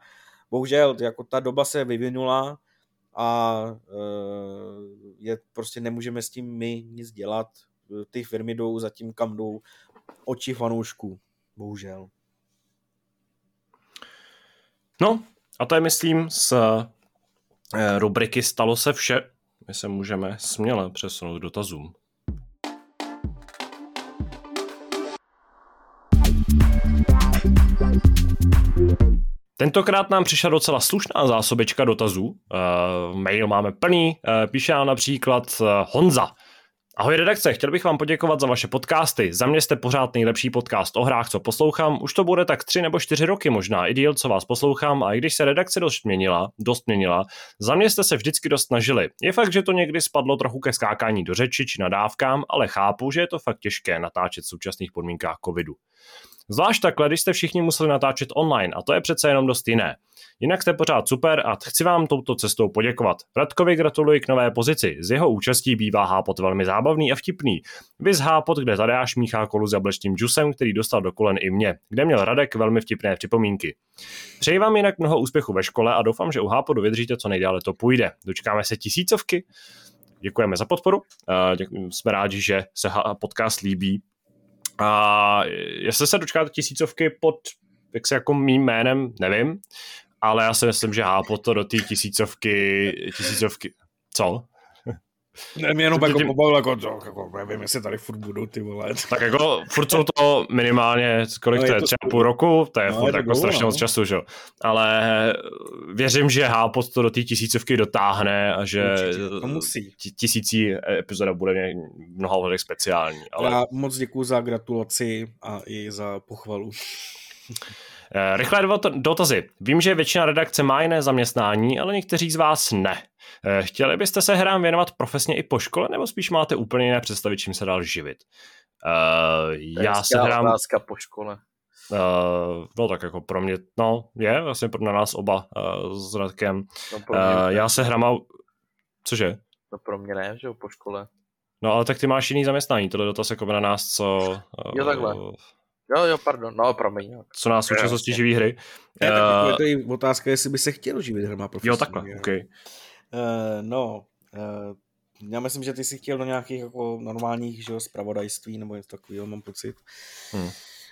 B: bohužel jako ta doba se vyvinula a je, prostě nemůžeme s tím my nic dělat. Ty firmy jdou zatím, kam jdou oči fanoušků, bohužel.
A: No, a to je, myslím, z eh, rubriky Stalo se vše. My se můžeme směle přesunout dotazům. Tentokrát nám přišla docela slušná zásobečka dotazů. Uh, mail máme plný, uh, píše nám například uh, Honza. Ahoj redakce, chtěl bych vám poděkovat za vaše podcasty. Za mě jste pořád nejlepší podcast o hrách, co poslouchám. Už to bude tak tři nebo čtyři roky možná i díl, co vás poslouchám a i když se redakce dost měnila, dost měnila, za mě jste se vždycky dost snažili. Je fakt, že to někdy spadlo trochu ke skákání do řeči či nadávkám, ale chápu, že je to fakt těžké natáčet v současných podmínkách covidu. Zvlášť takhle, když jste všichni museli natáčet online a to je přece jenom dost jiné. Jinak jste pořád super a chci vám touto cestou poděkovat. Radkovi gratuluji k nové pozici. Z jeho účastí bývá Hápot velmi zábavný a vtipný. Vy z Hápot, kde Tadeáš míchá kolu s jablečným džusem, který dostal do kolen i mě, kde měl Radek velmi vtipné připomínky. Přeji vám jinak mnoho úspěchu ve škole a doufám, že u Hápodu vydržíte co nejdále to půjde. Dočkáme se tisícovky. Děkujeme za podporu. Jsme rádi, že se podcast líbí a jestli se dočkáte tisícovky pod jak se jako mým jménem, nevím, ale já si myslím, že hápo to do té tisícovky, tisícovky, co?
B: Ne, mě jenom jako tím... pobavilo, jako, to, jako, nevím, jestli tady furt budou ty vole.
A: Tak jako furt jsou to minimálně, kolik no, to je, to třeba půl roku, to je no, furt je jako strašně moc no. času, že Ale věřím, že Hápot to do té tisícovky dotáhne a že
B: to musí.
A: tisící epizoda bude mnoha ohledech speciální. Ale...
B: Já moc děkuji za gratulaci a i za pochvalu.
A: Eh, rychlé dotazy. Vím, že většina redakce má jiné zaměstnání, ale někteří z vás ne. Eh, chtěli byste se hrám věnovat profesně i po škole, nebo spíš máte úplně jiné představy, čím se dál živit? Uh, já se hrám...
C: otázka po škole.
A: Uh, no tak jako pro mě, no je vlastně pro nás oba uh, s Radkem. No, uh, já se hrám, cože?
C: No pro mě ne, že jo, po škole.
A: No ale tak ty máš jiný zaměstnání, tohle dotaz jako na nás, co...
C: Uh, jo takhle. Jo, jo, pardon, no, promiň. Jo.
A: Co nás v současnosti živí hry.
B: Ne, tak uh, je to i otázka, jestli by se chtěl živit hrama profesně.
A: Jo, takhle, ok. Uh,
B: no, uh, já myslím, že ty jsi chtěl do nějakých jako normálních, že jo, spravodajství, nebo něco takového, mám pocit. Hmm.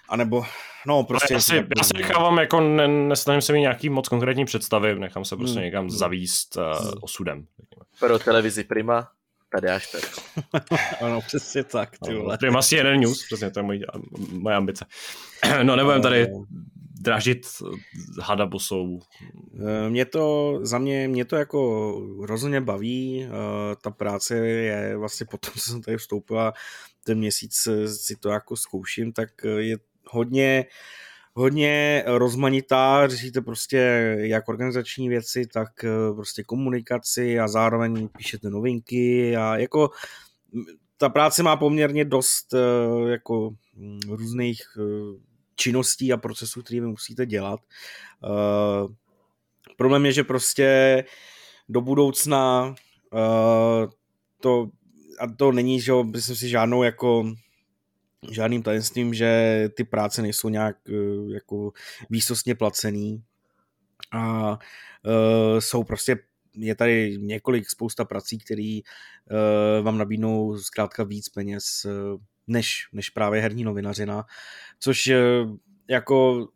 B: A nebo, no prostě...
A: Já si, já si nechávám, jako ne, nesnažím se mít nějaký moc konkrétní představy, nechám se prostě hmm. někam hmm. zavíst uh, osudem.
C: Pro televizi Prima, tady až tak.
B: ano, přesně tak, ty vole.
A: Prima si jeden news, přesně, to je moje, moje ambice. no, nebudem tady dražit hadabosou.
B: Eh, mě to, za mě, mě to jako rozhodně baví, eh, ta práce je vlastně potom, co jsem tady vstoupila, ten měsíc si to jako zkouším, tak je hodně hodně rozmanitá, řešíte prostě jak organizační věci, tak eh, prostě komunikaci a zároveň píšete novinky a jako ta práce má poměrně dost jako mm, různých činností a procesů, které vy musíte dělat. Problém je, že prostě do budoucna to, a to není, že myslím si, žádnou jako žádným tajemstvím, že ty práce nejsou nějak uh, jako výsostně placený. A uh, jsou prostě je tady několik spousta prací, které uh, vám nabídnou zkrátka víc peněz uh, než, než právě herní novinařina, což eh, jako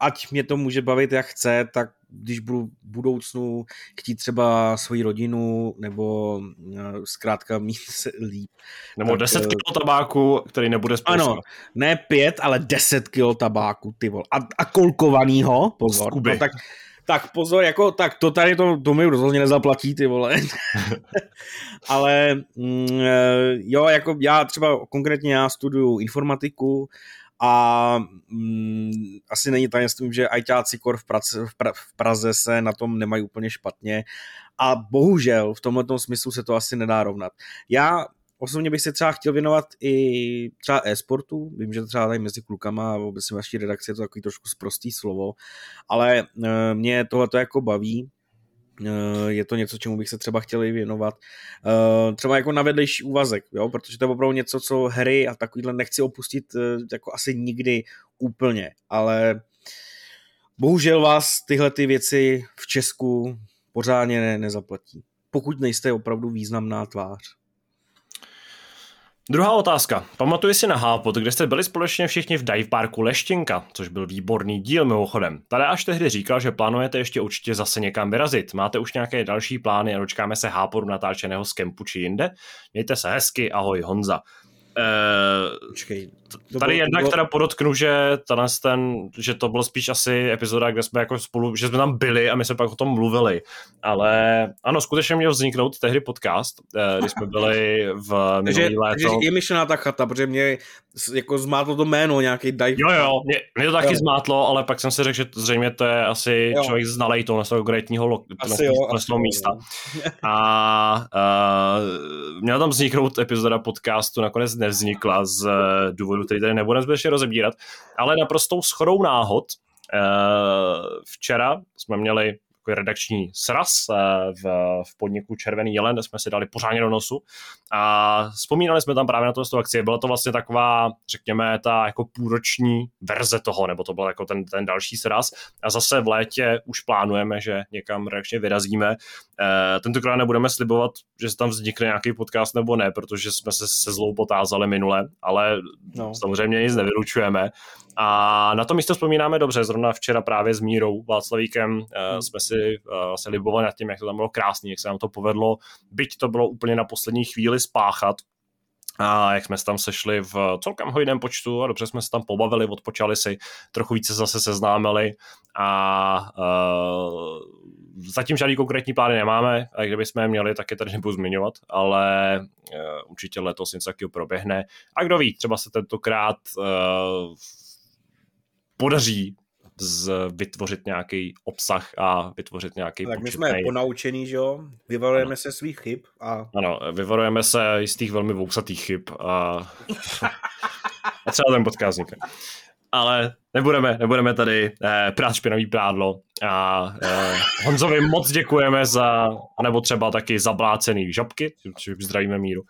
B: ať mě to může bavit jak chce, tak když budu v budoucnu chtít třeba svoji rodinu nebo eh, zkrátka mít se líp.
A: Nebo tak, 10 eh, kg tabáku, který nebude
B: spousta. Ano, ne 5, ale 10 kg tabáku, ty vol. A, a kolkovanýho, pozor. No, tak, tak pozor, jako, tak to tady to, to mi rozhodně nezaplatí, ty vole. Ale mm, eh, jo, jako já třeba konkrétně já studuju informatiku a mm, asi není tajemstvím, že ajťáci kor v, Praze, v, pra, v Praze se na tom nemají úplně špatně. A bohužel v tomhle smyslu se to asi nedá rovnat. Já Osobně bych se třeba chtěl věnovat i třeba e-sportu, vím, že třeba tady mezi klukama a obecně vaší redakci je to takový trošku zprostý slovo, ale e, mě tohle to jako baví, je to něco, čemu bych se třeba chtěl i věnovat. E, třeba jako na vedlejší úvazek, jo? protože to je opravdu něco, co hry a takovýhle nechci opustit jako asi nikdy úplně, ale bohužel vás tyhle ty věci v Česku pořádně ne, nezaplatí. Pokud nejste opravdu významná tvář.
A: Druhá otázka. Pamatuji si na Hápot, kde jste byli společně všichni v dive parku Leštěnka, což byl výborný díl mimochodem. Tady až tehdy říkal, že plánujete ještě určitě zase někam vyrazit. Máte už nějaké další plány a dočkáme se Háporu natáčeného z kempu či jinde? Mějte se hezky, ahoj Honza. Uh, Počkej, to tady jedna, bylo... která podotknu, že, ten, že to bylo spíš asi epizoda, kde jsme jako spolu, že jsme tam byli a my jsme pak o tom mluvili. Ale ano, skutečně měl vzniknout tehdy podcast, eh, kdy jsme byli v minulý léto. Takže
B: je myšlená ta chata, protože mě jako zmátlo to jméno, nějaký dive.
A: Jo, jo, mě, mě to taky jo. zmátlo, ale pak jsem si řekl, že zřejmě to je asi jo. člověk znalej toho konkrétního lo- toho místa. A uh, měla tam vzniknout epizoda podcastu, nakonec nevznikla z důvodu, který tady nebudeme zbytečně rozebírat, ale naprostou schodou náhod uh, včera jsme měli takový redakční sraz eh, v, v podniku Červený jelen, kde jsme si dali pořádně do nosu a vzpomínali jsme tam právě na to akci. Byla to vlastně taková, řekněme, ta jako půlroční verze toho, nebo to byl jako ten, ten další sraz a zase v létě už plánujeme, že někam redakčně vyrazíme. E, tentokrát nebudeme slibovat, že se tam vznikne nějaký podcast nebo ne, protože jsme se se zlou potázali minule, ale no. samozřejmě nic nevylučujeme. A na to místo vzpomínáme dobře, zrovna včera právě s Mírou Václavíkem uh, jsme si uh, se libovali nad tím, jak to tam bylo krásný, jak se nám to povedlo, byť to bylo úplně na poslední chvíli spáchat, a jak jsme se tam sešli v celkem hojném počtu a dobře jsme se tam pobavili, odpočali si, trochu více zase seznámili a uh, zatím žádný konkrétní plány nemáme a kdyby jsme je měli, tak je tady nebudu zmiňovat, ale uh, určitě letos něco takového proběhne. A kdo ví, třeba se tentokrát uh, podaří z, vytvořit nějaký obsah a vytvořit nějaký
B: Tak my jsme ponaučení, že jo? Vyvarujeme se svých chyb a...
A: Ano, vyvarujeme se jistých velmi vousatých chyb a, a třeba ten podcast vznikne. Ale nebudeme, nebudeme tady eh, prát špinavý prádlo a eh, Honzovi moc děkujeme za, nebo třeba taky zablácený žabky, zdravíme míru.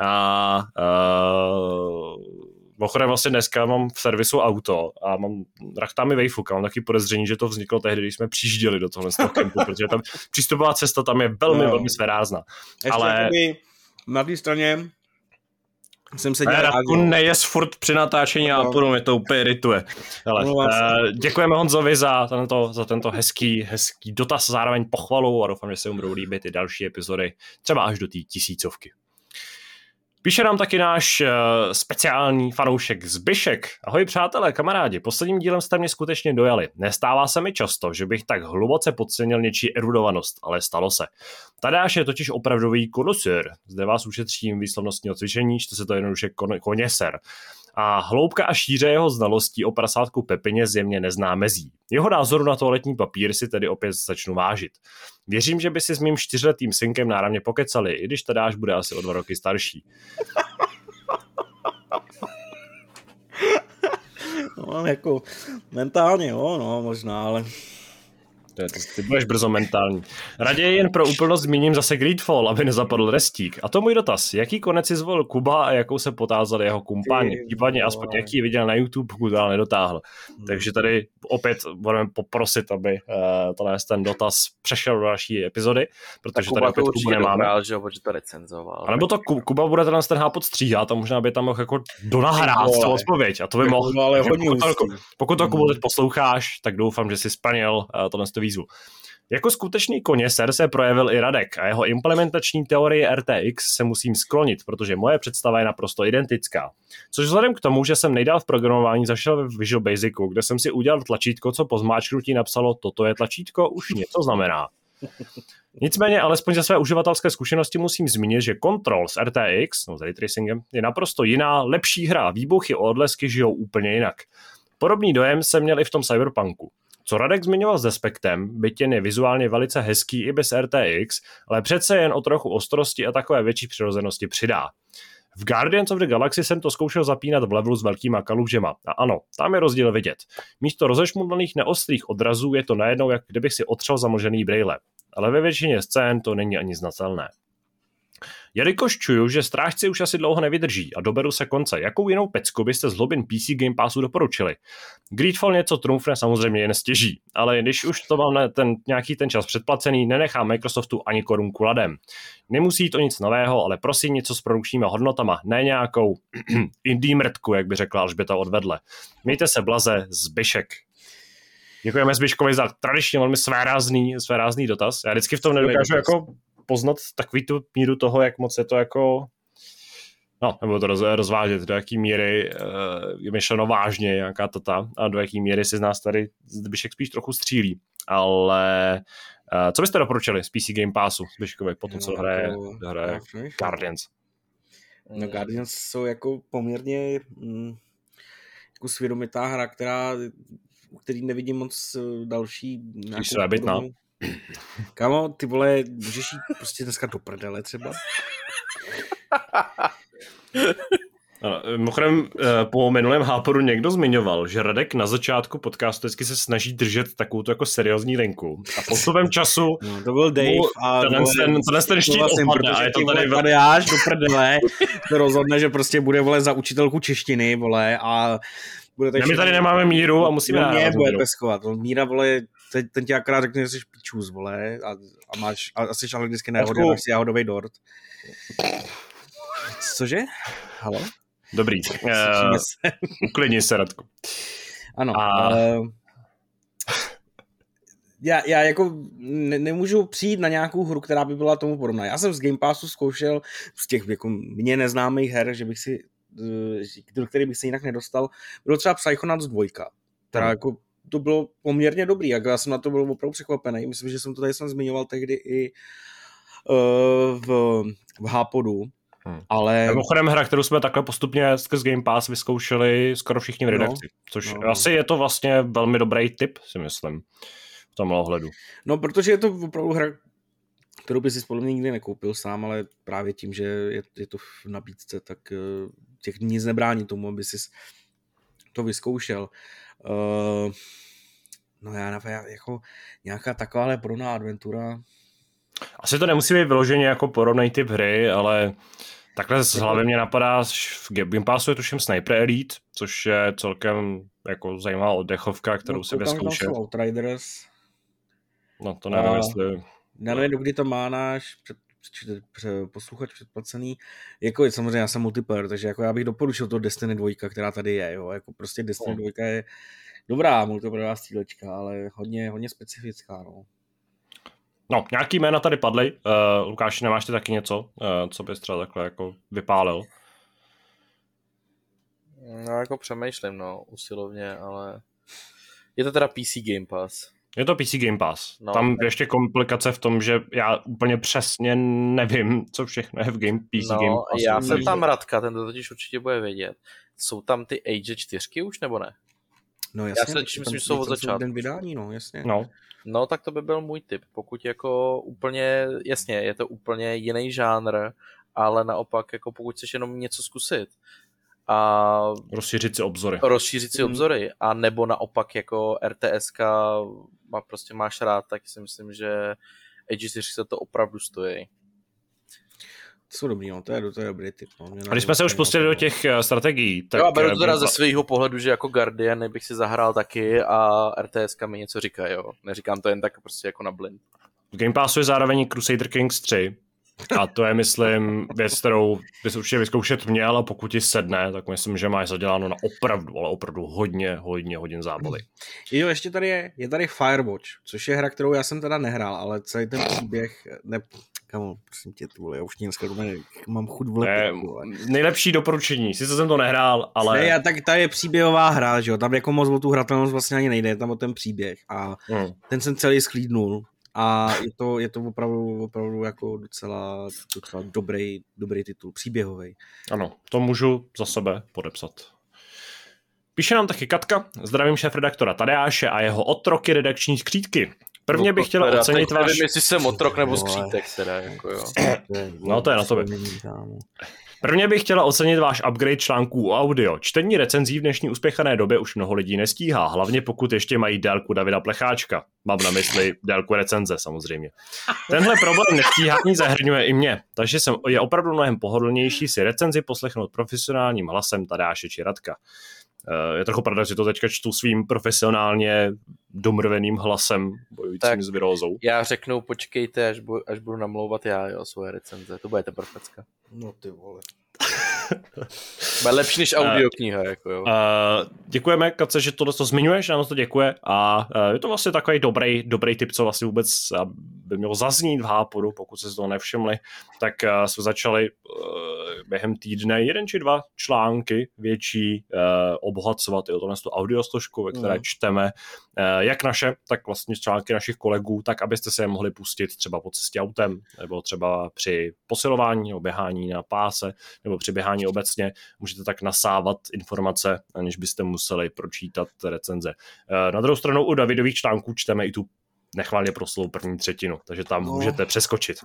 A: A eh, Mimochodem vlastně dneska mám v servisu auto a mám rachtá mi vejfuk a mám taky podezření, že to vzniklo tehdy, když jsme přijížděli do tohle kempu, protože tam přístupová cesta tam je velmi, no. velmi svérázná.
B: Ještě Ale... na té straně jsem se dělal.
A: Radku nejes furt při natáčení no. a půjdu, mě to úplně irituje. Ale, uh, děkujeme Honzovi za tento, za tento hezký, hezký dotaz, zároveň pochvalu a doufám, že se mu budou líbit i další epizody, třeba až do té tisícovky. Píše nám taky náš uh, speciální fanoušek Zbyšek. Ahoj přátelé, kamarádi, posledním dílem jste mě skutečně dojali. Nestává se mi často, že bych tak hluboce podcenil něčí erudovanost, ale stalo se. Tadáš je totiž opravdový konosur. Zde vás ušetřím výslovnostního cvičení, čte se to jednoduše kon- koněser a hloubka a šíře jeho znalostí o prasátku Pepině zjemně nezná mezí. Jeho názoru na toaletní papír si tedy opět začnu vážit. Věřím, že by si s mým čtyřletým synkem náramně pokecali, i když Tadáš bude asi o dva roky starší.
B: No, jako mentálně, jo, no, možná, ale
A: ty, ty budeš brzo mentální. Raději jen pro úplnost zmíním zase Greedfall, aby nezapadl restík. A to můj dotaz. Jaký konec si zvolil Kuba a jakou se potázal jeho kumpáni? Případně aspoň jaký viděl na YouTube, pokud dál nedotáhl. Hmm. Takže tady opět budeme poprosit, aby uh, tenhle ten dotaz přešel do další epizody, protože tady opět Kubu nemáme.
C: Dobrál, že ho, to recenzoval.
A: A nebo to Kuba bude ten ten hápot stříhat a možná by tam mohl jako donahrát celou odpověď. A to by mohl.
B: Ale
A: pokud, to, pokud to Kubu teď posloucháš, tak doufám, že si splnil uh, tohle výzvu. Jako skutečný koněser se projevil i Radek a jeho implementační teorie RTX se musím sklonit, protože moje představa je naprosto identická. Což vzhledem k tomu, že jsem nejdál v programování zašel ve Visual Basicu, kde jsem si udělal tlačítko, co po zmáčknutí napsalo toto je tlačítko, už něco znamená. Nicméně, alespoň ze své uživatelské zkušenosti musím zmínit, že Control s RTX, no s Tracingem, je naprosto jiná, lepší hra. Výbuchy odlesky žijou úplně jinak. Podobný dojem jsem měl i v tom Cyberpunku. Co Radek zmiňoval s Despektem, byť jen je vizuálně velice hezký i bez RTX, ale přece jen o trochu ostrosti a takové větší přirozenosti přidá. V Guardians of the Galaxy jsem to zkoušel zapínat v levelu s velkýma kalužema. A ano, tam je rozdíl vidět. Místo rozešmudlaných neostrých odrazů je to najednou, jak kdybych si otřel zamlžený brejle. Ale ve většině scén to není ani znatelné. Jelikož čuju, že strážci už asi dlouho nevydrží a doberu se konce, jakou jinou pecku byste z hlubin PC Game Passu doporučili? Greedfall něco trumfne samozřejmě jen stěží, ale když už to mám ten, nějaký ten čas předplacený, nenechá Microsoftu ani korunku ladem. Nemusí to nic nového, ale prosím něco s produkčníma hodnotama, ne nějakou indie mrtku, jak by řekla Alžběta odvedle. Mějte se blaze, Zbyšek. Děkujeme Zbyškovi za tradičně velmi svérázný, svérázný dotaz. Já vždycky v tom nedokážu jako poznat takový tu míru toho, jak moc je to jako no, nebo to roz, rozvážet, do jaký míry uh, je myšleno vážně nějaká tata a do jaký míry si z nás tady Zbyšek spíš trochu střílí. Ale uh, co byste doporučili z PC Game Passu Zbyškovi po tom, co no, hraje, to, hraje Guardians?
B: No Guardians jsou jako poměrně mm, jako svědomitá hra, která který nevidím moc další
A: nějakou no.
B: Kámo, ty vole, můžeš jít prostě dneska do prdele třeba?
A: Mimochodem, eh, po minulém háporu někdo zmiňoval, že Radek na začátku podcastu vždycky se snaží držet takovou jako seriózní linku. A postupem času...
B: No, to byl Dave a...
A: Tenhle ten, tenhle ten štít opadne a je to tady...
B: Vole, až do prdele, to rozhodne, že prostě bude, vole, za učitelku češtiny, vole, a
A: bude tak... My tady nemáme míru a musíme...
B: Mě bude peskovat. Míra, vole, ten, ten ti akorát řekne, že jsi pičus, vole, a, a máš, a, a jsi anglicky nehodě, tak si jahodový dort. Cože? Halo?
A: Dobrý. Uh, uklidni se, Radku.
B: Ano. A... Uh, já, já jako ne, nemůžu přijít na nějakou hru, která by byla tomu podobná. Já jsem z Game Passu zkoušel z těch jako mě neznámých her, že bych si eh, do kterých bych se jinak nedostal, bylo třeba Psychonauts 2, která hmm. jako to bylo poměrně dobrý, jak já jsem na to byl opravdu překvapený. Myslím, že jsem to tady jsem zmiňoval tehdy i uh, v, v Hápodu, Hmm. Ale...
A: Mimochodem hra, kterou jsme takhle postupně skrz Game Pass vyzkoušeli skoro všichni v no. redakci, no, což no. asi je to vlastně velmi dobrý tip, si myslím, v tomhle ohledu.
B: No, protože je to opravdu hra, kterou by si spolu nikdy nekoupil sám, ale právě tím, že je, je to v nabídce, tak uh, těch nic nebrání tomu, aby si to vyzkoušel. Uh, no já nevím, jako nějaká takováhle proná adventura.
A: Asi to nemusí být vyloženě jako podobný typ hry, ale takhle z hlavy mě napadá, v Game Passu je tuším Sniper Elite, což je celkem jako zajímavá oddechovka, kterou no, si vyzkoušel.
B: Outriders.
A: No to nevím, a... jestli...
B: Nevím, kdy to má náš před, před, posluchač předplacený. Jako je samozřejmě, já jsem multiplayer, takže jako já bych doporučil to Destiny 2, která tady je, jo. Jako prostě Destiny 2 no. je dobrá multiplayerová střílečka, ale hodně, hodně specifická, no.
A: No, nějaký jména tady padly. Uh, Lukáši, nemáš ty taky něco, uh, co bys třeba takhle jako vypálil?
C: No, jako přemýšlím, no, usilovně, ale je to teda PC Game Pass.
A: Je to PC Game Pass. No, Tam tak... ještě komplikace v tom, že já úplně přesně nevím, co všechno je v game, PC
C: no,
A: Game Pass.
C: já jsem tam Radka, ten to totiž určitě bude vědět. Jsou tam ty Age 4 už, nebo ne?
B: No jasně.
C: Já si myslím, že jsou od začátku.
B: Den vydání, no jasně.
A: No.
C: no, tak to by byl můj tip. Pokud jako úplně, jasně, je to úplně jiný žánr, ale naopak, jako pokud chceš jenom něco zkusit, a
A: rozšířit si obzory.
C: Rozšířit si mm. obzory a nebo naopak jako RTSK má, prostě máš rád, tak si myslím, že Age 4 se to opravdu stojí.
B: To jsou dobrý, no, to je, to je dobrý typ. No.
A: A když jsme se už pustili do těch uh, strategií, tak...
C: Jo, beru to teda ze svého pohledu, že jako Guardian bych si zahrál taky a RTSK mi něco říká, jo. Neříkám to jen tak prostě jako na blind.
A: V Game Passu je zároveň Crusader Kings 3, a to je, myslím, věc, kterou bys určitě vyzkoušet měl a pokud ti sedne, tak myslím, že máš zaděláno na opravdu, ale opravdu hodně, hodně hodin zábavy.
B: Jo, ještě tady je, je tady Firewatch, což je hra, kterou já jsem teda nehrál, ale celý ten příběh, ne, kamo, prosím tě, ty vole, já už dneska mám chuť
A: vole. nejlepší doporučení, sice jsem to nehrál, ale...
B: Ne, já, tak ta je příběhová hra, že jo, tam jako moc o tu hratelnost vlastně ani nejde, tam o ten příběh a hmm. ten jsem celý sklídnul a je to, je to opravdu, opravdu jako docela, docela dobrý, dobrý titul, příběhový.
A: Ano, to můžu za sebe podepsat. Píše nám taky Katka, zdravím šéf redaktora Tadeáše a jeho otroky redakční skřídky. Prvně bych chtěla teda, ocenit váš...
C: Nevím, jestli jsem otrok nebo skřítek, teda, jako jo.
A: No to je na tobě. Prvně bych chtěla ocenit váš upgrade článků o audio. Čtení recenzí v dnešní uspěchané době už mnoho lidí nestíhá, hlavně pokud ještě mají délku Davida Plecháčka. Mám na mysli délku recenze samozřejmě. Tenhle problém nestíhání zahrňuje i mě, takže jsem, je opravdu mnohem pohodlnější si recenzi poslechnout profesionálním hlasem Tadáše či Radka. Eh, je trochu pravda, že to teďka čtu svým profesionálně domrveným hlasem bojujícím tak s virózou.
C: Já řeknu, počkejte, až, bu, až budu namlouvat já jo, svoje recenze. To bude teprve
B: No ty vole.
C: Bude lepší než audiokniha, uh, jako jo. Uh,
A: děkujeme, Kace, že tohle to zmiňuješ, nám to děkuje a uh, je to vlastně takový dobrý, dobrý tip, co vlastně vůbec by mělo zaznít v Hápodu, pokud se z toho nevšimli, tak uh, jsme začali uh, během týdne jeden či dva články větší uh, obohacovat i o tohle audio složku, ve které mm. čteme uh, jak naše, tak vlastně články našich kolegů, tak abyste se je mohli pustit třeba po cestě autem, nebo třeba při posilování nebo běhání na páse, nebo při běhání obecně. Můžete tak nasávat informace, aniž byste museli pročítat recenze. Uh, na druhou stranu u Davidových článků čteme i tu nechválně proslou první třetinu, takže tam no, můžete přeskočit.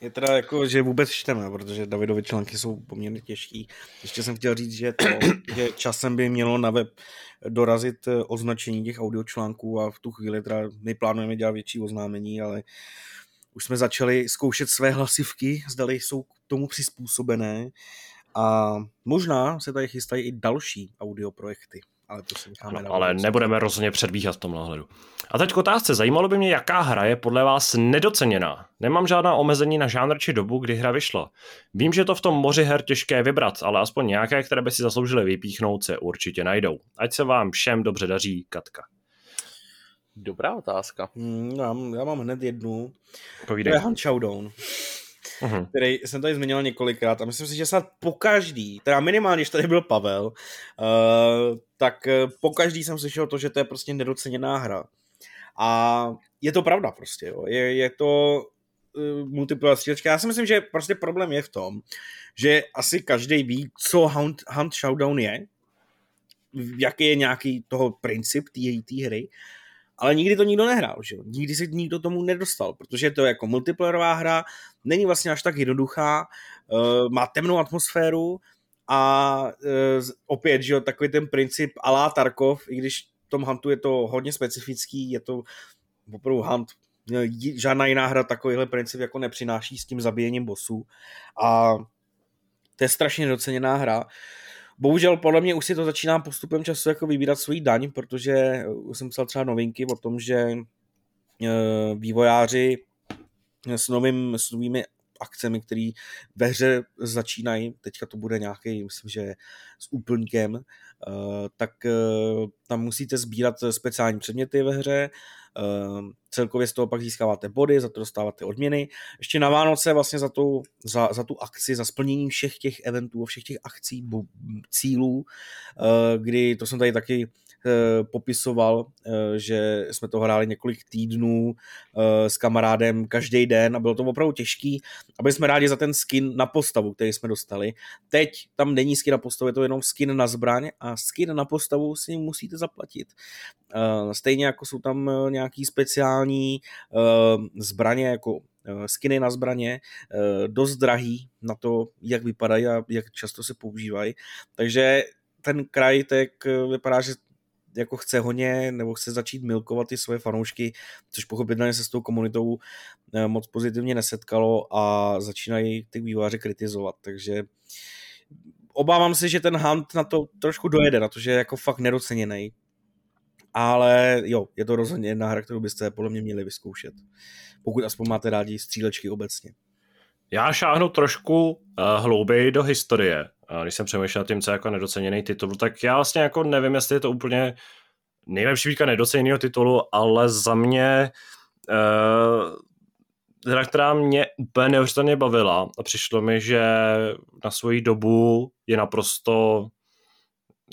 B: Je teda jako, že vůbec čteme, protože Davidovy články jsou poměrně těžký. Ještě jsem chtěl říct, že, to, že časem by mělo na web dorazit eh, označení těch audiočlánků a v tu chvíli teda my plánujeme dělat větší oznámení, ale už jsme začali zkoušet své hlasivky, zdali jsou k tomu přizpůsobené a možná se tady chystají i další audioprojekty ale to si necháme
A: no, Ale nebudeme rozhodně předbíhat v tomhle hledu. A teď k otázce. Zajímalo by mě, jaká hra je podle vás nedoceněná. Nemám žádná omezení na žánr či dobu, kdy hra vyšla. Vím, že to v tom moři her těžké vybrat, ale aspoň nějaké, které by si zasloužily vypíchnout, se určitě najdou. Ať se vám všem dobře daří, Katka.
C: Dobrá otázka.
B: Hmm, já, já mám hned jednu. Povídej. To je Hunt Showdown uh-huh. který jsem tady zmiňoval několikrát a myslím si, že snad po každý, teda minimálně, když tady byl Pavel, uh, tak eh, po každý jsem slyšel to, že to je prostě nedoceněná hra. A je to pravda prostě, jo. Je, je to uh, multiplayer střílečka. Já si myslím, že prostě problém je v tom, že asi každý ví, co Hunt, Hunt Showdown je, jaký je nějaký toho princip té hry, ale nikdy to nikdo nehrál, že jo? Nikdy se nikdo tomu nedostal, protože to je jako multiplayerová hra, není vlastně až tak jednoduchá, uh, má temnou atmosféru a uh, opět, že jo, takový ten princip alá Tarkov, i když v tom Huntu je to hodně specifický, je to opravdu Hunt, žádná jiná hra takovýhle princip jako nepřináší s tím zabíjením bossů a to je strašně doceněná hra. Bohužel podle mě už si to začíná postupem času jako vybírat svůj daň, protože už jsem psal třeba novinky o tom, že e, vývojáři s, novým, s novými akcemi, které ve hře začínají, teďka to bude nějaký, myslím, že s úplňkem, e, tak e, tam musíte sbírat speciální předměty ve hře, Ehm, celkově z toho pak získáváte body, za to dostáváte odměny. Ještě na Vánoce vlastně za tu, za, za tu akci, za splnění všech těch eventů, všech těch akcí, cílů, eh, kdy to jsem tady taky Eh, popisoval, eh, že jsme to hráli několik týdnů eh, s kamarádem každý den a bylo to opravdu těžký, aby jsme rádi za ten skin na postavu, který jsme dostali. Teď tam není skin na postavu, je to jenom skin na zbraň a skin na postavu si musíte zaplatit. Stejně jako jsou tam nějaký speciální zbraně, jako skiny na zbraně, dost drahý na to, jak vypadají a jak často se používají. Takže ten kraj tak vypadá, že jako chce honě nebo chce začít milkovat ty svoje fanoušky, což pochopitelně se s tou komunitou eh, moc pozitivně nesetkalo a začínají ty výváře kritizovat, takže obávám se, že ten Hunt na to trošku dojede, na to, že je jako fakt nedoceněný. Ale jo, je to rozhodně jedna hra, kterou byste podle mě měli vyzkoušet. Pokud aspoň máte rádi střílečky obecně.
A: Já šáhnu trošku uh, hlouběji do historie. Když jsem přemýšlel tím, co je jako nedoceněný titul, tak já vlastně jako nevím, jestli je to úplně nejlepší výtka nedoceněného titulu, ale za mě uh, hra, která mě úplně neuvěřitelně bavila a přišlo mi, že na svoji dobu je naprosto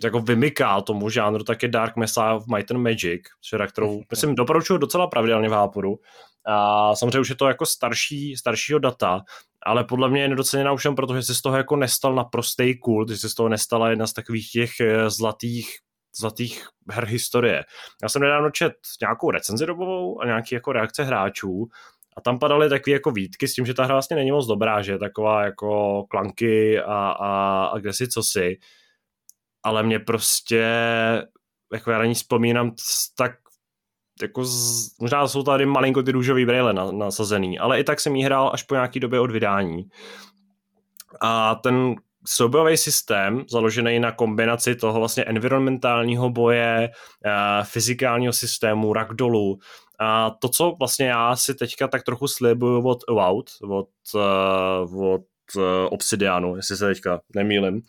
A: jako vymyká tomu žánru, tak je Dark Messiah of Might and Magic, hra, kterou, myslím, doporučuju docela pravidelně v Háporu. A samozřejmě už je to jako starší, staršího data, ale podle mě je nedoceněná už jen proto, že se z toho jako nestal naprostý kult, že se z toho nestala jedna z takových těch eh, zlatých zlatých her historie. Já jsem nedávno čet nějakou recenzi dobovou a nějaký jako reakce hráčů a tam padaly takové jako výtky s tím, že ta hra vlastně není moc dobrá, že je taková jako klanky a, a, a kde si co si. Ale mě prostě, jako já na ní vzpomínám tak jako z, možná jsou tady malinko ty růžový brýle nasazený, ale i tak jsem jí hrál až po nějaký době od vydání. A ten soubojový systém, založený na kombinaci toho vlastně environmentálního boje, eh, fyzikálního systému, ragdolu, a to, co vlastně já si teďka tak trochu slibuju od Avowed, od, uh, od Obsidianu, jestli se teďka nemýlim, uh,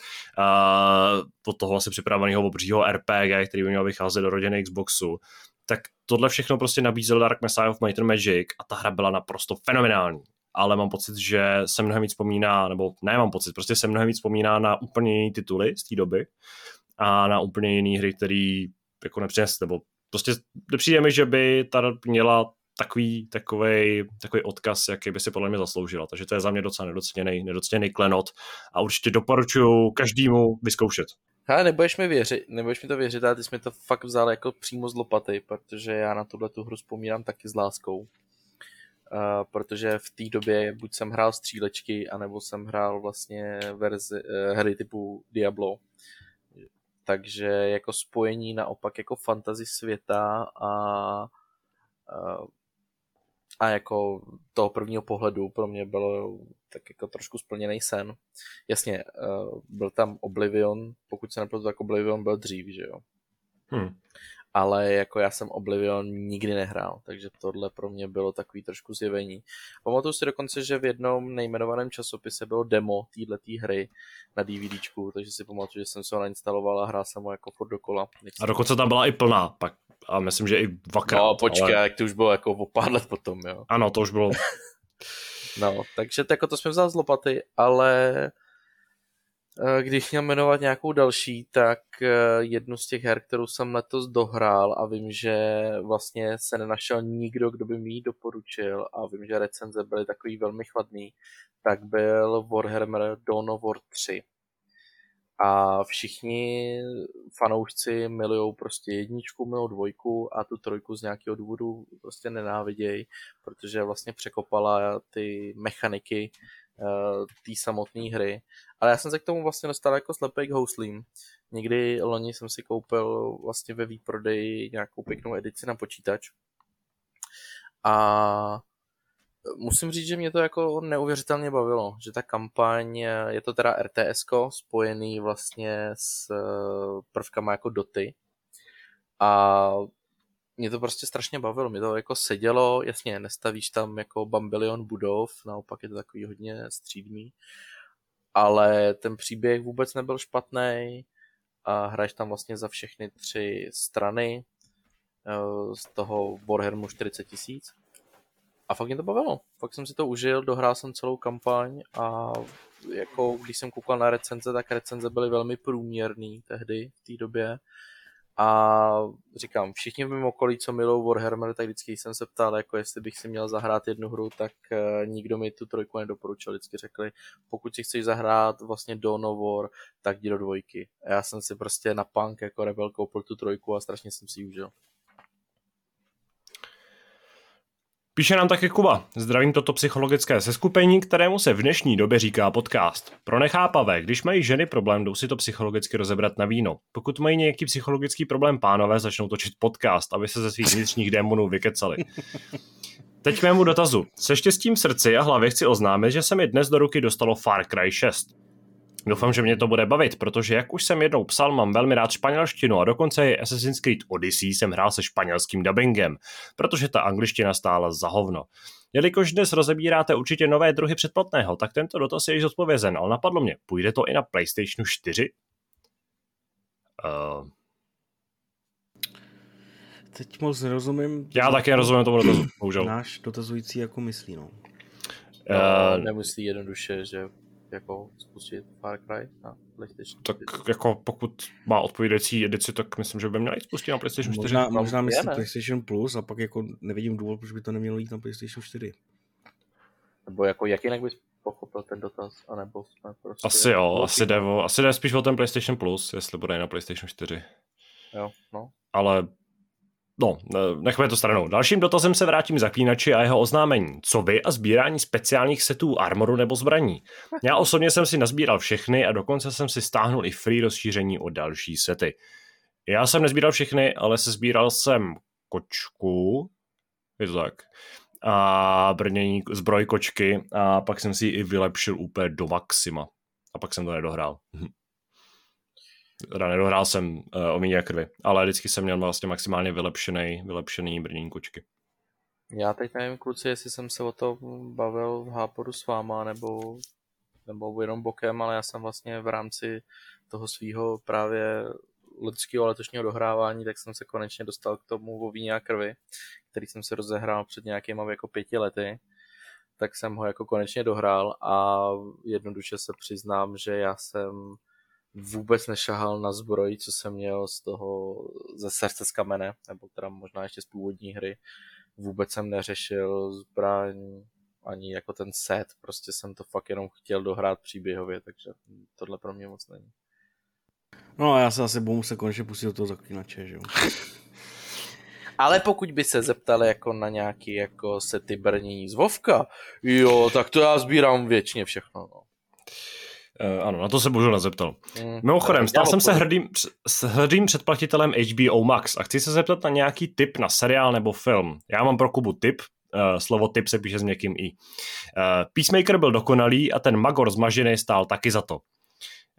A: od toho vlastně připraveného obřího RPG, který by měl vycházet do rodiny Xboxu, tak tohle všechno prostě nabízel Dark Messiah of Might and Magic a ta hra byla naprosto fenomenální. Ale mám pocit, že se mnohem víc vzpomíná, nebo ne mám pocit, prostě se mnohem víc vzpomíná na úplně jiné tituly z té doby a na úplně jiné hry, který jako nepřines, nebo prostě přijde mi, že by ta měla takový, takový, takový odkaz, jaký by si podle mě zasloužila. Takže to je za mě docela nedoceněný, nedoceněný klenot a určitě doporučuji každému vyzkoušet.
C: Hele, nebudeš mi věřit, nebudeš mi to věřit, ale ty jsi mi to fakt vzal jako přímo z lopaty, protože já na tuhle tu hru vzpomínám taky s láskou. Uh, protože v té době buď jsem hrál střílečky, anebo jsem hrál vlastně verzi, uh, hry typu Diablo. Takže jako spojení naopak jako fantasy světa a uh, a jako toho prvního pohledu pro mě bylo tak jako trošku splněný sen. Jasně, uh, byl tam Oblivion, pokud se nepletu, tak Oblivion byl dřív, že jo. Hmm. Ale jako já jsem Oblivion nikdy nehrál, takže tohle pro mě bylo takový trošku zjevení. Pamatuju si dokonce, že v jednom nejmenovaném časopise bylo demo této hry na DVDčku, takže si pamatuju, že jsem se ho nainstaloval a hrál jsem ho jako furt dokola.
A: A dokonce tam byla i plná pak a myslím, že i dvakrát.
C: No počkej, ale... jak to už bylo jako o pár let potom, jo.
A: Ano, to už bylo.
C: no, takže to, jako to jsme vzal z lopaty, ale Eh, když měl jmenovat nějakou další, tak eh, jednu z těch her, kterou jsem letos dohrál a vím, že vlastně se nenašel nikdo, kdo by mi ji doporučil a vím, že recenze byly takový velmi chladný, tak byl Warhammer Dawn of War 3. A všichni fanoušci milují prostě jedničku, milují dvojku a tu trojku z nějakého důvodu prostě nenávidějí, protože vlastně překopala ty mechaniky uh, té samotné hry. Ale já jsem se k tomu vlastně dostal jako slepej k houslím. Někdy loni jsem si koupil vlastně ve výprodeji nějakou pěknou edici na počítač. A musím říct, že mě to jako neuvěřitelně bavilo, že ta kampaň, je to teda RTS spojený vlastně s eh, prvkama jako doty. A mě to prostě strašně bavilo, mě to jako sedělo, jasně, nestavíš tam jako bambilion budov, naopak je to takový hodně střídmý, ale ten příběh vůbec nebyl špatný a hraješ tam vlastně za všechny tři strany eh, z toho Warhammeru 40 tisíc a fakt mě to bavilo. Fakt jsem si to užil, dohrál jsem celou kampaň a jako když jsem koukal na recenze, tak recenze byly velmi průměrný tehdy v té době. A říkám, všichni v mém okolí, co milou Warhammer, tak vždycky jsem se ptal, jako jestli bych si měl zahrát jednu hru, tak uh, nikdo mi tu trojku nedoporučil. Vždycky řekli, pokud si chceš zahrát vlastně do War, tak jdi do dvojky. A já jsem si prostě na punk jako rebel koupil tu trojku a strašně jsem si ji užil.
A: Píše nám taky Kuba. Zdravím toto psychologické seskupení, kterému se v dnešní době říká podcast. Pro nechápavé, když mají ženy problém, jdou si to psychologicky rozebrat na víno. Pokud mají nějaký psychologický problém pánové, začnou točit podcast, aby se ze svých vnitřních démonů vykecali. Teď k mému dotazu. Se štěstím v srdci a hlavě chci oznámit, že se mi dnes do ruky dostalo Far Cry 6. Doufám, že mě to bude bavit, protože jak už jsem jednou psal, mám velmi rád španělštinu a dokonce i Assassin's Creed Odyssey jsem hrál se španělským dubbingem, protože ta angličtina stála za hovno. Jelikož dnes rozebíráte určitě nové druhy předplatného, tak tento dotaz je již zodpovězen, ale napadlo mě, půjde to i na PlayStation 4? Uh...
B: Teď moc nerozumím.
A: Já taky nerozumím tomu dotazu, bohužel.
B: Náš dotazující jako myslí, no.
C: Uh, nemyslí jednoduše, že jako spustit Far Cry na PlayStation
A: 4. Tak jako pokud má odpovídající edici, tak myslím, že by měl jít spustit na PlayStation 4.
B: Možná, možná myslí PlayStation Plus a pak jako nevidím důvod, proč by to nemělo jít na PlayStation 4.
C: Nebo jako jak jinak bys pochopil ten dotaz, anebo jsme prostě...
A: Asi jo, asi jde, o, asi jde spíš o ten PlayStation Plus, jestli bude na PlayStation 4.
C: Jo, no.
A: Ale No, nechme to stranou. Dalším dotazem se vrátím zaklínači a jeho oznámení. Co vy a sbírání speciálních setů armoru nebo zbraní? Já osobně jsem si nazbíral všechny a dokonce jsem si stáhnul i free rozšíření o další sety. Já jsem nezbíral všechny, ale se sbíral jsem kočku, je to tak, a brnění zbroj kočky a pak jsem si ji i vylepšil úplně do maxima. A pak jsem to nedohrál. Teda nedohrál jsem uh, o míně krvi, ale vždycky jsem měl vlastně maximálně vylepšený, vylepšený brnění kočky.
C: Já teď nevím, kluci, jestli jsem se o to bavil v Háporu s váma, nebo, nebo jenom bokem, ale já jsem vlastně v rámci toho svého právě lidského letošního dohrávání, tak jsem se konečně dostal k tomu o víně a krvi, který jsem se rozehrál před nějakýma jako pěti lety tak jsem ho jako konečně dohrál a jednoduše se přiznám, že já jsem vůbec nešahal na zbroj, co jsem měl z toho, ze srdce z kamene, nebo teda možná ještě z původní hry. Vůbec jsem neřešil zbraň, ani jako ten set, prostě jsem to fakt jenom chtěl dohrát příběhově, takže tohle pro mě moc není.
B: No a já se asi budu muset konečně pustit do toho zaklínače, že jo.
C: Ale pokud by se zeptali jako na nějaký jako sety brnění z Vovka, jo, tak to já sbírám věčně všechno. No.
A: Uh, ano, na to se bohužel nezeptal. Mm, Mimochodem, stal jsem se hrdým, s hrdým předplatitelem HBO Max a chci se zeptat na nějaký tip na seriál nebo film. Já mám pro Kubu tip, uh, slovo tip se píše s někým i. Uh, Peacemaker byl dokonalý a ten Magor zmažený stál taky za to.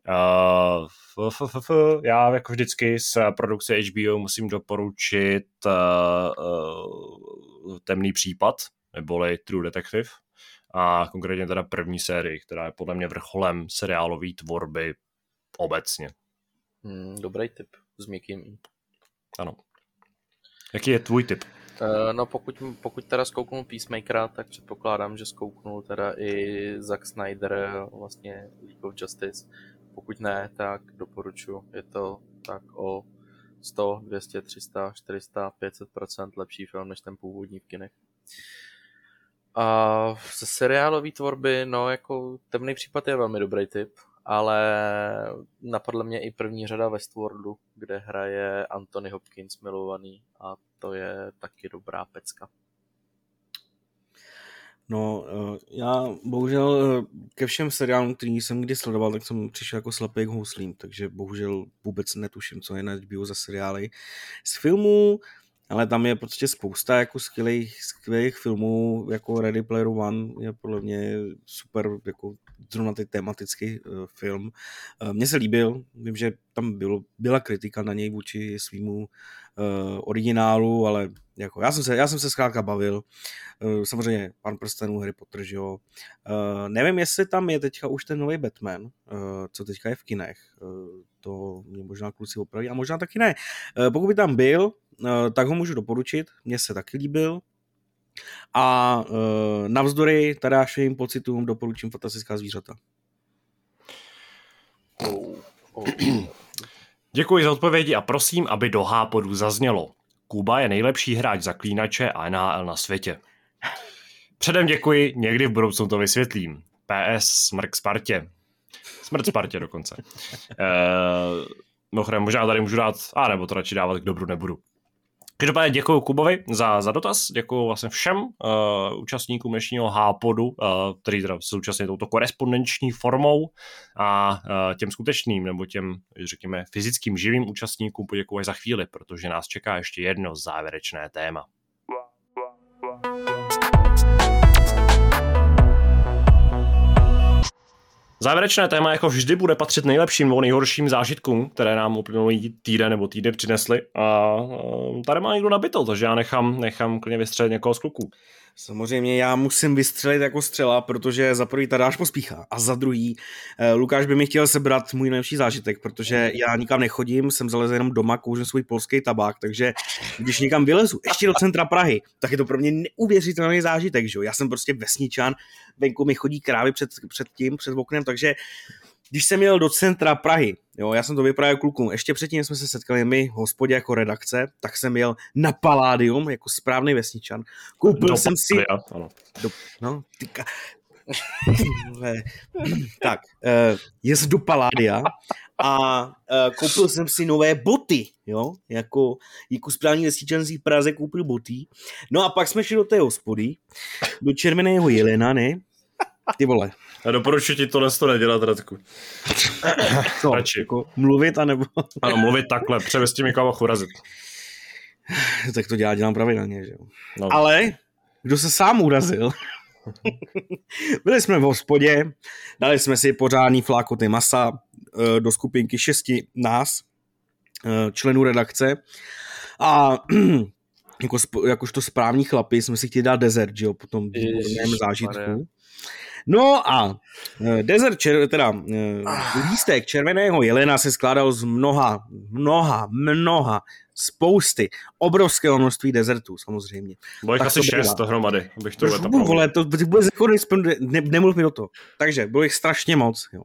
A: Uh, f, f, f, já jako vždycky z produkce HBO musím doporučit uh, uh, Temný případ, neboli True Detective a konkrétně teda první sérii, která je podle mě vrcholem seriálové tvorby obecně.
C: Hmm, dobrý tip s měkkým
A: Ano. Jaký je tvůj tip?
C: Uh, no pokud, pokud teda zkouknu Peacemakera, tak předpokládám, že zkouknu teda i Zack Snyder, vlastně League of Justice, pokud ne, tak doporučuji. Je to tak o 100, 200, 300, 400, 500 lepší film než ten původní v kinech. A ze seriálové tvorby, no jako Temný případ je velmi dobrý typ, ale napadla mě i první řada Westworldu, kde hraje Anthony Hopkins milovaný a to je taky dobrá pecka.
B: No, eh, já bohužel eh, ke všem seriálům, který jsem kdy sledoval, tak jsem přišel jako slepý k houslím, takže bohužel vůbec netuším, co je na HBO za seriály. Z filmů, ale tam je prostě spousta jako skvělých, skvělých filmů, jako Ready Player One je podle mě super, jako zrovna ty tematický uh, film. Uh, mně se líbil, vím, že tam bylo, byla kritika na něj vůči svýmu uh, originálu, ale jako já jsem se, já jsem se zkrátka bavil. Uh, samozřejmě Pan prstenů, že jo. Uh, nevím, jestli tam je teďka už ten nový Batman, uh, co teďka je v kinech. Uh, to mě možná kluci opraví, a možná taky ne. Uh, pokud by tam byl, tak ho můžu doporučit. Mně se taky líbil. A uh, navzdory tadášovým pocitům doporučím Fantastická zvířata.
A: Děkuji za odpovědi a prosím, aby do Hápodu zaznělo. Kuba je nejlepší hráč zaklínače a NHL na světě. Předem děkuji, někdy v budoucnu to vysvětlím. PS smrk Spartě. Smrt Spartě dokonce. Eee, možná tady můžu dát, a nebo to radši dávat k dobru nebudu. Každopádně děkuji Kubovi za, za dotaz, děkuji vlastně všem uh, účastníkům dnešního Hápodu, uh, který teda současně touto korespondenční formou a uh, těm skutečným nebo těm, řekněme, fyzickým živým účastníkům poděkuji za chvíli, protože nás čeká ještě jedno závěrečné téma. Závěrečné téma jako vždy bude patřit nejlepším nebo nejhorším zážitkům, které nám uplynulý týden nebo týden přinesly. A tady má někdo nabito, takže já nechám, nechám klidně vystřelit někoho z kluků.
B: Samozřejmě já musím vystřelit jako střela, protože za prvý Tadáš pospíchá a za druhý eh, Lukáš by mi chtěl sebrat můj nejlepší zážitek, protože já nikam nechodím, jsem zalezen jenom doma, kouřím svůj polský tabák, takže když někam vylezu, ještě do centra Prahy, tak je to pro mě neuvěřitelný zážitek, že jo? Já jsem prostě vesničan, venku mi chodí krávy před, před tím, před oknem, takže když jsem jel do centra Prahy, jo, já jsem to vyprávěl klukům, ještě předtím jsme se setkali my hospodě jako redakce, tak jsem jel na Paládium jako správný vesničan. Koupil do jsem si... Ano. Do, no, tyka, tak, uh, jezd do Paládia a uh, koupil jsem si nové boty, jo, jako, jako správný vesničan v Praze koupil boty. No a pak jsme šli do té hospody, do Červeného jelena, ne? Ty vole,
A: já doporučuji ti tohle to nedělat, Radku.
B: Co? Radši. Jako mluvit, anebo...
A: ano, mluvit takhle, převést tím někoho urazit.
B: tak to dělá, dělám pravidelně, že jo. No. Ale kdo se sám urazil, byli jsme v hospodě, dali jsme si pořádný flákoty masa eh, do skupinky šesti nás, eh, členů redakce a jako, jakožto správní chlapi jsme si chtěli dát desert, že jo, po tom zážitku. No a uh, desert, čer, teda uh, lístek červeného jelena se skládal z mnoha, mnoha, mnoha, spousty, obrovského množství dezertů samozřejmě.
A: Bylo jich asi šest dohromady, abych to
B: uvedl. Vole, to bude zakonit, ne, nemluv mi do toho. Takže bylo jich strašně moc. Jo.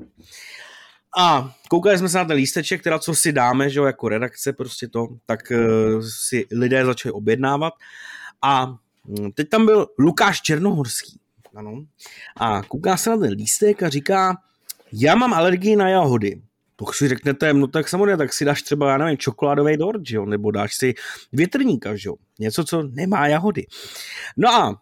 B: A koukali jsme se na ten lísteček, teda co si dáme, že jo, jako redakce prostě to, tak uh, si lidé začali objednávat. A hm, teď tam byl Lukáš Černohorský. Ano. A kouká se na ten lístek a říká, já mám alergii na jahody. Pokud si řeknete, no tak samozřejmě, tak si dáš třeba, já nevím, čokoládový dort, že jo? nebo dáš si větrníka, že jo? něco, co nemá jahody. No a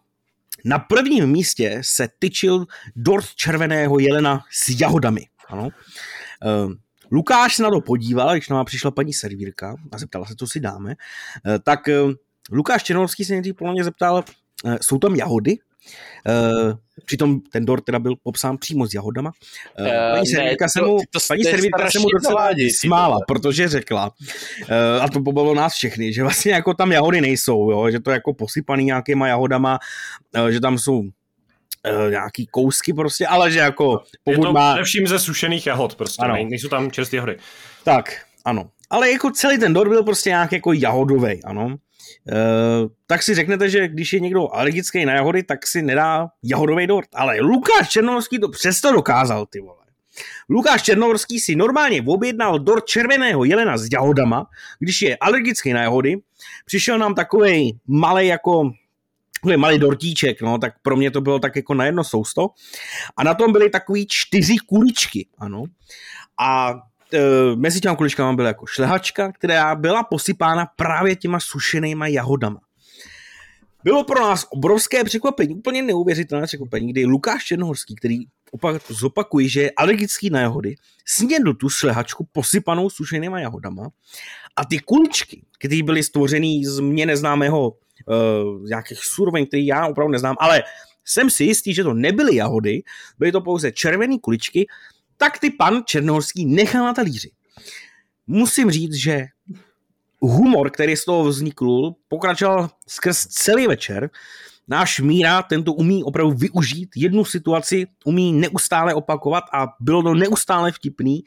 B: na prvním místě se tyčil dort červeného jelena s jahodami. Ano. Uh, Lukáš se na to podíval, když nám přišla paní servírka a zeptala se, co si dáme, uh, tak uh, Lukáš Černovský se nejdřív podle zeptal, uh, jsou tam jahody? Uh, přitom ten dort teda byl popsán přímo s jahodama. Uh, paní servítka se mu, to, to, paní se mu docela smála, protože řekla, a to pobavilo nás všechny, že vlastně jako tam jahody nejsou, jo, že to je jako posypaný nějakýma jahodama, že tam jsou nějaký kousky prostě, ale že jako
A: pokud je to má... především ze sušených jahod prostě, ano. nejsou tam čerstvé jahody.
B: Tak, ano. Ale jako celý ten dort byl prostě nějak jako jahodový, ano. Uh, tak si řeknete, že když je někdo alergický na jahody, tak si nedá jahodový dort. Ale Lukáš Černovský to přesto dokázal, ty vole. Lukáš Černohorský si normálně objednal dort červeného jelena s jahodama, když je alergický na jahody. Přišel nám takový malý jako takový malý dortíček, no, tak pro mě to bylo tak jako na jedno sousto. A na tom byly takový čtyři kuličky, ano. A mezi těma kuličkama byla jako šlehačka, která byla posypána právě těma sušenýma jahodama. Bylo pro nás obrovské překvapení, úplně neuvěřitelné překvapení, kdy Lukáš Černohorský, který opak, že je alergický na jahody, snědl tu šlehačku posypanou sušenýma jahodama a ty kuličky, které byly stvořený z mě neznámého uh, nějakých surovin, který já opravdu neznám, ale jsem si jistý, že to nebyly jahody, byly to pouze červené kuličky, tak ty pan Černohorský nechal na talíři. Musím říct, že humor, který z toho vznikl, pokračoval skrz celý večer. Náš Míra tento umí opravdu využít jednu situaci, umí neustále opakovat a bylo to neustále vtipný.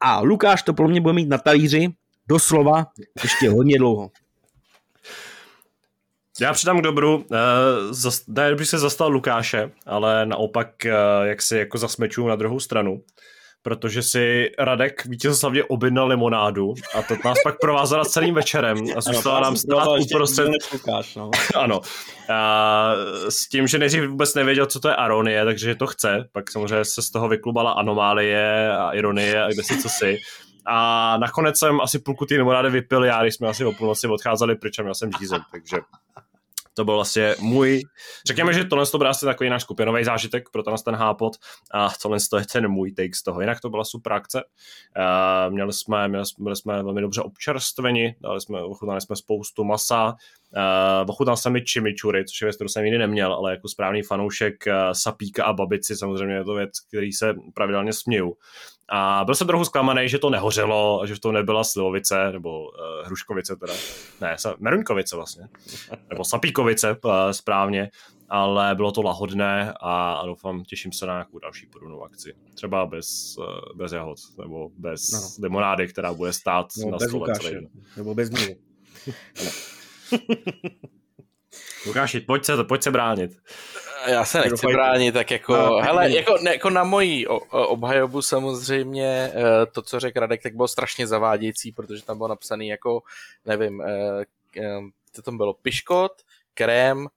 B: A Lukáš to pro mě bude mít na talíři doslova ještě hodně dlouho.
A: Já přidám k dobru, uh, ne, bych se zastal Lukáše, ale naopak, uh, jak si jako zasmeču na druhou stranu, protože si Radek vítězoslavně objednal limonádu a to nás pak provázela celým večerem a zůstala nám stát uprostřed.
B: Lukáš, no.
A: ano. A s tím, že nejdřív vůbec nevěděl, co to je aronie, takže to chce. Pak samozřejmě se z toho vyklubala anomálie a ironie a kde si co si. A nakonec jsem asi půlku té limonády vypil já, když jsme asi o půlnoci odcházeli pryč a měl jsem žízeň, takže to byl vlastně můj, řekněme, že tohle to byl asi takový náš skupinový zážitek pro tenhle ten hápot a tohle to je ten můj take z toho. Jinak to byla super akce. Uh, měli jsme, měli, byli jsme velmi dobře občerstveni, dali jsme, ochutnali jsme spoustu masa, Uh, ochutnal jsem mi chimichurri, což je věc, kterou jsem nikdy neměl, ale jako správný fanoušek uh, sapíka a babici samozřejmě je to věc, který se pravidelně směju. A byl jsem trochu zklamaný, že to nehořelo, že to nebyla slivovice, nebo uh, hruškovice teda. Ne, meruňkovice vlastně. Nebo sapíkovice uh, správně. Ale bylo to lahodné a, a doufám, těším se na nějakou další podobnou akci. Třeba bez, uh, bez jahod, nebo bez no. demonády, která bude stát no, na stole.
B: Lukáše, nebo bez mě.
A: Lukáši, pojď se, pojď se bránit.
C: Já se nechci bránit, tak jako, no, hele, jako, ne, jako na mojí obhajobu samozřejmě eh, to, co řekl Radek, tak bylo strašně zavádějící, protože tam bylo napsaný jako, nevím, eh, eh, co tam bylo, piškot, krém,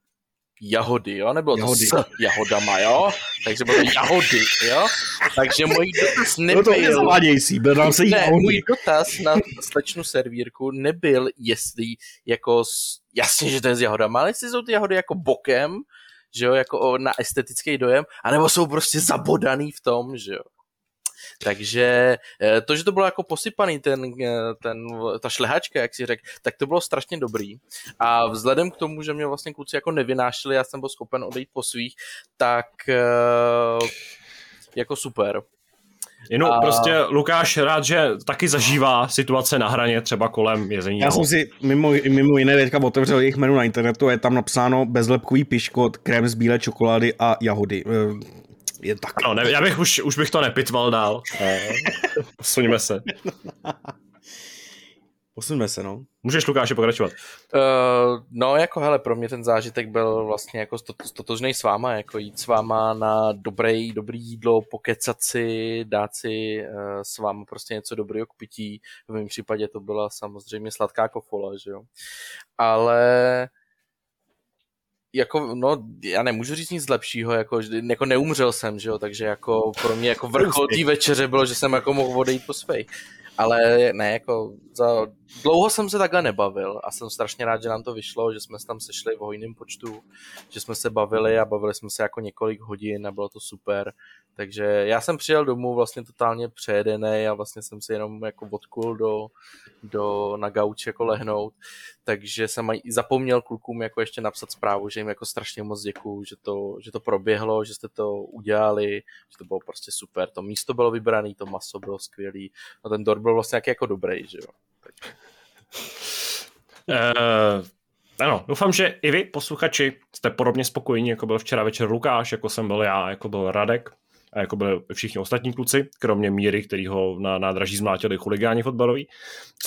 C: jahody, jo? Nebylo jahody. to s jahodama, jo? Takže bylo jahody, jo? Takže můj dotaz nebyl... No to
B: je zavádějící, byl nám se
C: ne, jahody. můj dotaz na slečnu servírku nebyl, jestli jako, jasně, že to je s jahodama, ale jestli jsou ty jahody jako bokem, že jo, jako na estetický dojem, anebo jsou prostě zabodaný v tom, že jo. Takže eh, to, že to bylo jako posypaný, ten, eh, ten, ta šlehačka, jak si řekl, tak to bylo strašně dobrý. A vzhledem k tomu, že mě vlastně kluci jako nevynášeli, já jsem byl schopen odejít po svých, tak eh, jako super.
A: Jenom a... prostě Lukáš rád, že taky zažívá situace na hraně, třeba kolem jezení.
B: Já jsem si mimo, mimo jiné teďka otevřel jejich menu na internetu a je tam napsáno bezlepkový piškot, krém z bílé čokolády a jahody. Je tak.
A: No, ne, já bych už, už bych to nepitval dál. Posuňme se.
B: Posuňme se, no.
A: Můžeš, Lukáši, pokračovat.
C: Uh, no, jako hele, pro mě ten zážitek byl vlastně jako stotožný s váma, jako jít s váma na dobrý, dobrý jídlo, pokecat si, dát si uh, s váma prostě něco dobrého k pití. V mém případě to byla samozřejmě sladká kofola, že jo. Ale jako, no, já nemůžu říct nic lepšího, jako, jako neumřel jsem, že jo, takže jako pro mě jako vrchol té večeře bylo, že jsem jako mohl odejít po svej ale ne, jako za dlouho jsem se takhle nebavil a jsem strašně rád, že nám to vyšlo, že jsme se tam sešli v hojném počtu, že jsme se bavili a bavili jsme se jako několik hodin a bylo to super. Takže já jsem přijel domů vlastně totálně přejedený a vlastně jsem si jenom jako odkul do, do, na gauč jako lehnout. Takže jsem zapomněl klukům jako ještě napsat zprávu, že jim jako strašně moc děkuju, že to, že to proběhlo, že jste to udělali, že to bylo prostě super. To místo bylo vybrané, to maso bylo skvělý. A ten dort byl vlastně jako dobrý, že jo. Tak.
A: Uh, ano, doufám, že i vy, posluchači, jste podobně spokojení, jako byl včera večer Lukáš, jako jsem byl já, jako byl Radek a jako byli všichni ostatní kluci, kromě Míry, který ho na nádraží zmlátili chuligáni fotbaloví.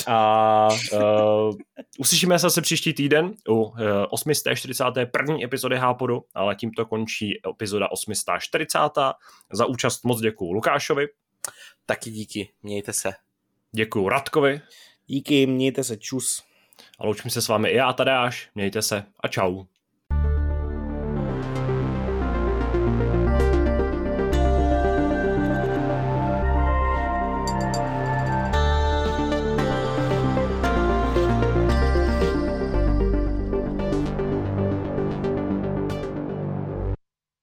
A: A uh, uslyšíme se zase příští týden u uh, 841. epizody Hápodu, ale tímto končí epizoda 840. Za účast moc děkuju Lukášovi,
C: Taky díky, mějte se.
A: Děkuju Radkovi.
B: Díky, mějte se, čus.
A: A loučím se s vámi i já, Tadeáš. Mějte se a čau.